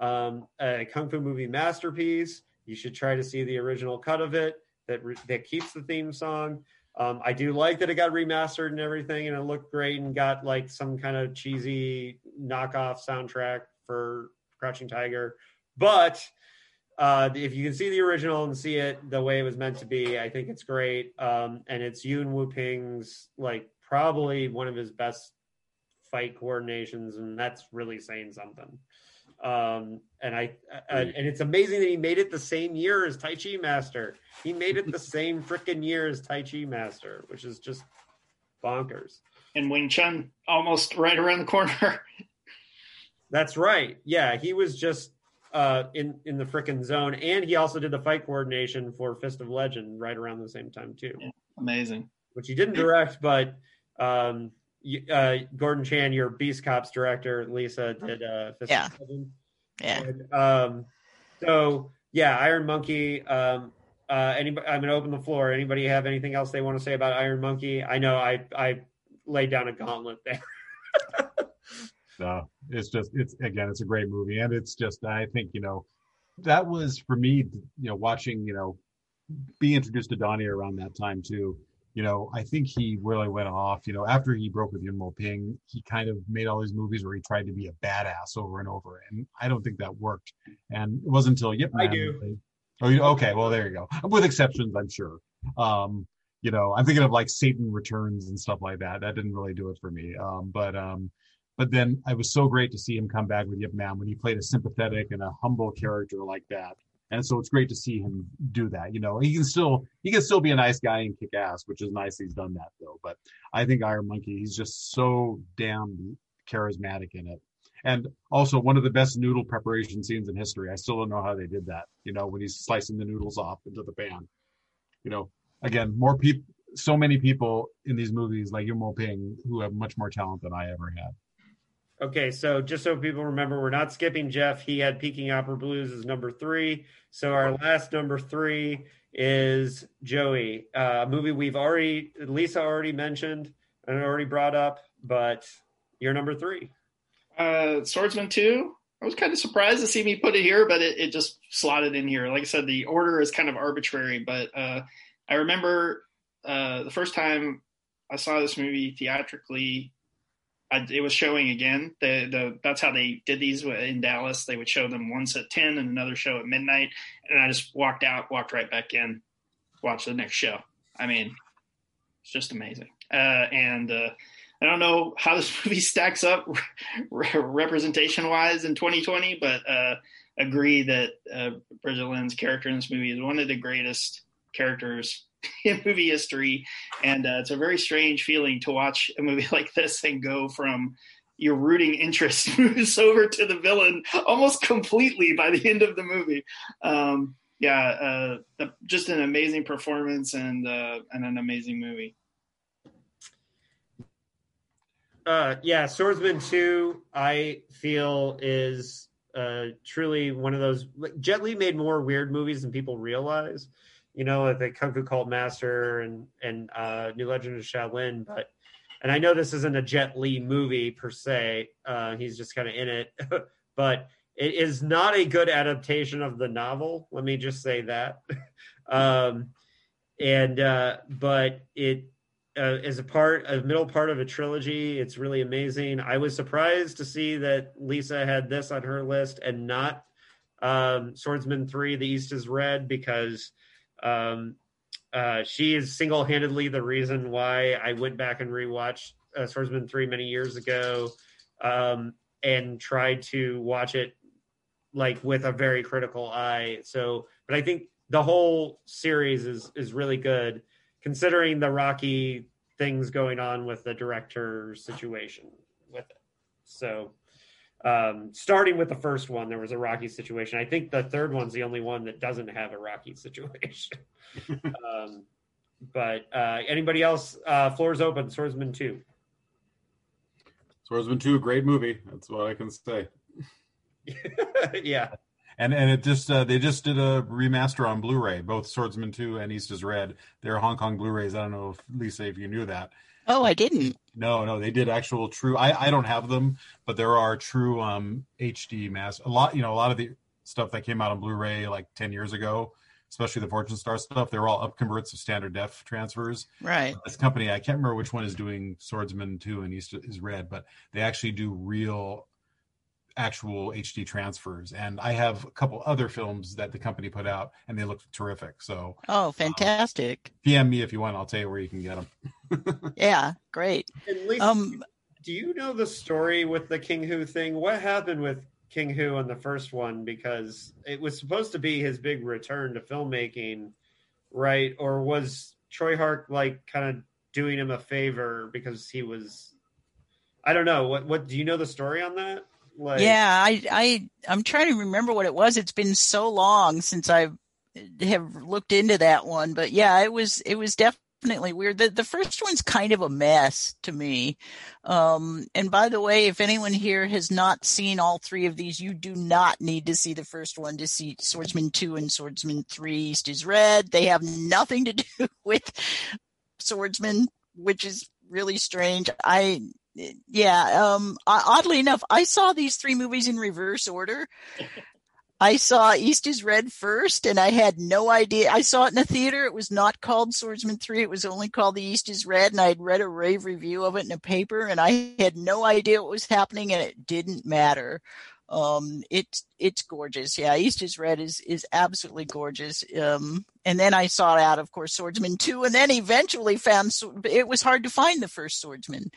um, a kung fu movie masterpiece. You should try to see the original cut of it that re- that keeps the theme song. Um, I do like that it got remastered and everything, and it looked great and got like some kind of cheesy knockoff soundtrack for Crouching Tiger. But uh, if you can see the original and see it the way it was meant to be, I think it's great. Um, and it's Yuen Woo-ping's like probably one of his best fight coordinations, and that's really saying something. Um, and I, I and it's amazing that he made it the same year as Tai Chi Master. He made it the [LAUGHS] same freaking year as Tai Chi Master, which is just bonkers. And Wing Chun almost right around the corner. [LAUGHS] That's right. Yeah, he was just uh, in in the frickin' zone, and he also did the fight coordination for Fist of Legend right around the same time too, Yeah. Amazing. which he didn't direct, but um, uh, Gordon Chan, your Beast Cops director, Lisa did uh, Fist Yeah. of Legend. Yeah. And, um, so yeah, Iron Monkey. Um, uh, anybody? I'm gonna open the floor. Anybody have anything else they want to say about Iron Monkey? I know I I laid down a gauntlet there. [LAUGHS] Uh, it's just it's again it's a great movie and it's just I think you know that was for me you know watching you know be introduced to Donnie around that time too. You know, I think he really went off. You know, after he broke with Yuen Woo-ping, he kind of made all these movies where he tried to be a badass over and over, and I don't think that worked. And it wasn't until Yip Man. I do. Oh, you, okay. Well, there you go. With exceptions, I'm sure. Um, you know, I'm thinking of like Satan Returns and stuff like that. That didn't really do it for me. Um, but um, but then it was so great to see him come back with Yip Man when he played a sympathetic and a humble character like that. And so it's great to see him do that. You know, he can still he can still be a nice guy and kick ass, which is nice he's done that though. But I think Iron Monkey, he's just so damn charismatic in it. And also one of the best noodle preparation scenes in history. I still don't know how they did that. You know, when he's slicing the noodles off into the pan. You know, again, more people, so many people in these movies like Yuen Woo-ping who have much more talent than I ever had. Okay, so just so people remember, we're not skipping Jeff. He had Peking Opera Blues as number three. So our last number three is Joey, uh, a movie we've already Lisa already mentioned and already brought up, but you're number three. Uh, Swordsman 2. I was kind of surprised to see me put it here, but it, it just slotted in here. Like I said, the order is kind of arbitrary, but uh, I remember uh, the first time I saw this movie theatrically I, it was showing again. The the that's how they did these in Dallas. They would show them once at ten and another show at midnight, and I just walked out, walked right back in, watched the next show. I mean, it's just amazing. Uh, and uh, I don't know how this [LAUGHS] movie stacks up re- representation wise in 2020, but uh, agree that uh, Brigitte Lin's character in this movie is one of the greatest characters [LAUGHS] in movie history, and uh, it's a very strange feeling to watch a movie [LAUGHS] like this and go from your rooting interest [LAUGHS] moves over to the villain almost completely by the end of the movie. Um, yeah, uh, just an amazing performance and uh, and an amazing movie. Uh, yeah, Swordsman Two, I feel is uh, truly one of those. Jet Li made more weird movies than people realize you know, the Kung Fu Cult Master and and uh, New Legend of Shaolin. But and I know this isn't a Jet Li movie per se. Uh, he's just kind of in it, [LAUGHS] but it is not a good adaptation of the novel. Let me just say that. [LAUGHS] um, and uh, but it uh, is a part, a middle part of a trilogy. It's really amazing. I was surprised to see that Lisa had this on her list and not um, Swordsman Three: The East is Red because um, uh, she is single handedly the reason why I went back and rewatched uh, Swordsman 3 many years ago um, and tried to watch it like with a very critical eye. So, but I think the whole series is is really good considering the rocky things going on with the director situation with it. So, um, starting with the first one, there was a rocky situation. I think the third one's the only one that doesn't have a rocky [LAUGHS] situation. um, but uh, anybody else? Uh, floor's open. Swordsman two. Swordsman two, great movie. That's what I can say. [LAUGHS] yeah. And and it just uh, they just did a remaster on Blu-ray, both Swordsman two and East is Red. They're Hong Kong Blu-rays. I don't know if Lisa, if you knew that. Oh, I didn't. No, no, they did actual true. I, I don't have them, but there are true um, HD mass. A lot, you know, a lot of the stuff that came out on Blu-ray like ten years ago, especially the Fortune Star stuff, they're all up converts of standard def transfers. Right. This company, I can't remember which one is doing Swordsman two and East is Red, but they actually do real actual HD transfers. And I have a couple other films that the company put out, and they look terrific. So, oh, fantastic! Um, PM me if you want. I'll tell you where you can get them. [LAUGHS] yeah, great. Lisa, um, do you know the story with the King Hu thing? What happened with King Hu on the first one? Because it was supposed to be his big return to filmmaking, right? Or was Tsui Hark like kind of doing him a favor because he was? I don't know. What what do you know the story on that? Like, yeah, I, I, I'm trying to remember what it was. It's been so long since I have looked into that one, but yeah, it was, it was definitely weird. The, the first one's kind of a mess to me. Um, and by the way, if anyone here has not seen all three of these, you do not need to see the first one to see Swordsman 2 and Swordsman 3 East is Red. They have nothing to do [LAUGHS] with Swordsman, which is really strange. I yeah, um, oddly enough, I saw these three movies in reverse order. [LAUGHS] I saw East is Red first, and I had no idea. I saw it in a theater. It was not called Swordsman 3. It was only called The East is Red, and I had read a rave review of it in a paper, and I had no idea what was happening, and it didn't matter. Um, it's it's gorgeous. Yeah, East is Red is is absolutely gorgeous. Um, and then I saw out, of course, Swordsman 2, and then eventually found it was hard to find the first Swordsman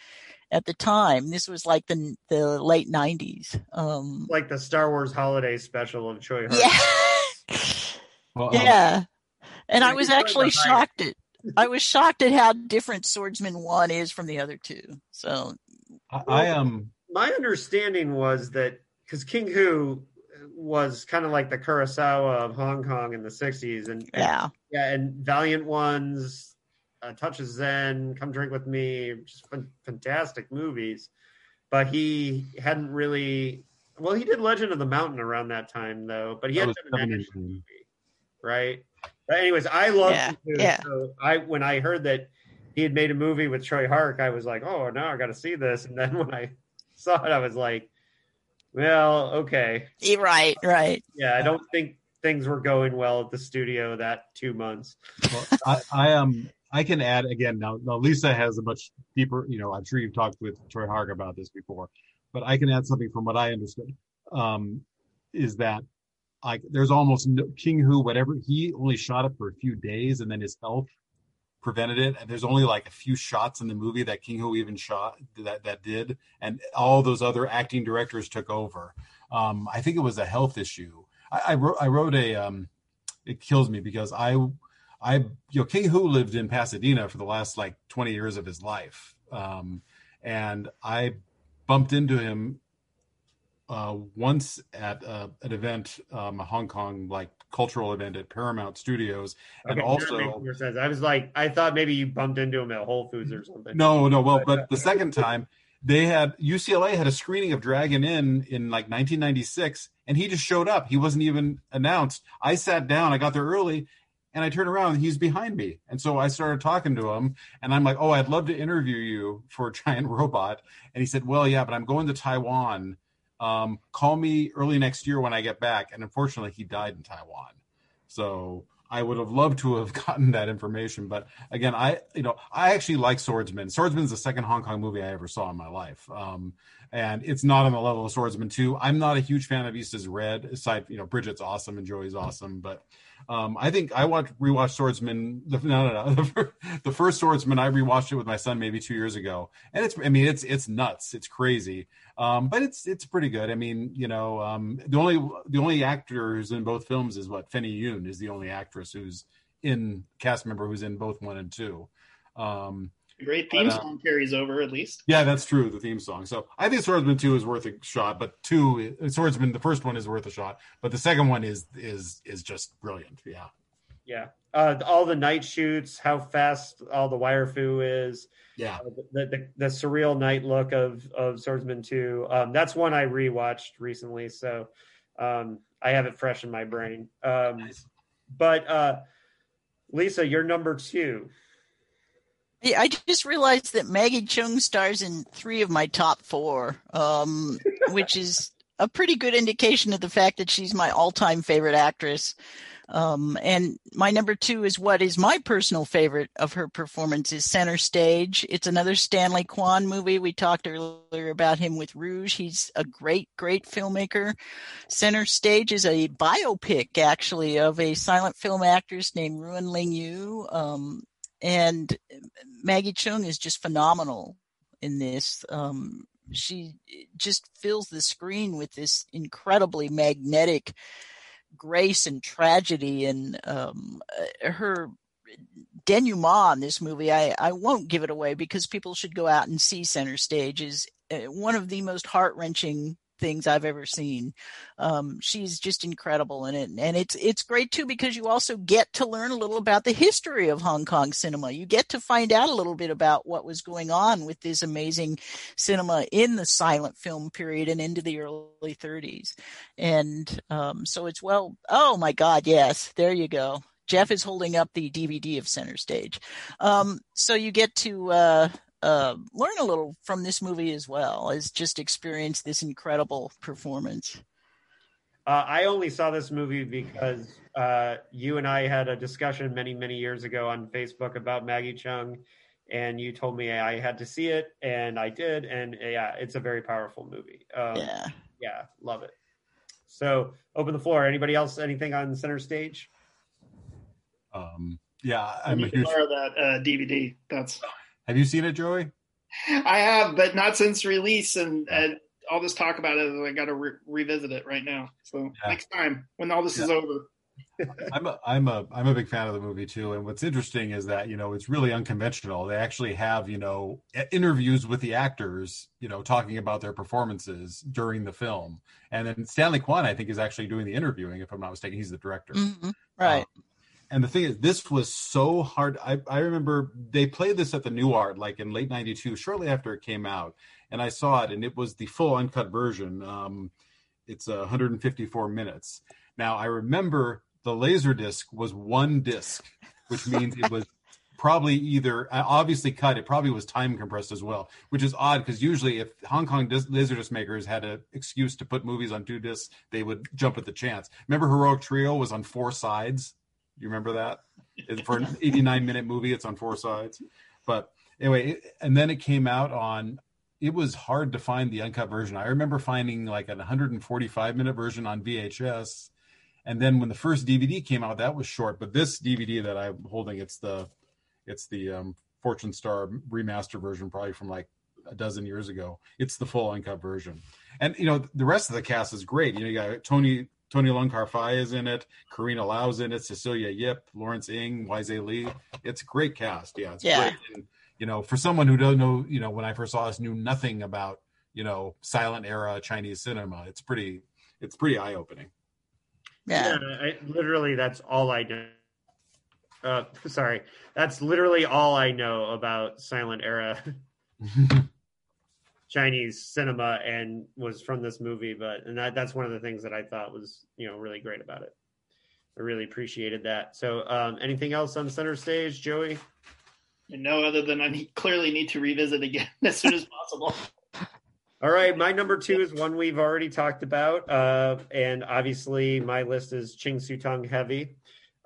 at the time. This was like the the late nineties. Um, like the Star Wars Holiday Special of Tsui Yeah. [LAUGHS] well, um, yeah. And I was actually shocked at [LAUGHS] I was shocked at how different Swordsman One is from the other two. So I, I am. Um... My understanding was that because King Hu was kind of like the Kurosawa of Hong Kong in the '60s, and, and yeah, yeah, and Valiant Ones uh, Touch of Zen, Come Drink with Me, just fantastic movies. But he hadn't really. Well, he did Legend of the Mountain around that time, though. But he had done an action movie, right? But anyways, I love yeah, yeah. So I when I heard that he had made a movie with Tsui Hark, I was like, oh, now I got to see this. And then [LAUGHS] when I saw it, I was like, well, okay. Right, right. Yeah, I don't think things were going well at the studio that two months. Well, I, I am. Um, I can add again now, now. Lisa has a much deeper. You know, I'm sure you've talked with Tsui Hark about this before, but I can add something from what I understood. Um, is that like there's almost no, King Hu, whatever he only shot it for a few days, and then his health prevented it. And there's only like a few shots in the movie that King Hu even shot that that did, and all those other acting directors took over. Um, I think it was a health issue. I, I wrote I wrote a um, it kills me because I I you know King Hu lived in Pasadena for the last like 20 years of his life, um, and I bumped into him uh, once at uh, an event, um, a Hong Kong like cultural event at Paramount Studios, and also that makes more sense. I was like, I thought maybe you bumped into him at Whole Foods or something. no, no, well, but [LAUGHS] the second time they had UCLA had a screening of Dragon Inn in like 1996, and he just showed up. He wasn't even announced. I sat down, I got there early, and I turn around, he's behind me, and so I started talking to him, and I'm like, "Oh, I'd love to interview you for Giant [LAUGHS] Robot," and he said, "Well, yeah, but I'm going to Taiwan." Um, call me early next year when I get back. And unfortunately, he died in Taiwan. So I would have loved to have [LAUGHS] gotten that information. But again, I you know I actually like Swordsman. Swordsman is the second Hong Kong movie I ever saw in my life, um, and it's not on the level of Swordsman two. I'm not a huge fan of East is Red. Aside, you know, Brigitte's awesome and Joey's awesome, but um, I think I watched rewatched Swordsman. The, no, no, no. [LAUGHS] The, fir- the first Swordsman I rewatched it with my son maybe two years ago, and it's I mean it's it's nuts. It's crazy, um, but it's it's pretty good. I mean, you know, um, the only the only actor who's in both films is what Fennie Yuen is the only actress who's in cast member who's in both one and two. Um, Great theme But, uh, song carries over at least. yeah, that's true. The theme song. So I think Swordsman two is worth a shot, but two Swordsman the first one is worth a shot, but the second one is is is just brilliant. Yeah. Yeah. Uh, all the night shoots, how fast all the wire foo is, Yeah. uh, the, the the surreal night look of of Swordsman Two. Um, that's one I rewatched recently, so um, I have it fresh in my brain. Um, Nice. but uh, Lisa, you're number two. I just realized that Maggie Cheung stars in three of my top four, um, [LAUGHS] which is a pretty good indication of the fact that she's my all-time favorite actress. Um, and my number two is what is my personal favorite of her performances, Center Stage. It's another Stanley Kwan movie. We talked earlier about him with Rouge. He's a great, great filmmaker. Center Stage is a biopic, actually, of a silent film actress named Ruan Ling Yu. Um, and Maggie Cheung is just phenomenal in this. Um, she just fills the screen with this incredibly magnetic grace and tragedy, and um, her denouement in this movie. I, I won't give it away because people should go out and see Center Stage. is uh, one of the most heart wrenching things I've ever seen. Um, she's just incredible in it, and it's it's great too because you also get to learn a little about the history of Hong Kong cinema. You get to find out a little bit about what was going on with this amazing cinema in the silent film period and into the early 30s, and um, so it's well. Oh my God, yes, there you go. Jeff is holding up the DVD of Center Stage, um, so you get to. Uh, uh, learn a little from this movie as well as just experience this incredible performance. Uh, I only saw this movie because uh, you and I had a discussion many, many years ago on Facebook about Maggie Cheung, and you told me I had to see it, and I did, and yeah, it's a very powerful movie. Um, Yeah. yeah, love it. So, open the floor. Anybody else? Anything on center stage? Um, yeah, I I'm a need to huge. that uh, DVD. That's Have you seen it, Joey? I have, but not since release, and, and all this talk about it. I got to re- revisit it right now. So Yeah. next time when all this is over. [LAUGHS] I'm a, I'm a I'm a big fan of the movie too. And what's interesting is that you know it's really unconventional. They actually have you know interviews with the actors, you know, talking about their performances during the film. And then Stanley Kwan, I think, is actually doing the interviewing. If I'm not mistaken, he's the director. hmm Right. Um, and the thing is, this was so hard. I, I remember they played this at the Nuart like in late '92, shortly after it came out, and I saw it, and it was the full uncut version. Um, it's uh, 154 minutes. Now I remember the laser disc was one disc, which means it was [LAUGHS] probably either uh, obviously cut. It probably was time compressed as well, which is odd because usually if Hong Kong dis- laser disc makers had an excuse to put movies on two discs, they would jump at the chance. Remember, Heroic Trio was on four sides. You remember that? [LAUGHS] for an 89 minute movie. It's on four sides, but anyway, and then it came out on. It was hard to find the uncut version. I remember finding like a 145 minute version on VHS, and then when the first DVD came out, that was short. But this DVD that I'm holding, it's the, it's the um, Fortune Star remaster version, probably from like a dozen years ago. It's the full uncut version, and you know the rest of the cast is great. You know, you got Tony Tony Leung Ka-fai is in it, Carina Lau's in it, Cecilia Yip, Lawrence Ng, Waise Lee. It's a great cast. Yeah, it's Yeah. great. And, you know, for someone who doesn't know, you know, when I first saw this, knew nothing about, you know, silent era Chinese cinema. It's pretty, it's pretty eye opening. Yeah. I, literally, that's all I know. Uh, [LAUGHS] sorry, that's literally all I know about silent era [LAUGHS] Chinese cinema, and was from this movie. But and that, that's one of the things that I thought was you know really great about it. I really appreciated that. So, um, anything else on center stage, Joey? No other than I need, clearly need to revisit again [LAUGHS] as soon as possible. All right, my number two is one we've already talked about, uh, and obviously my list is Ching Siu-tung heavy.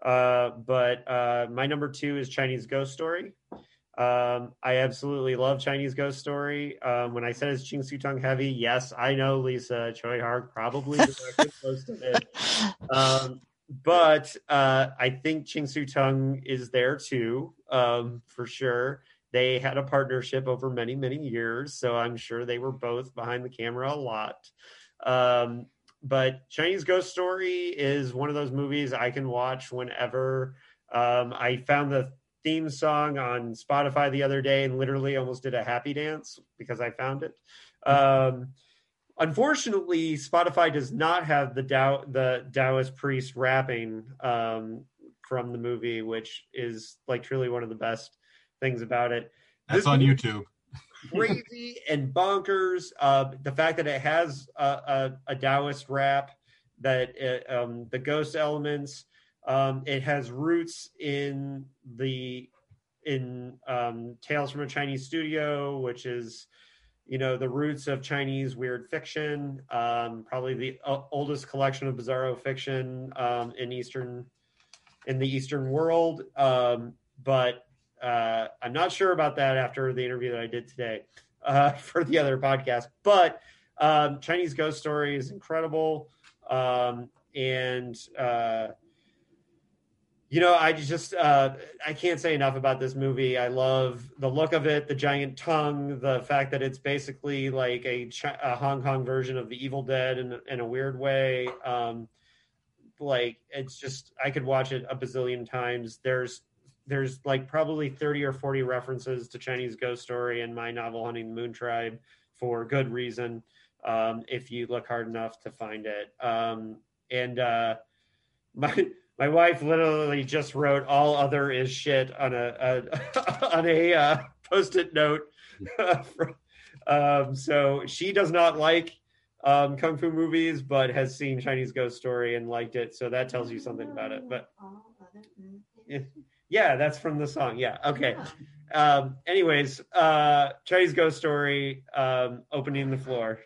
Uh, but uh, my number two is Chinese Ghost Story. Um, I absolutely love Chinese Ghost Story. Um, when I said it's Ching Siu-tung heavy, yes, I know Lisa Tsui Hark probably [LAUGHS] directed most of it. Um, but uh, I think Ching Siu-tung is there too, um, for sure. They had a partnership over many, many years, so I'm sure they were both behind the camera a lot. Um, but Chinese Ghost Story is one of those movies I can watch whenever. Um, I found the theme song on Spotify the other day and literally almost did a happy dance because I found it. Um, unfortunately, Spotify does not have the Tao, the Taoist priest rapping um, from the movie, which is like truly one of the best things about it. That's This on YouTube. [LAUGHS] crazy and bonkers. Uh, the fact that it has a, a, a Taoist rap, that it, um, the ghost elements, um, it has roots in the in um, Tales from a Chinese Studio, which is you know the roots of Chinese weird fiction. Um, probably the o- oldest collection of bizarro fiction um, in Eastern in the Eastern world. Um, but uh, I'm not sure about that after the interview that I did today uh, [LAUGHS] for the other podcast. But um, Chinese Ghost Story is incredible, um, and uh, you know, I just uh, I can't say enough about this movie. I love the look of it, the giant tongue, the fact that it's basically like a, a Hong Kong version of The Evil Dead in, in a weird way. Um, like it's just I could watch it a bazillion times. There's there's like probably 30 or 40 references to Chinese Ghost Story in my novel Hunting the Moon Tribe for good reason. Um, if you look hard enough to find it. Um, and uh, [LAUGHS] my my wife literally just wrote all other is shit on a, a [LAUGHS] on a uh, post-it note. [LAUGHS] um, so she does not like um, kung fu movies, but has seen Chinese Ghost Story and liked it. So that tells you something about it. But yeah, yeah, that's from the song. Yeah, okay. Um, anyways, uh, Chinese Ghost Story um, opening the floor.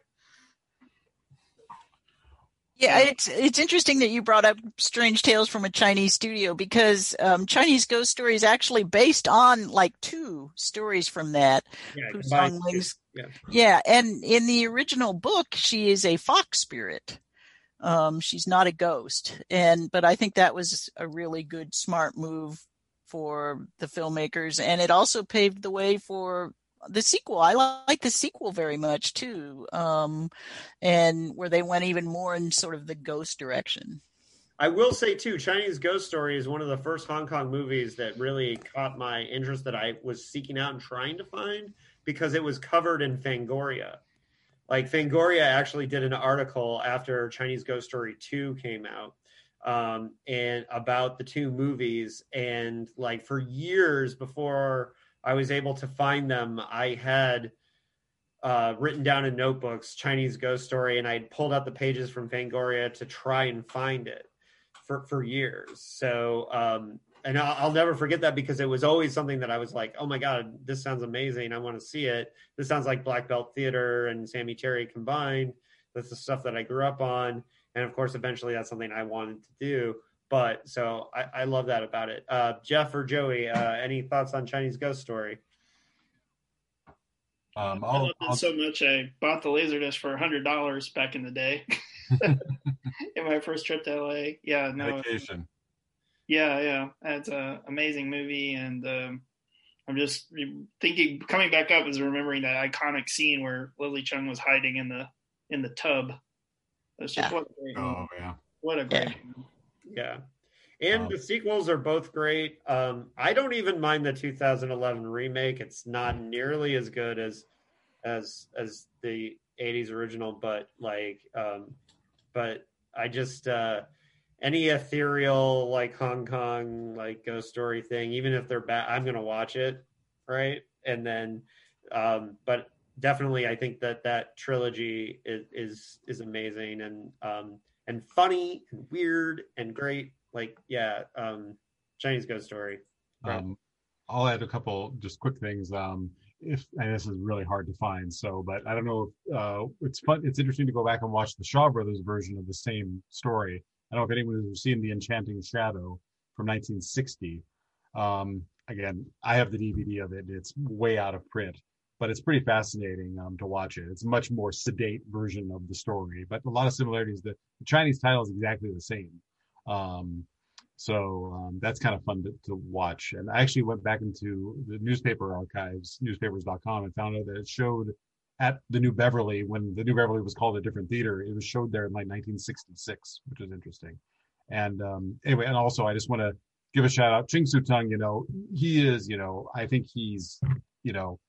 Yeah, it's it's interesting that you brought up Strange Tales from a Chinese studio because um, Chinese Ghost Story is actually based on like two stories from that. Yeah, Pu combined Ling's- Yeah. Yeah, and in the original book, she is a fox spirit. Um, she's not a ghost, and but I think that was a really good, smart move for the filmmakers, and it also paved the way for the sequel. I like the sequel very much too, um, and where they went even more in sort of the ghost direction. I will say too, Chinese Ghost Story is one of the first Hong Kong movies that really caught my interest that I was seeking out and trying to find because it was covered in Fangoria. Like Fangoria actually did an article after Chinese Ghost Story 2 came out um, and about the two movies. And like for years before I was able to find them, I had uh, written down in notebooks Chinese Ghost Story, and I'd pulled out the pages from Fangoria to try and find it for for years. So, um, and I'll, I'll never forget that because it was always something that I was like, "Oh my god, this sounds amazing! I want to see it. This sounds like Black Belt Theater and Sammy Terry combined. That's the stuff that I grew up on." And of course, eventually, that's something I wanted to do. But so I, I love that about it. Uh, Jeff or Joey, uh, any thoughts on Chinese Ghost Story? Um, I I'll, loved I'll- it so much I bought the Laserdisc for hundred dollars back in the day. [LAUGHS] in my first trip to LA. Yeah, no, dedication. yeah, yeah, it's an amazing movie, and um, I'm just thinking, coming back up is remembering that iconic scene where Lily Chung was hiding in the in the tub. It's just Yeah. what a great, Oh yeah. what a great. Yeah. Yeah. And Um, the sequels are both great. Um, I don't even mind the 2011 remake. It's not nearly as good as as as the 80s original, but like um but I just uh any ethereal like Hong Kong like ghost story thing, even if they're bad, I'm gonna watch it, right? And then um but definitely I think that that trilogy is is, is amazing and um and funny and weird and great. Like, yeah, um, Chinese Ghost Story. Um, I'll add a couple just quick things. Um, if and this is really hard to find, so but I don't know. If, uh, it's fun. It's interesting to go back and watch the Shaw Brothers version of the same story. I don't know if anyone has seen The Enchanting Shadow from 1960. Um, again, I have the DVD of it. It's way out of print, but it's pretty fascinating um, to watch it. It's a much more sedate version of the story, but a lot of similarities. The, the Chinese title is exactly the same. Um, so um, that's kind of fun to, to watch. And I actually went back into the newspaper archives, newspapers.com, and found out that it showed at the New Beverly when the New Beverly was called a different theater. It was showed there in like 1966, which is interesting. And um, anyway, and also I just want to give a shout out Ching Siu-tung. You know, he is. You know, I think he's. You know,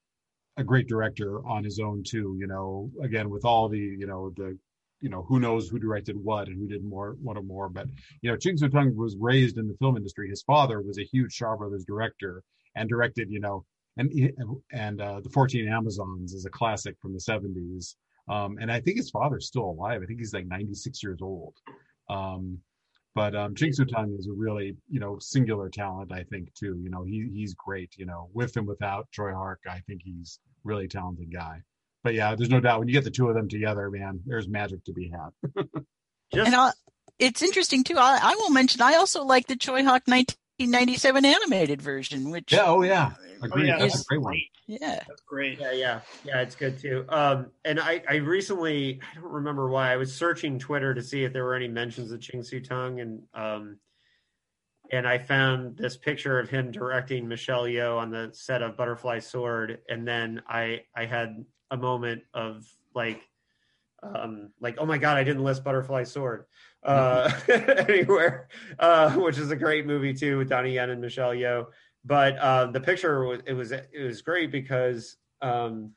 a great director on his own too. You know, again with all the you know the you know who knows who directed what and who did more one or more but you know ching Siu-tung was raised in the film industry. His father was a huge shaw brothers director and directed you know and and uh, the 14 amazons is a classic from the 70s um, and i think his father's still alive. I think he's like 96 years old. Um, but um, Ching Siu-tung is a really, you know, singular talent. I think too. You know, he he's great. You know, with and without Tsui Hark, I think he's really talented guy but yeah, there's no doubt when you get the two of them together, man, there's magic to be had. [LAUGHS] Just And I, it's interesting too. I, I will mention I also like the Tsui Hark 1997 animated version, which Yeah, oh yeah, Oh, yeah, That's Is- a great one. yeah, That's great. yeah, yeah, yeah, it's good too. Um, and I, I recently, I don't remember why, I was searching Twitter to see if there were any mentions of Ching Siu-tung, and um, and I found this picture of him directing Michelle Yeoh on the set of Butterfly Sword, and then I, I had a moment of like, um, like, oh my god, I didn't list Butterfly Sword uh, [LAUGHS] anywhere, uh, which is a great movie too with Donnie Yen and Michelle Yeoh. But uh, the picture it was it was great because um,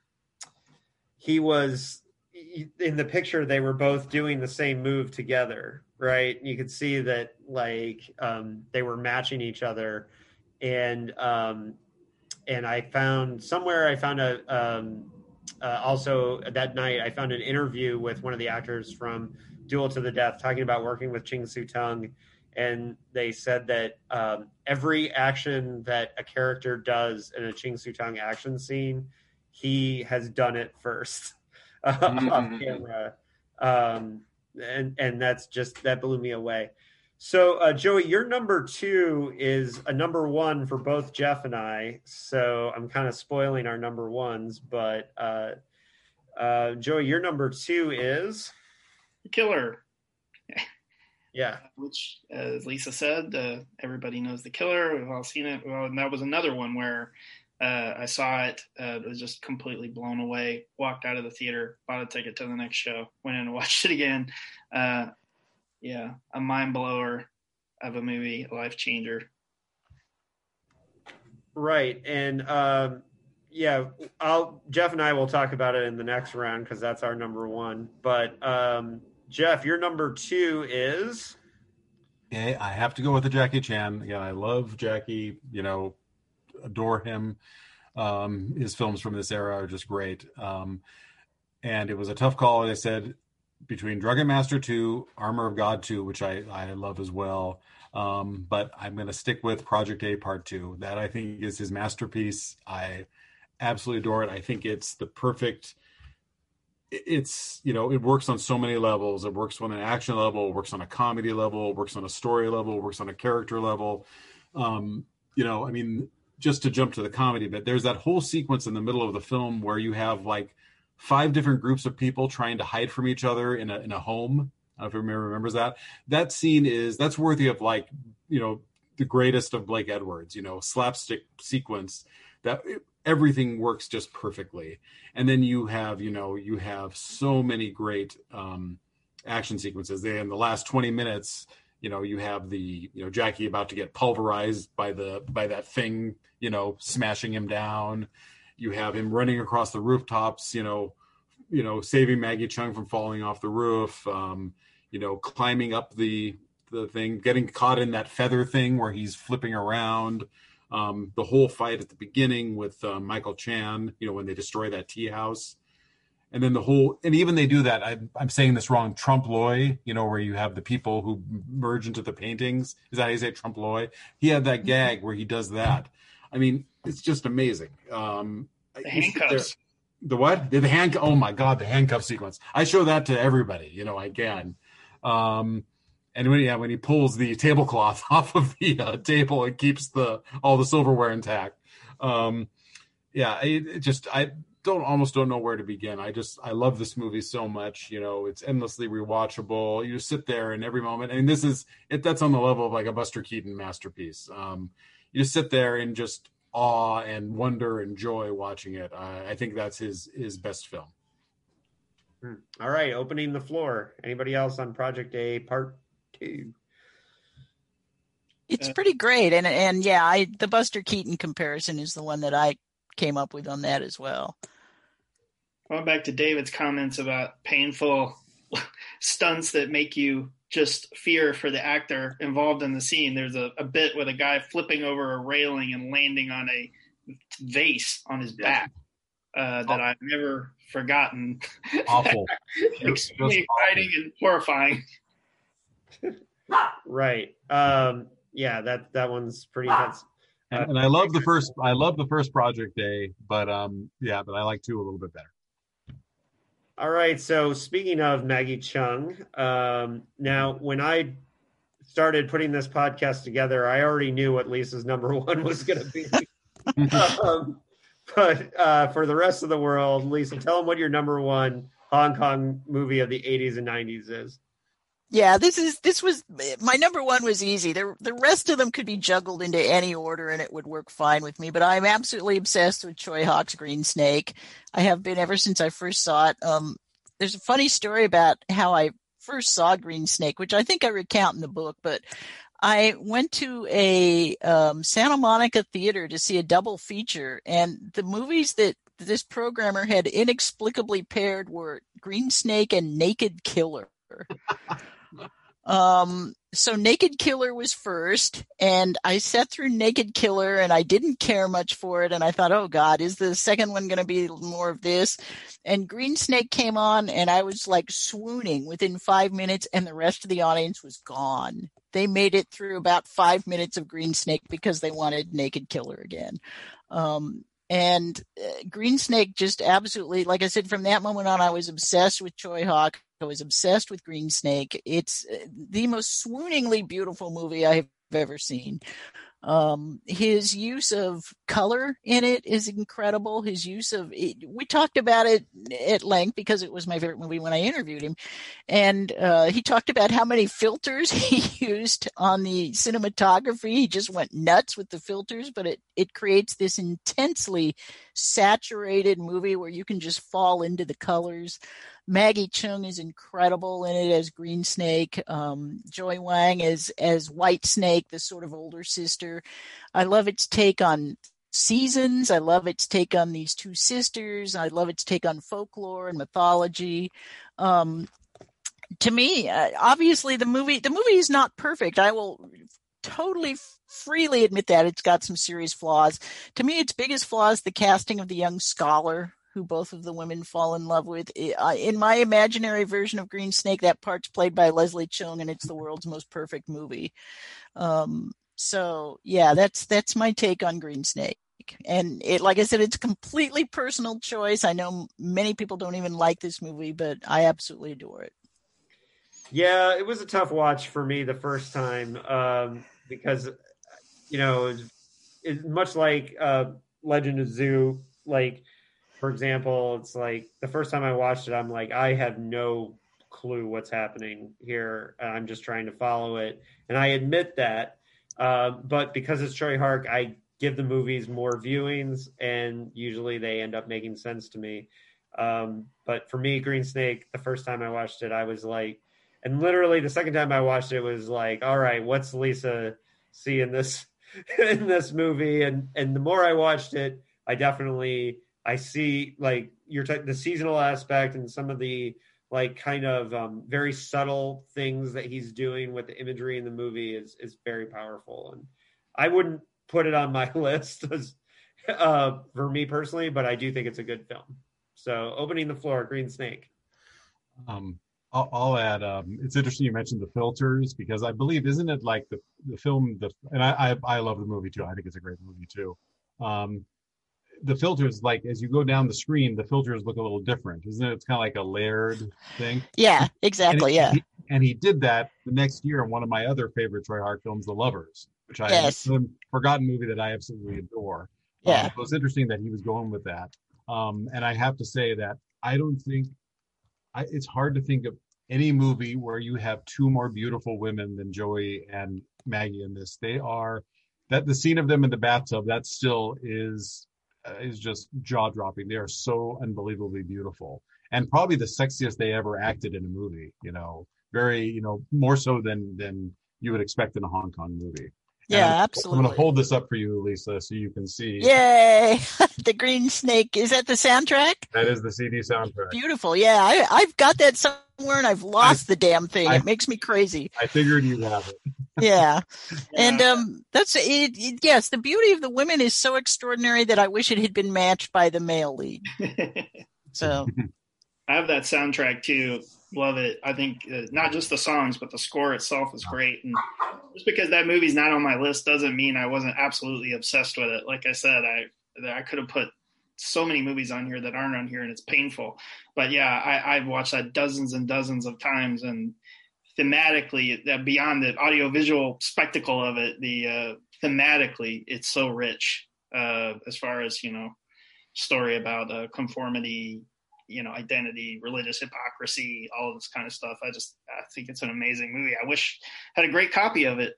he was in the picture. They were both doing the same move together, right? You could see that like um, they were matching each other, and um, and I found somewhere I found a um, uh, also that night I found an interview with one of the actors from Duel to the Death talking about working with Ching Siu-tung, and they said that um, every action that a character does in a Ching Siu-tung action scene, he has done it first [LAUGHS] off Mhm. camera, um, and and that's just that blew me away. So, uh, Joey, your number two is a number one for both Jeff and I. So I'm kind of spoiling our number ones, but uh, uh, Joey, your number two is The Killer, yeah, [LAUGHS] which, as Lisa said, uh, everybody knows The Killer. We've all seen it. Well, and that was another one where uh, I saw it, uh, was just completely blown away. Walked out of the theater, bought a ticket to the next show, went in and [LAUGHS] watched it again. Uh, yeah, a mind blower of a movie, a life changer. right. And um, yeah, I'll Jeff and I will talk about it in the next round because that's our number one. But um, Jeff, your number two is Okay, I have to go with the Jackie Chan. Again, I love Jackie. You know, adore him. Um, his films from this era are just great. Um, and it was a tough call. I said between Drunken Master 2, Armor of God 2, which I, I love as well. Um, but I'm going to stick with Project A Part 2. That I think is his masterpiece. I absolutely adore it. I think it's the perfect it's you know it works on so many levels. It works on an action level works on a comedy level works on a story level works on a character level. Um, you know i mean just to jump to the comedy bit there's that whole sequence in the middle of the film where you have like five different groups of people trying to hide from each other in a in a home. I don't know if everybody remembers that. That scene is that's worthy of like you know the greatest of blake edwards you know slapstick sequence that everything works just perfectly. And then you have you know you have so many great um action sequences. They in the last 20 minutes you know you have the you know jackie about to get pulverized by the by that thing you know smashing him down. You have him running across the rooftops you know you know saving maggie Cheung from falling off the roof um you know climbing up the the thing getting caught in that feather thing where he's flipping around um, the whole fight at the beginning with uh, Michael Chan, you know, when they destroy that tea house. And then the whole, and even they do that. I, I'm saying this wrong. Trump Loy, you know, where you have the people who merge into the paintings. Is that how you say trompe l'oeil? He had that gag where he does that. I mean, it's just amazing. Um, the handcuffs. The what? The, the hand. Oh my god, the handcuff sequence. I show that to everybody. You know, I can. Um, and when yeah when he pulls the tablecloth [LAUGHS] off of the uh, table and keeps the all the silverware intact. Um yeah it, it, just i don't almost don't know where to begin. I just i love this movie so much you know it's endlessly rewatchable. You just sit there in every moment. I and mean, this is it that's on the level of like a buster keaton masterpiece. Um you just sit there and just awe and wonder and joy watching it. Uh, i think that's his his best film. Hmm. all right opening the floor. Anybody else on project a part too. It's pretty great, and and yeah, I the Buster Keaton comparison is the one that I came up with on that as well. Going back to David's comments about painful [LAUGHS] stunts that make you just fear for the actor involved in the scene. There's a, a bit with a guy flipping over a railing and landing on a vase on his back uh, that I've never forgotten. [LAUGHS] Awful. Extremely exciting and horrifying right. Um, yeah, that that one's pretty intense. Uh, and, and, I love the first. I love the first Project A, but um, yeah, but I like two a little bit better. All right. So speaking of Maggie Cheung, um, now when I started putting this podcast together, I already knew what Lisa's number [LAUGHS] one was going to be. [LAUGHS] um, but uh, for the rest of the world, Lisa, tell them what your number one Hong Kong movie of the 80s and 90s is. Yeah, this is this was my number one was easy. The the rest of them could be juggled into any order and it would work fine with me. But I'm absolutely obsessed with Tsui Hark's Green Snake. I have been ever since I first saw it. Um, there's a funny story about how I first saw Green Snake, which I think I recount in the book. But I went to a um, Santa Monica theater to see a double feature, and the movies that this programmer had inexplicably paired were Green Snake and Naked Killer. [LAUGHS] Um, so Naked Killer was first, and I sat through Naked Killer, and I didn't care much for it, and I thought, oh God, is the second one going to be more of this? And Green Snake came on, and I was like swooning within five minutes, and the rest of the audience was gone. They made it through about five minutes of Green Snake because they wanted Naked Killer again. Um, and uh, Green Snake just absolutely, like I said, from that moment on, I was obsessed with Tsui Hark. I was obsessed with Green Snake. It's uh, the most swooningly beautiful movie I have ever seen. Um, his use of color in it is incredible. His use of it, we talked about it at length because it was my favorite movie when I interviewed him, and uh, he talked about how many filters [LAUGHS] he used on the cinematography. He just went nuts with the filters, but it it creates this intensely saturated movie where you can just fall into the colors. Maggie Cheung is incredible in it as Green Snake. Um, Joey Wang as as White Snake, the sort of older sister. I love its take on seasons. I love its take on these two sisters. I love its take on folklore and mythology. Um, to me, uh, obviously, the movie the movie is not perfect. I will totally freely admit that it's got some serious flaws. To me, its biggest flaw is the casting of the young scholar who both of the women fall in love with. In my imaginary version of Green Snake, that part's played by Leslie Cheung, and it's the world's most perfect movie. Um, So yeah, that's that's my take on Green Snake. And it, like I said, it's completely personal choice. I know many people don't even like this movie, but I absolutely adore it. Yeah, it was a tough watch for me the first time um, because, you know, it's much like uh, Legend of Zu. Like, for example, it's like the first time I watched it, I'm like, I have no clue what's happening here. I'm just trying to follow it, and I admit that. Uh, but because it's Tsui Hark, I give the movies more viewings, and usually they end up making sense to me. Um, but for me, Green Snake, the first time I watched it, I was like, and literally the second time I watched it was like, all right, what's Lisa see in this [LAUGHS] in this movie? And and the more I watched it, I definitely I see like you're t- the seasonal aspect and some of the like kind of um, very subtle things that he's doing with the imagery in the movie is is very powerful. And I wouldn't put it on my [LAUGHS] list as, uh, for me personally, but I do think it's a good film. So opening the floor, Green Snake. Um, I'll, I'll add. Um, it's interesting you mentioned the filters because I believe isn't it like the the film the and I I, I love the movie too. I think it's a great movie too. Um, the filters like as you go down the screen the filters look a little different isn't it it's kind of like a layered thing yeah exactly and yeah and he did that the next year in one of my other favorite Tsui Hark films the lovers which i yes. a forgotten movie that i absolutely adore yeah um, it was interesting that he was going with that um, and i have to say that i don't think I, it's hard to think of any movie where you have two more beautiful women than joey and maggie in this they are that the scene of them in the bathtub that still is uh, is just jaw dropping. They are so unbelievably beautiful and probably the sexiest they ever acted in a movie. You know, very you know more so than than you would expect in a Hong Kong movie. Yeah, I'm, absolutely. I'm going to hold this up for you, Lisa, so you can see. Yay! [LAUGHS] the Green Snake. Is that the soundtrack? That is the CD soundtrack. Beautiful. Yeah, I, I've got that somewhere and I've lost I, the damn thing. I, it makes me crazy. I figured you'd have it. [LAUGHS] yeah. [LAUGHS] And um, that's it, it, Yes, the beauty of the women is so extraordinary that I wish it had been matched by the male lead. so. I have that soundtrack too love it. I think uh, not just the songs, but the score itself is great. And just because that movie's not on my list doesn't mean I wasn't absolutely obsessed with it. Like I said, I I could have put so many movies on here that aren't on here, and it's painful. But yeah, I, I've watched that dozens and dozens of times, and thematically, that beyond the audiovisual spectacle of it, the uh, thematically, it's so rich uh, as far as you know, story about uh, conformity, you know identity religious hypocrisy all of this kind of stuff. I just i think it's an amazing movie. I wish I had a great copy of it.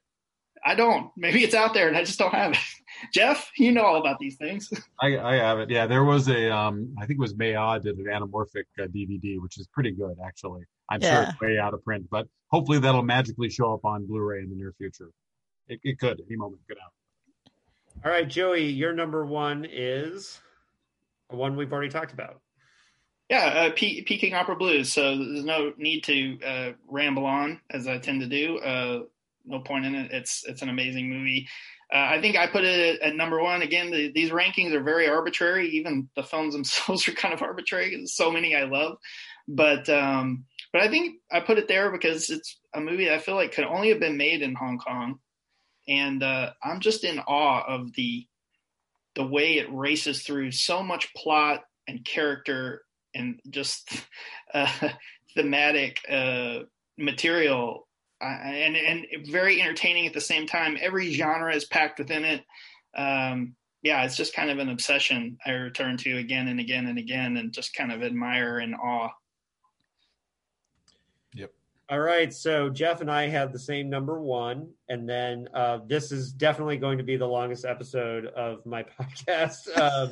I don't. Maybe it's out there and i just don't have it. [LAUGHS] Jeff you know all about these things. [LAUGHS] I, I have it. Yeah there was a um i think it was Maod did an anamorphic uh, dvd which is pretty good actually. I'm yeah. sure it's way out of print but hopefully that'll magically show up on blu-ray in the near future. It, it could any moment could out all right joey your number one is one we've already talked about yeah, uh, P- Peking Opera Blues. So there's no need to uh, ramble on as I tend to do. Uh, no point in it. It's it's an amazing movie. Uh, I think I put it at number one. Again, the, these rankings are very arbitrary. Even the films [LAUGHS] themselves are kind of arbitrary. There's so many I love, but um, but I think I put it there because it's a movie that I feel like could only have been made in Hong Kong, and uh, I'm just in awe of the the way it races through so much plot and character and just [LAUGHS] uh, thematic uh, material uh, and and very entertaining at the same time. Every genre is packed within it. Um, yeah, it's just kind of an obsession I return to again and again and again, and just kind of admire and awe. All right, so Jeff and I have the same number one, and then uh, this is definitely going to be the longest episode of my [LAUGHS] podcast. Um,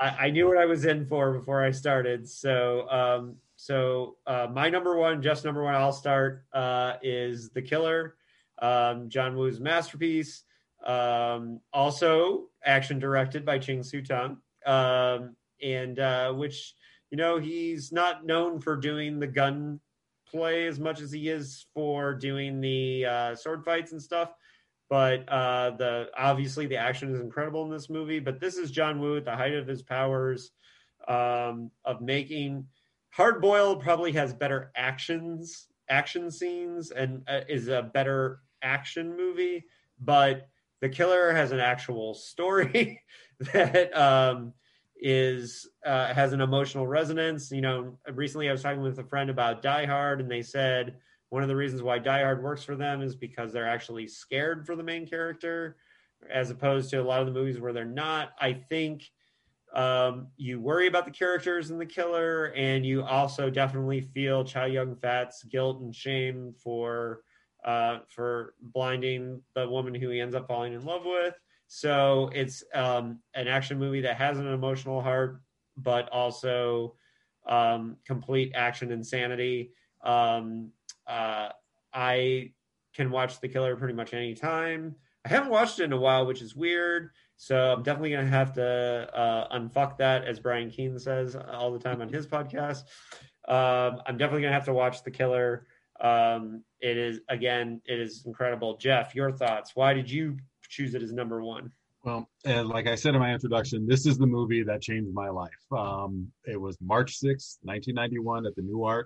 I, I, knew what I was in for before I started. So, um, so uh, my number one, just number one, I'll start uh, is The Killer, um, John Woo's masterpiece. Um, also, action directed by Ching Siu Tung, um, and uh, which you know he's not known for doing the gun play as much as he is for doing the uh, sword fights and stuff but uh, the obviously the action is incredible in this movie. But this is John Woo at the height of his powers um, of making Hard Boiled probably has better actions, action scenes, and uh, is a better action movie but the killer has an actual story [LAUGHS] that um, is uh, has an emotional resonance. You know, recently I was talking with a friend about Die Hard, and they said one of the reasons why Die Hard works for them is because they're actually scared for the main character, as opposed to a lot of the movies where they're not. I think um, you worry about the characters and the killer, and you also definitely feel Chow Yun Fat's guilt and shame for uh, for blinding the woman who he ends up falling in love with. So it's um, an action movie that has an emotional heart, but also um, complete action insanity. Um, uh, I can watch The Killer pretty much any time. I haven't watched it in a while, which is weird. So I'm definitely going to have to uh, unfuck that, as Brian Keane says all the time on his podcast. Um, I'm definitely going to have to watch The Killer. Um, it is, again, it is incredible. Jeff, your thoughts. Why did you choose it as number one? Well, and like I said in my introduction, this is the movie that changed my life. Um, it was March 6th, 1991 at the Nuart.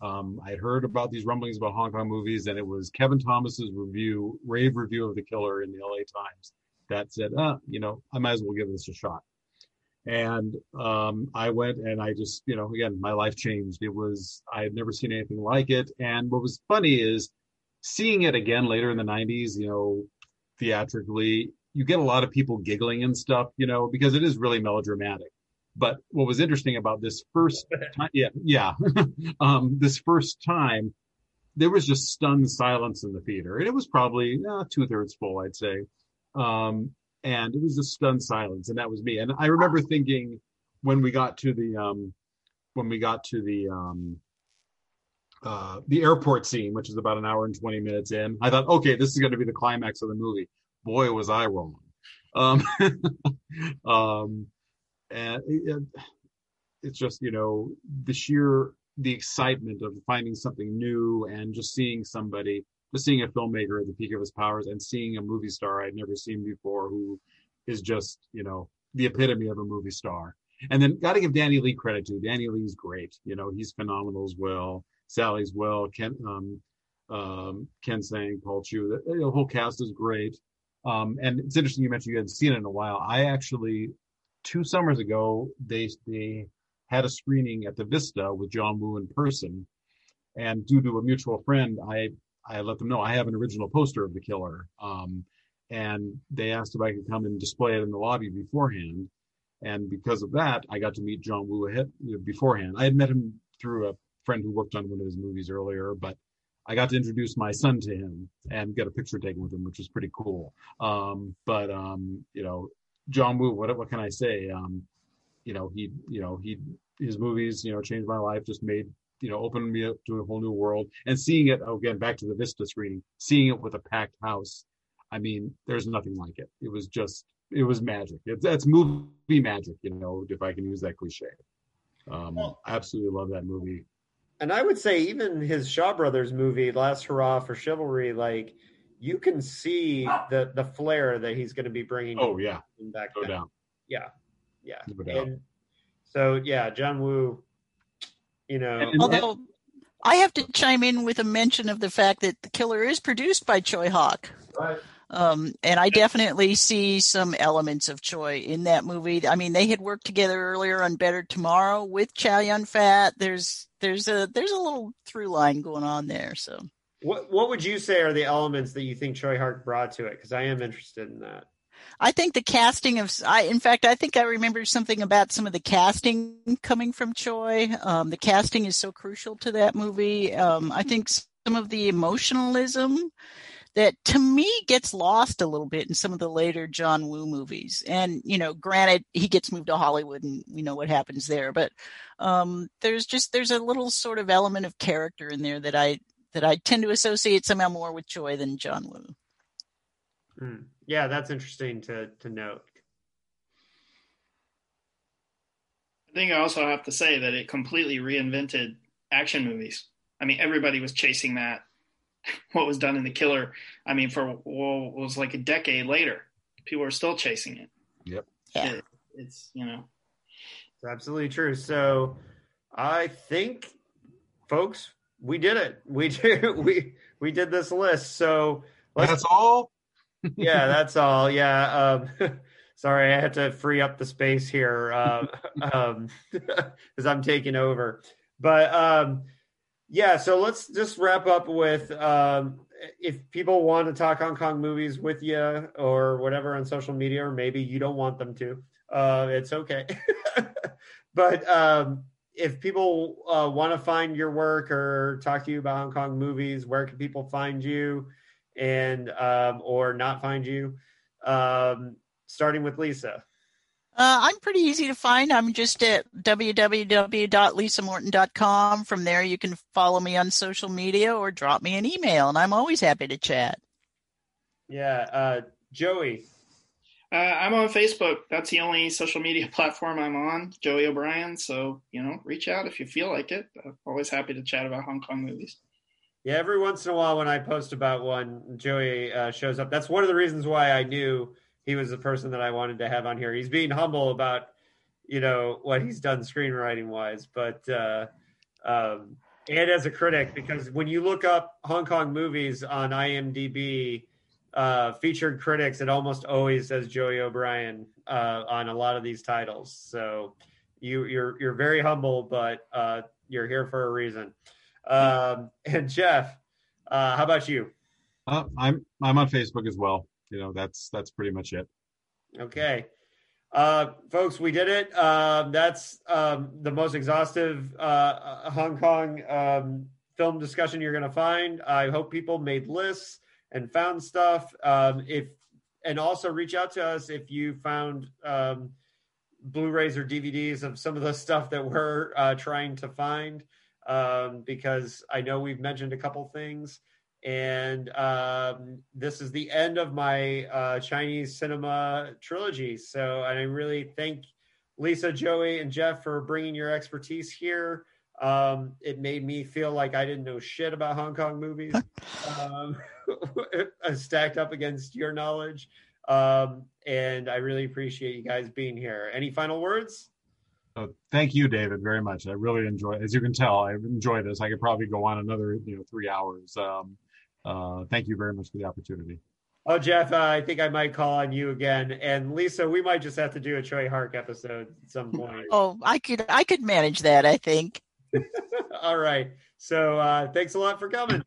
Um, I had heard about these rumblings about Hong Kong movies, and it was Kevin Thomas's review, rave review of The Killer in the LA Times that said, uh, you know, I might as well give this a shot. And um, I went and I just, you know, again, my life changed. It was, I had never seen anything like it. And what was funny is seeing it again later in the 90s, you know, theatrically, you get a lot of people giggling and stuff, you know, because it is really melodramatic. But what was interesting about this first [LAUGHS] time, yeah, yeah, [LAUGHS] um, this first time, there was just stunned silence in the theater, and it was probably uh, two thirds full, I'd say. Um, and it was just stunned silence, and that was me. And I remember thinking when we got to the um, when we got to the um, uh, the airport scene, which is about an hour and twenty minutes in, I thought, okay, this is going to be the climax of the movie. Boy, was I wrong. Um, [LAUGHS] um, and it, it's just you know the sheer the excitement of finding something new and just seeing somebody just seeing a filmmaker at the peak of his powers and seeing a movie star I'd never seen before who is just, you know, the epitome of a movie star. And then got to give Danny Lee credit too. Danny Lee's great. You know, he's phenomenal as well. Sally's well. Ken, um, um, Ken Tsang, Paul Chu. The, the, whole cast is great. Um, and it's interesting you mentioned you hadn't seen it in a while. I actually, two summers ago, they they had a screening at the Vista with John Woo in person. And due to a mutual friend, I I let them know I have an original poster of the killer. Um, and they asked if I could come and display it in the lobby beforehand. And because of that, I got to meet John Woo ahead beforehand. I had met him through a friend who worked on one of his movies earlier, but I got to introduce my son to him and get a picture taken with him, which was pretty cool. Um, but um, you know, John Woo, what what can I say? Um, you know, he you know he his movies you know changed my life, just made you know opened me up to a whole new world. And seeing it again back to the vista screening seeing it with a packed house i mean there's nothing like it. It was just it was magic. It's that's movie magic you know if i can use that cliche. Um i absolutely love that movie and i would say even his shaw brothers movie last hurrah for chivalry like you can see the the flair that he's going to be bringing oh yeah back no down. yeah yeah no and so yeah john woo you know. Although I have to chime in with a mention of the fact that The Killer is produced by Tsui Hark. Right. Um, and I definitely see some elements of Tsui in that movie. I mean, they had worked together earlier on Better Tomorrow with Chow Yun Fat. There's there's a there's a little through line going on there. So, what what would you say are the elements that you think Tsui Hark brought to it? Because I am interested in that. I think the casting of, I, in fact, I think I remember something about some of the casting coming from Tsui. Um, the casting is so crucial to that movie. Um, I think some of the emotionalism that to me gets lost a little bit in some of the later John Woo movies. And, you know, granted, he gets moved to Hollywood and we know what happens there, but, um, there's just, there's a little sort of element of character in there that I, that I tend to associate somehow more with Tsui than John Woo. Mm. Yeah, that's interesting to to note. I think I also have to say that it completely reinvented action movies. I mean, everybody was chasing that. What was done in The Killer, I mean, for what was like a decade later, people are still chasing it. Yep. Yeah. It, it's you know, it's absolutely true. So, I think, folks, we did it. [LAUGHS] We did [LAUGHS] we we did this list. So that's all. [LAUGHS] yeah, that's all. Yeah. Um, sorry, I had to free up the space here because um, um, I'm taking over. But um, yeah, so let's just wrap up with um, if people want to talk Hong Kong movies with you or whatever on social media, or maybe you don't want them to, uh, it's okay. [LAUGHS] but um, if people uh, want to find your work or talk to you about Hong Kong movies, where can people find you and um, or not find you? Um, starting with Lisa. Uh, I'm pretty easy to find. I'm just at www.lisamorton.com. From there, you can follow me on social media or drop me an email, and I'm always happy to chat. Yeah, uh, Joey. Uh, I'm on Facebook. That's the only social media [LAUGHS] platform I'm on, Joey O'Brien. So, you know, reach out if you feel like it. I'm always happy to chat about Hong Kong movies. Yeah, every once in a while when I post about one, Joey uh, shows up. That's one of the reasons why I knew he was the person that I wanted to have on here. He's being humble about, you know, what he's done screenwriting wise, but uh, um, and as a critic, because when you look up Hong Kong movies on IMDb, uh, featured critics, it almost always says Joey O'Brien uh, on a lot of these titles. So you, you're you're very humble, but uh, you're here for a reason. Um, and Jeff, uh, how about you? Uh, I'm I'm on Facebook as well you know that's that's pretty much it. Okay. Uh, folks we did it. Um, that's um, the most exhaustive uh, uh hong kong um, film discussion you're to find. I hope people made lists and found stuff. Um, if and also reach out to us if you found um, blu-rays or dvds of some of the stuff that we're uh, trying to find. Um, because i know we've mentioned a couple things and um, this is the end of my uh, Chinese cinema trilogy. So, and I really thank Lisa, Joey, and Jeff for bringing your expertise here. Um, it made me feel like I didn't know shit about Hong Kong movies, [LAUGHS] um, [LAUGHS] stacked up against your knowledge. Um, and I really appreciate you guys being here. Any final words? Oh, thank you, David, very much. I really enjoy. As you can tell, I enjoy this. I could probably go on another, you know, three hours. Um, uh, thank you very much for the opportunity. Oh, Jeff, uh, I think I might call on you again, and Lisa, we might just have to do a Tsui Hark episode at some point. oh, I could, I could manage that. I think. [LAUGHS] All right. So, uh, thanks a lot for coming.